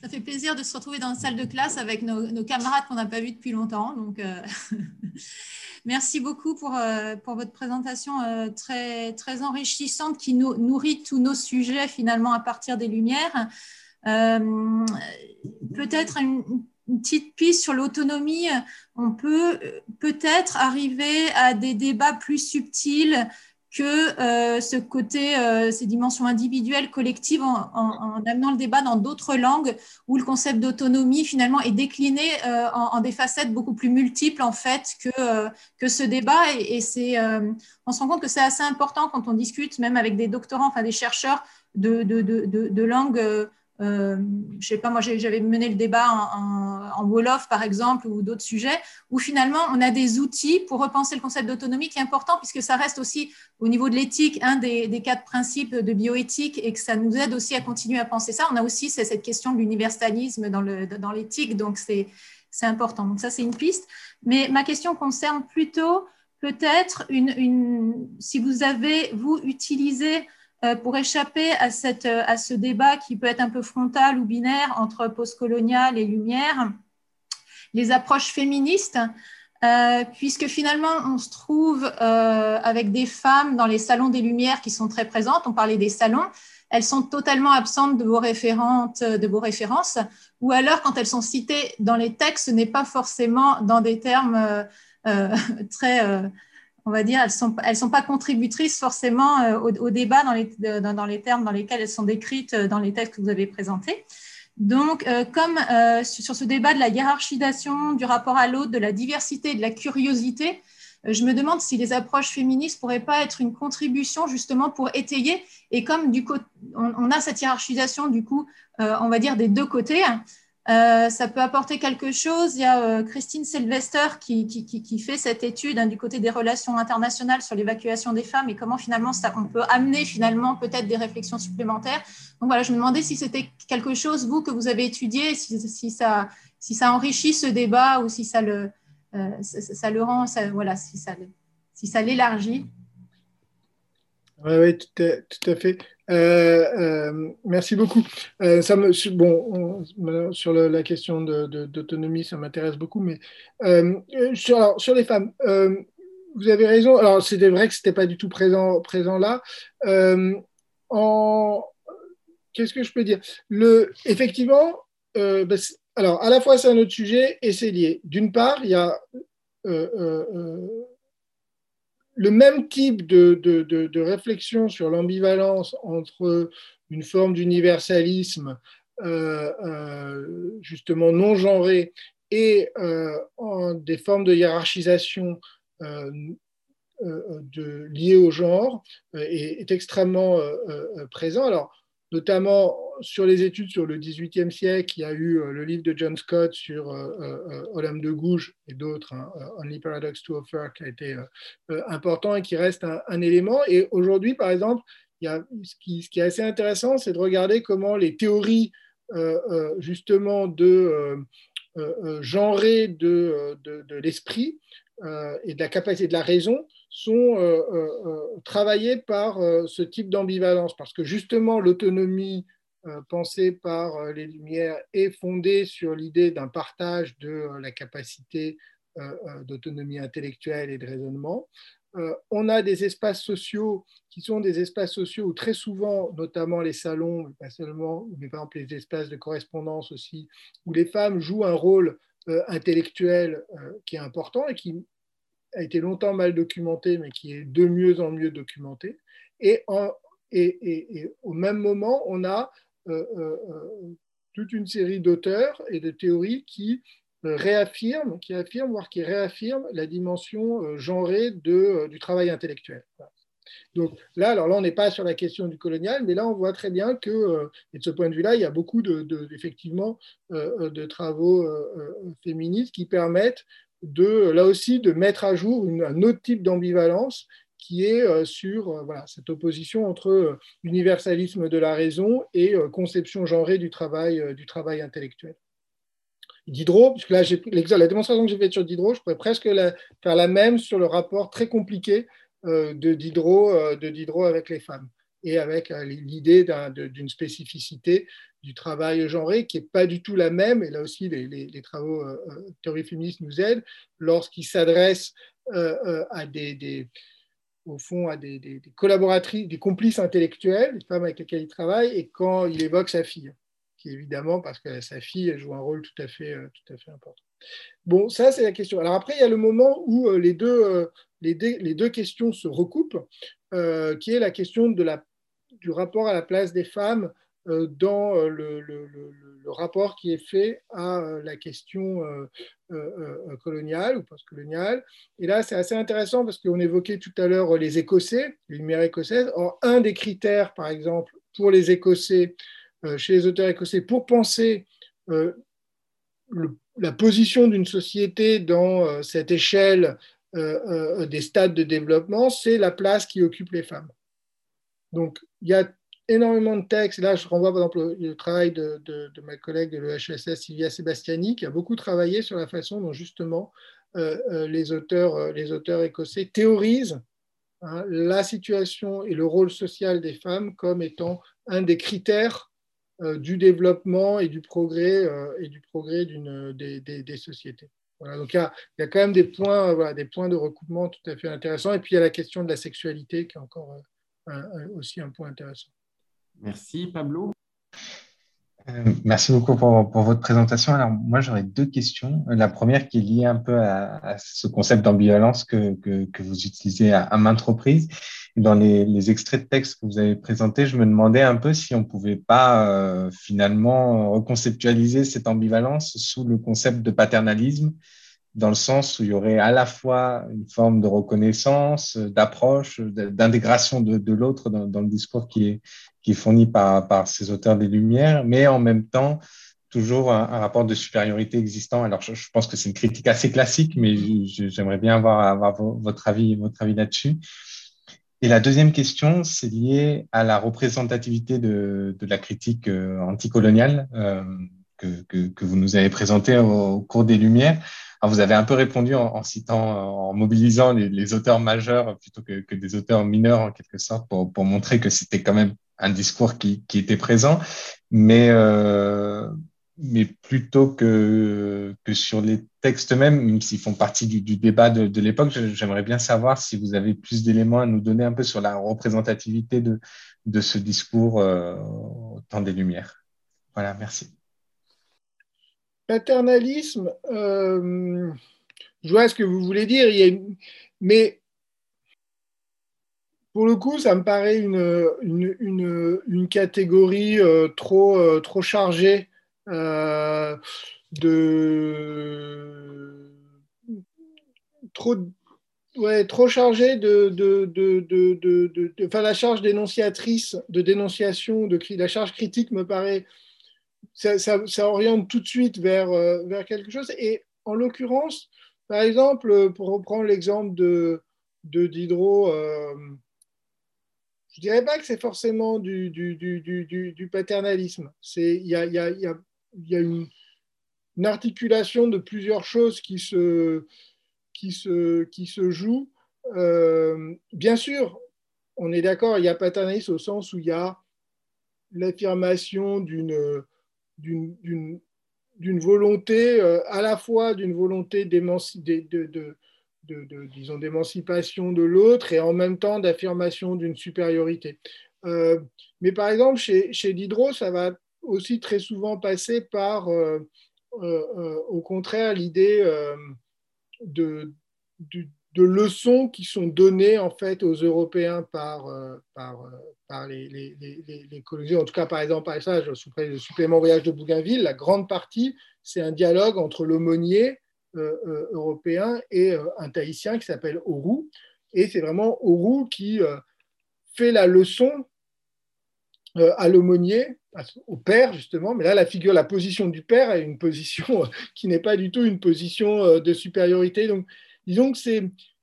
Ça fait plaisir de se retrouver dans la salle de classe avec nos, camarades qu'on n'a pas vus depuis longtemps. Donc, euh, merci beaucoup pour, euh, votre présentation euh, très, enrichissante qui nourrit tous nos sujets finalement à partir des Lumières. peut-être une, une, petite piste sur l'autonomie. On peut peut-être arriver à des débats plus subtils que euh, ce côté, euh, ces dimensions individuelles, collectives, en, amenant le débat dans d'autres langues où le concept d'autonomie finalement est décliné euh, en, des facettes beaucoup plus multiples en fait que, ce débat. Et, on se rend compte que c'est assez important quand on discute, même avec des doctorants, enfin des chercheurs de langues euh, je sais pas, moi j'avais mené le débat en, Wolof par exemple ou d'autres sujets, où finalement on a des outils pour repenser le concept d'autonomie qui est important puisque ça reste aussi au niveau de l'éthique un des, quatre principes de bioéthique et que ça nous aide aussi à continuer à penser ça. On a aussi cette question de l'universalisme dans l'éthique, donc c'est important. Donc ça c'est une piste. Mais ma question concerne plutôt peut-être une, si vous avez, vous, utilisé pour échapper à, cette, à, ce débat qui peut être un peu frontal ou binaire entre postcolonial et lumière, les approches féministes, euh, puisque finalement on se trouve euh, avec des femmes dans les salons des Lumières qui sont très présentes. On parlait des salons, elles sont totalement absentes de vos, référentes, de vos références, ou alors quand elles sont citées dans les textes, ce n'est pas forcément dans des termes très on va dire, elles ne sont, pas contributrices forcément euh, au, débat dans les, termes dans lesquels elles sont décrites euh, dans les textes que vous avez présentés. Donc, euh, comme sur ce débat de la hiérarchisation, du rapport à l'autre, de la diversité de la curiosité, je me demande si les approches féministes pourraient pas être une contribution justement pour étayer. Et comme du coup, on, a cette hiérarchisation du coup, on va dire des deux côtés, euh, ça peut apporter quelque chose. Il y a euh, Christine Sylvester qui, fait cette étude hein, du côté des relations internationales sur l'évacuation des femmes et comment finalement ça, on peut amener finalement peut-être des réflexions supplémentaires. Donc voilà, je me demandais si c'était quelque chose, vous, que vous avez étudié, si, ça, enrichit ce débat ou si ça le, euh, rend, voilà, si ça, l'élargit. Oui, tout, tout, à fait. Euh, euh, merci beaucoup. Euh, bon, sur la question d'autonomie, ça m'intéresse beaucoup, mais sur, sur, les femmes, vous avez raison. Alors, c'était vrai que ce n'était pas du tout présent, présent là. Qu'est-ce que je peux dire? Le, Effectivement, bah, alors, à la fois, c'est un autre sujet et c'est lié. D'une part, il y a le même type de, réflexion sur l'ambivalence entre une forme d'universalisme euh, euh, justement non genré et euh, des formes de hiérarchisation liées au genre est, extrêmement présent. Alors, notamment sur les études sur le XVIIIe siècle, il y a eu le livre de John Scott sur Olam de Gouges et d'autres, hein, Only Paradox to Offer, qui a été important et qui reste un, élément. Et aujourd'hui, par exemple, il y a, ce, qui, est assez intéressant, c'est de regarder comment les théories justement de de, de l'esprit et de la capacité de la raison sont euh, euh, euh, travaillées par ce type d'ambivalence, parce que justement l'autonomie pensée par les Lumières est fondée sur l'idée d'un partage de la capacité d'autonomie intellectuelle et de raisonnement. on a des espaces sociaux qui sont des espaces sociaux où très souvent, notamment les salons, pas seulement, mais par exemple les espaces de correspondance aussi, où les femmes jouent un rôle intellectuel qui est important et qui a été longtemps mal documenté, mais qui est de mieux en mieux documenté. Et, et, au même moment, on a euh, euh, euh, toute une série d'auteurs et de théories qui réaffirment, qui affirment, voire qui réaffirment la dimension genrée de, du travail intellectuel. Donc là, alors là, on n'est pas sur la question du colonial, mais là, on voit très bien que, et de ce point de vue-là, il y a beaucoup de, effectivement de travaux féministes qui permettent de, là aussi, de mettre à jour un autre type d'ambivalence qui est euh, sur euh, cette opposition entre euh, universalisme de la raison et conception genrée du travail, intellectuel. Diderot, puisque là, la démonstration que j'ai faite sur Diderot, je pourrais presque faire la même sur le rapport très compliqué de Diderot avec les femmes et avec l'idée d'une spécificité du travail genré qui n'est pas du tout la même, et là aussi les, travaux euh, euh, théorie féministe nous aident, lorsqu'il s'adresse euh, à des, au fond, à des, collaboratrices, des complices intellectuels, des femmes avec lesquelles il travaille, et quand il évoque sa fille, qui évidemment, parce que sa fille joue un rôle tout à fait, tout à fait important. Bon, ça c'est la question. Alors après, il y a le moment où les deux, les, deux questions se recoupent, qui est la question de la, du rapport à la place des femmes euh, dans euh, le, rapport qui est fait à euh, la question coloniale ou postcoloniale. Et là, c'est assez intéressant parce qu'on évoquait tout à l'heure les Écossais, les Lumières écossaises. Or, un des critères, par exemple, pour les Écossais, chez les auteurs écossais, pour penser la position d'une société dans cette échelle des stades de développement, c'est la place qui occupe les femmes. Donc, il y a énormément de textes. Là, je renvoie par exemple le, travail de, ma collègue de l'EHSS, Sylvia Sebastiani, qui a beaucoup travaillé sur la façon dont justement euh, euh, les, auteurs, euh, les auteurs écossais théorisent hein, la situation et le rôle social des femmes comme étant un des critères du développement et du progrès, et du progrès des, des, sociétés. Donc il y, a, quand même des points, des points de recoupement tout à fait intéressants. Et puis il y a la question de la sexualité qui est encore aussi un point intéressant. Merci, Pablo. Euh, merci beaucoup pour, votre présentation. Alors, moi, j'aurais deux questions. La première qui est liée un peu à, ce concept d'ambivalence que, que, vous utilisez à, maintes reprises. Dans les, extraits de texte que vous avez présentés, je me demandais un peu si on ne pouvait pas euh, finalement reconceptualiser cette ambivalence sous le concept de paternalisme dans le sens où il y aurait à la fois une forme de reconnaissance, d'approche, d'intégration de, l'autre dans, le discours qui est, qui est fourni par, par ces auteurs des Lumières, mais en même temps, toujours un, rapport de supériorité existant. Alors, je, pense que c'est une critique assez classique, mais j'aimerais bien avoir, avoir, votre avis, votre avis là-dessus. Et la deuxième question, c'est lié à la représentativité de, de la critique euh, anticoloniale euh, que, que, vous nous avez présentée au cours des Lumières vous avez un peu répondu en, citant, en mobilisant les, auteurs majeurs plutôt que, des auteurs mineurs en quelque sorte pour, montrer que c'était quand même un discours qui, était présent, mais, euh, mais plutôt que, que sur les textes mêmes, même s'ils font partie du, débat de, l'époque, j'aimerais bien savoir si vous avez plus d'éléments à nous donner un peu sur la représentativité de, de ce discours euh, au temps des Lumières. Voilà, merci. Paternalisme, euh, je vois ce que vous voulez dire, mais pour le coup, ça me paraît une, une, catégorie euh, trop, euh, trop chargée de. trop ouais, trop chargé de, de, de, de, enfin, la charge dénonciatrice, de dénonciation, de la charge critique me paraît, ça, oriente tout de suite vers, euh, vers quelque chose. Et en l'occurrence, par exemple, pour reprendre l'exemple de, de Diderot, euh, je dirais pas que c'est forcément du, du, du, du paternalisme. Il y a, y, a, y, a, y a une, articulation de plusieurs choses qui se, qui se, qui se jouent. Euh, bien sûr, on est d'accord, il y a paternalisme au sens où il y a l'affirmation d'une d'une volonté, euh, à la fois d'une volonté d'émancipation de, l'autre et en même temps d'affirmation d'une supériorité. Euh, mais par exemple, chez, chez, Diderot, ça va aussi très souvent passer par, euh, au contraire, l'idée de, leçons qui sont données en fait aux Européens par, par, par les, les, les, En tout cas, par exemple, par je le supplément voyage de Bougainville, la grande partie, c'est un dialogue entre l'aumônier euh, euh, européen et euh, un Tahitien qui s'appelle Oru. Et c'est vraiment Oru qui fait la leçon à l'aumônier, au père justement, mais là la figure, la position du père est une position qui n'est pas du tout une position de supériorité. Donc disons que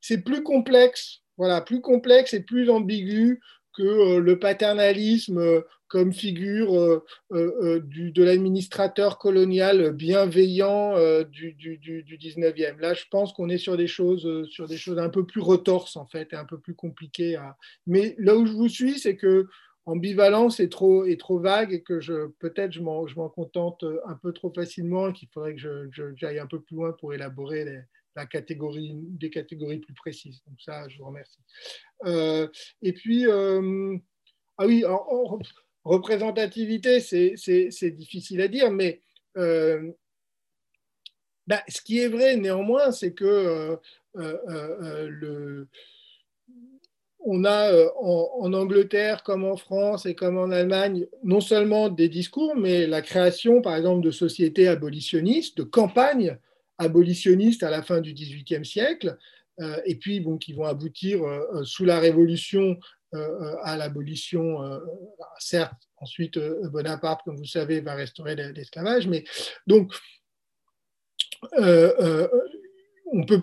c'est plus complexe, voilà, plus complexe et plus ambigu que le paternalisme comme figure euh, euh, euh, du, de l'administrateur colonial bienveillant du, du, du, 19e. Là, je pense qu'on est sur des, choses, sur des choses un peu plus retorses, en fait, et un peu plus compliquées. Mais là où je vous suis, c'est que ambivalence est trop, est trop vague et que je, peut-être je m'en, contente un peu trop facilement et qu'il faudrait que j'aille un peu plus loin pour élaborer la catégorie, des catégories plus précises. Donc ça, je vous remercie. et puis, ah oui, représentativité, c'est difficile à dire, mais euh, bah, ce qui est vrai néanmoins, c'est que euh, euh, le, on a en, Angleterre comme en France et comme en Allemagne non seulement des discours, mais la création, par exemple, de sociétés abolitionnistes, de campagnes abolitionnistes à la fin du XVIIIe siècle, et puis bon, qui vont aboutir sous la Révolution euh, à l'abolition, euh, certes, ensuite euh, Bonaparte, comme vous savez, va restaurer l'esclavage, mais donc on peut,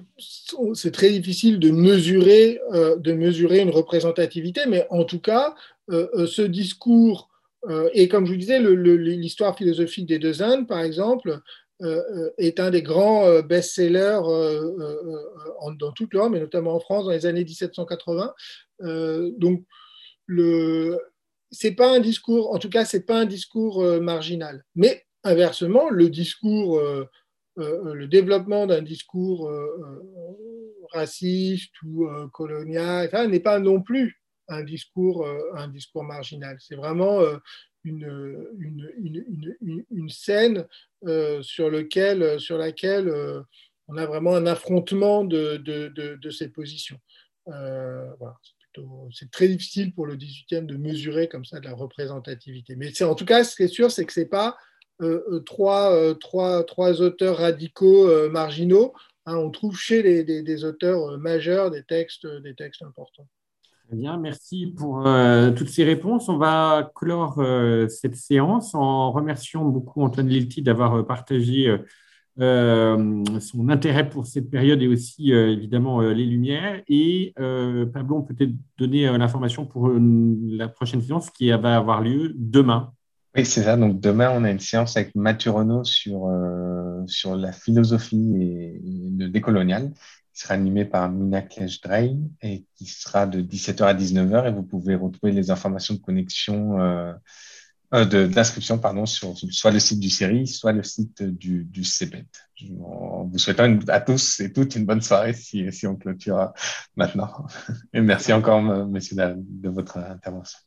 c'est très difficile de mesurer, de mesurer une représentativité, mais en tout cas, ce discours, et comme je vous disais, l'histoire philosophique des deux Indes, par exemple, est un des grands best-sellers dans toute l'Europe, mais notamment en France dans les années 1780. Euh, donc, le, c'est pas un discours, en tout cas, c'est pas un discours euh, marginal. Mais inversement, le discours, euh, le développement d'un discours raciste ou colonial n'est pas non plus un discours, un discours marginal. C'est vraiment une, une, une, une, scène sur, lequel, sur laquelle on a vraiment un affrontement de, de, de, ces positions. voilà c'est très difficile pour le 18e de mesurer comme ça de la représentativité. Mais c'est en tout cas, ce qui est sûr, c'est que ce n'est pas euh, euh, trois, euh, trois, trois, auteurs radicaux marginaux. Hein. on trouve chez les, des, auteurs majeurs des textes, des textes importants. Très bien, merci pour toutes ces réponses. On va clore cette séance en remerciant beaucoup Antoine Lilti d'avoir partagé euh, son intérêt pour cette période et aussi euh, évidemment euh, les Lumières. Et Pablo, on peut peut-être donner l'information pour la prochaine séance qui va avoir lieu demain. Oui, c'est ça. Donc demain, on a une séance avec Mathieu Renaud sur, sur la philosophie et le décolonial qui sera animée par Mina Klech-Drey et qui sera de 17h à 19h. Et vous pouvez retrouver les informations de connexion euh, d'inscription pardon, sur soit le site du CERI, soit le site du, du CEPET. En vous souhaitant à tous et toutes une bonne soirée si, si on clôture maintenant. Et merci encore, messieurs, de votre intervention.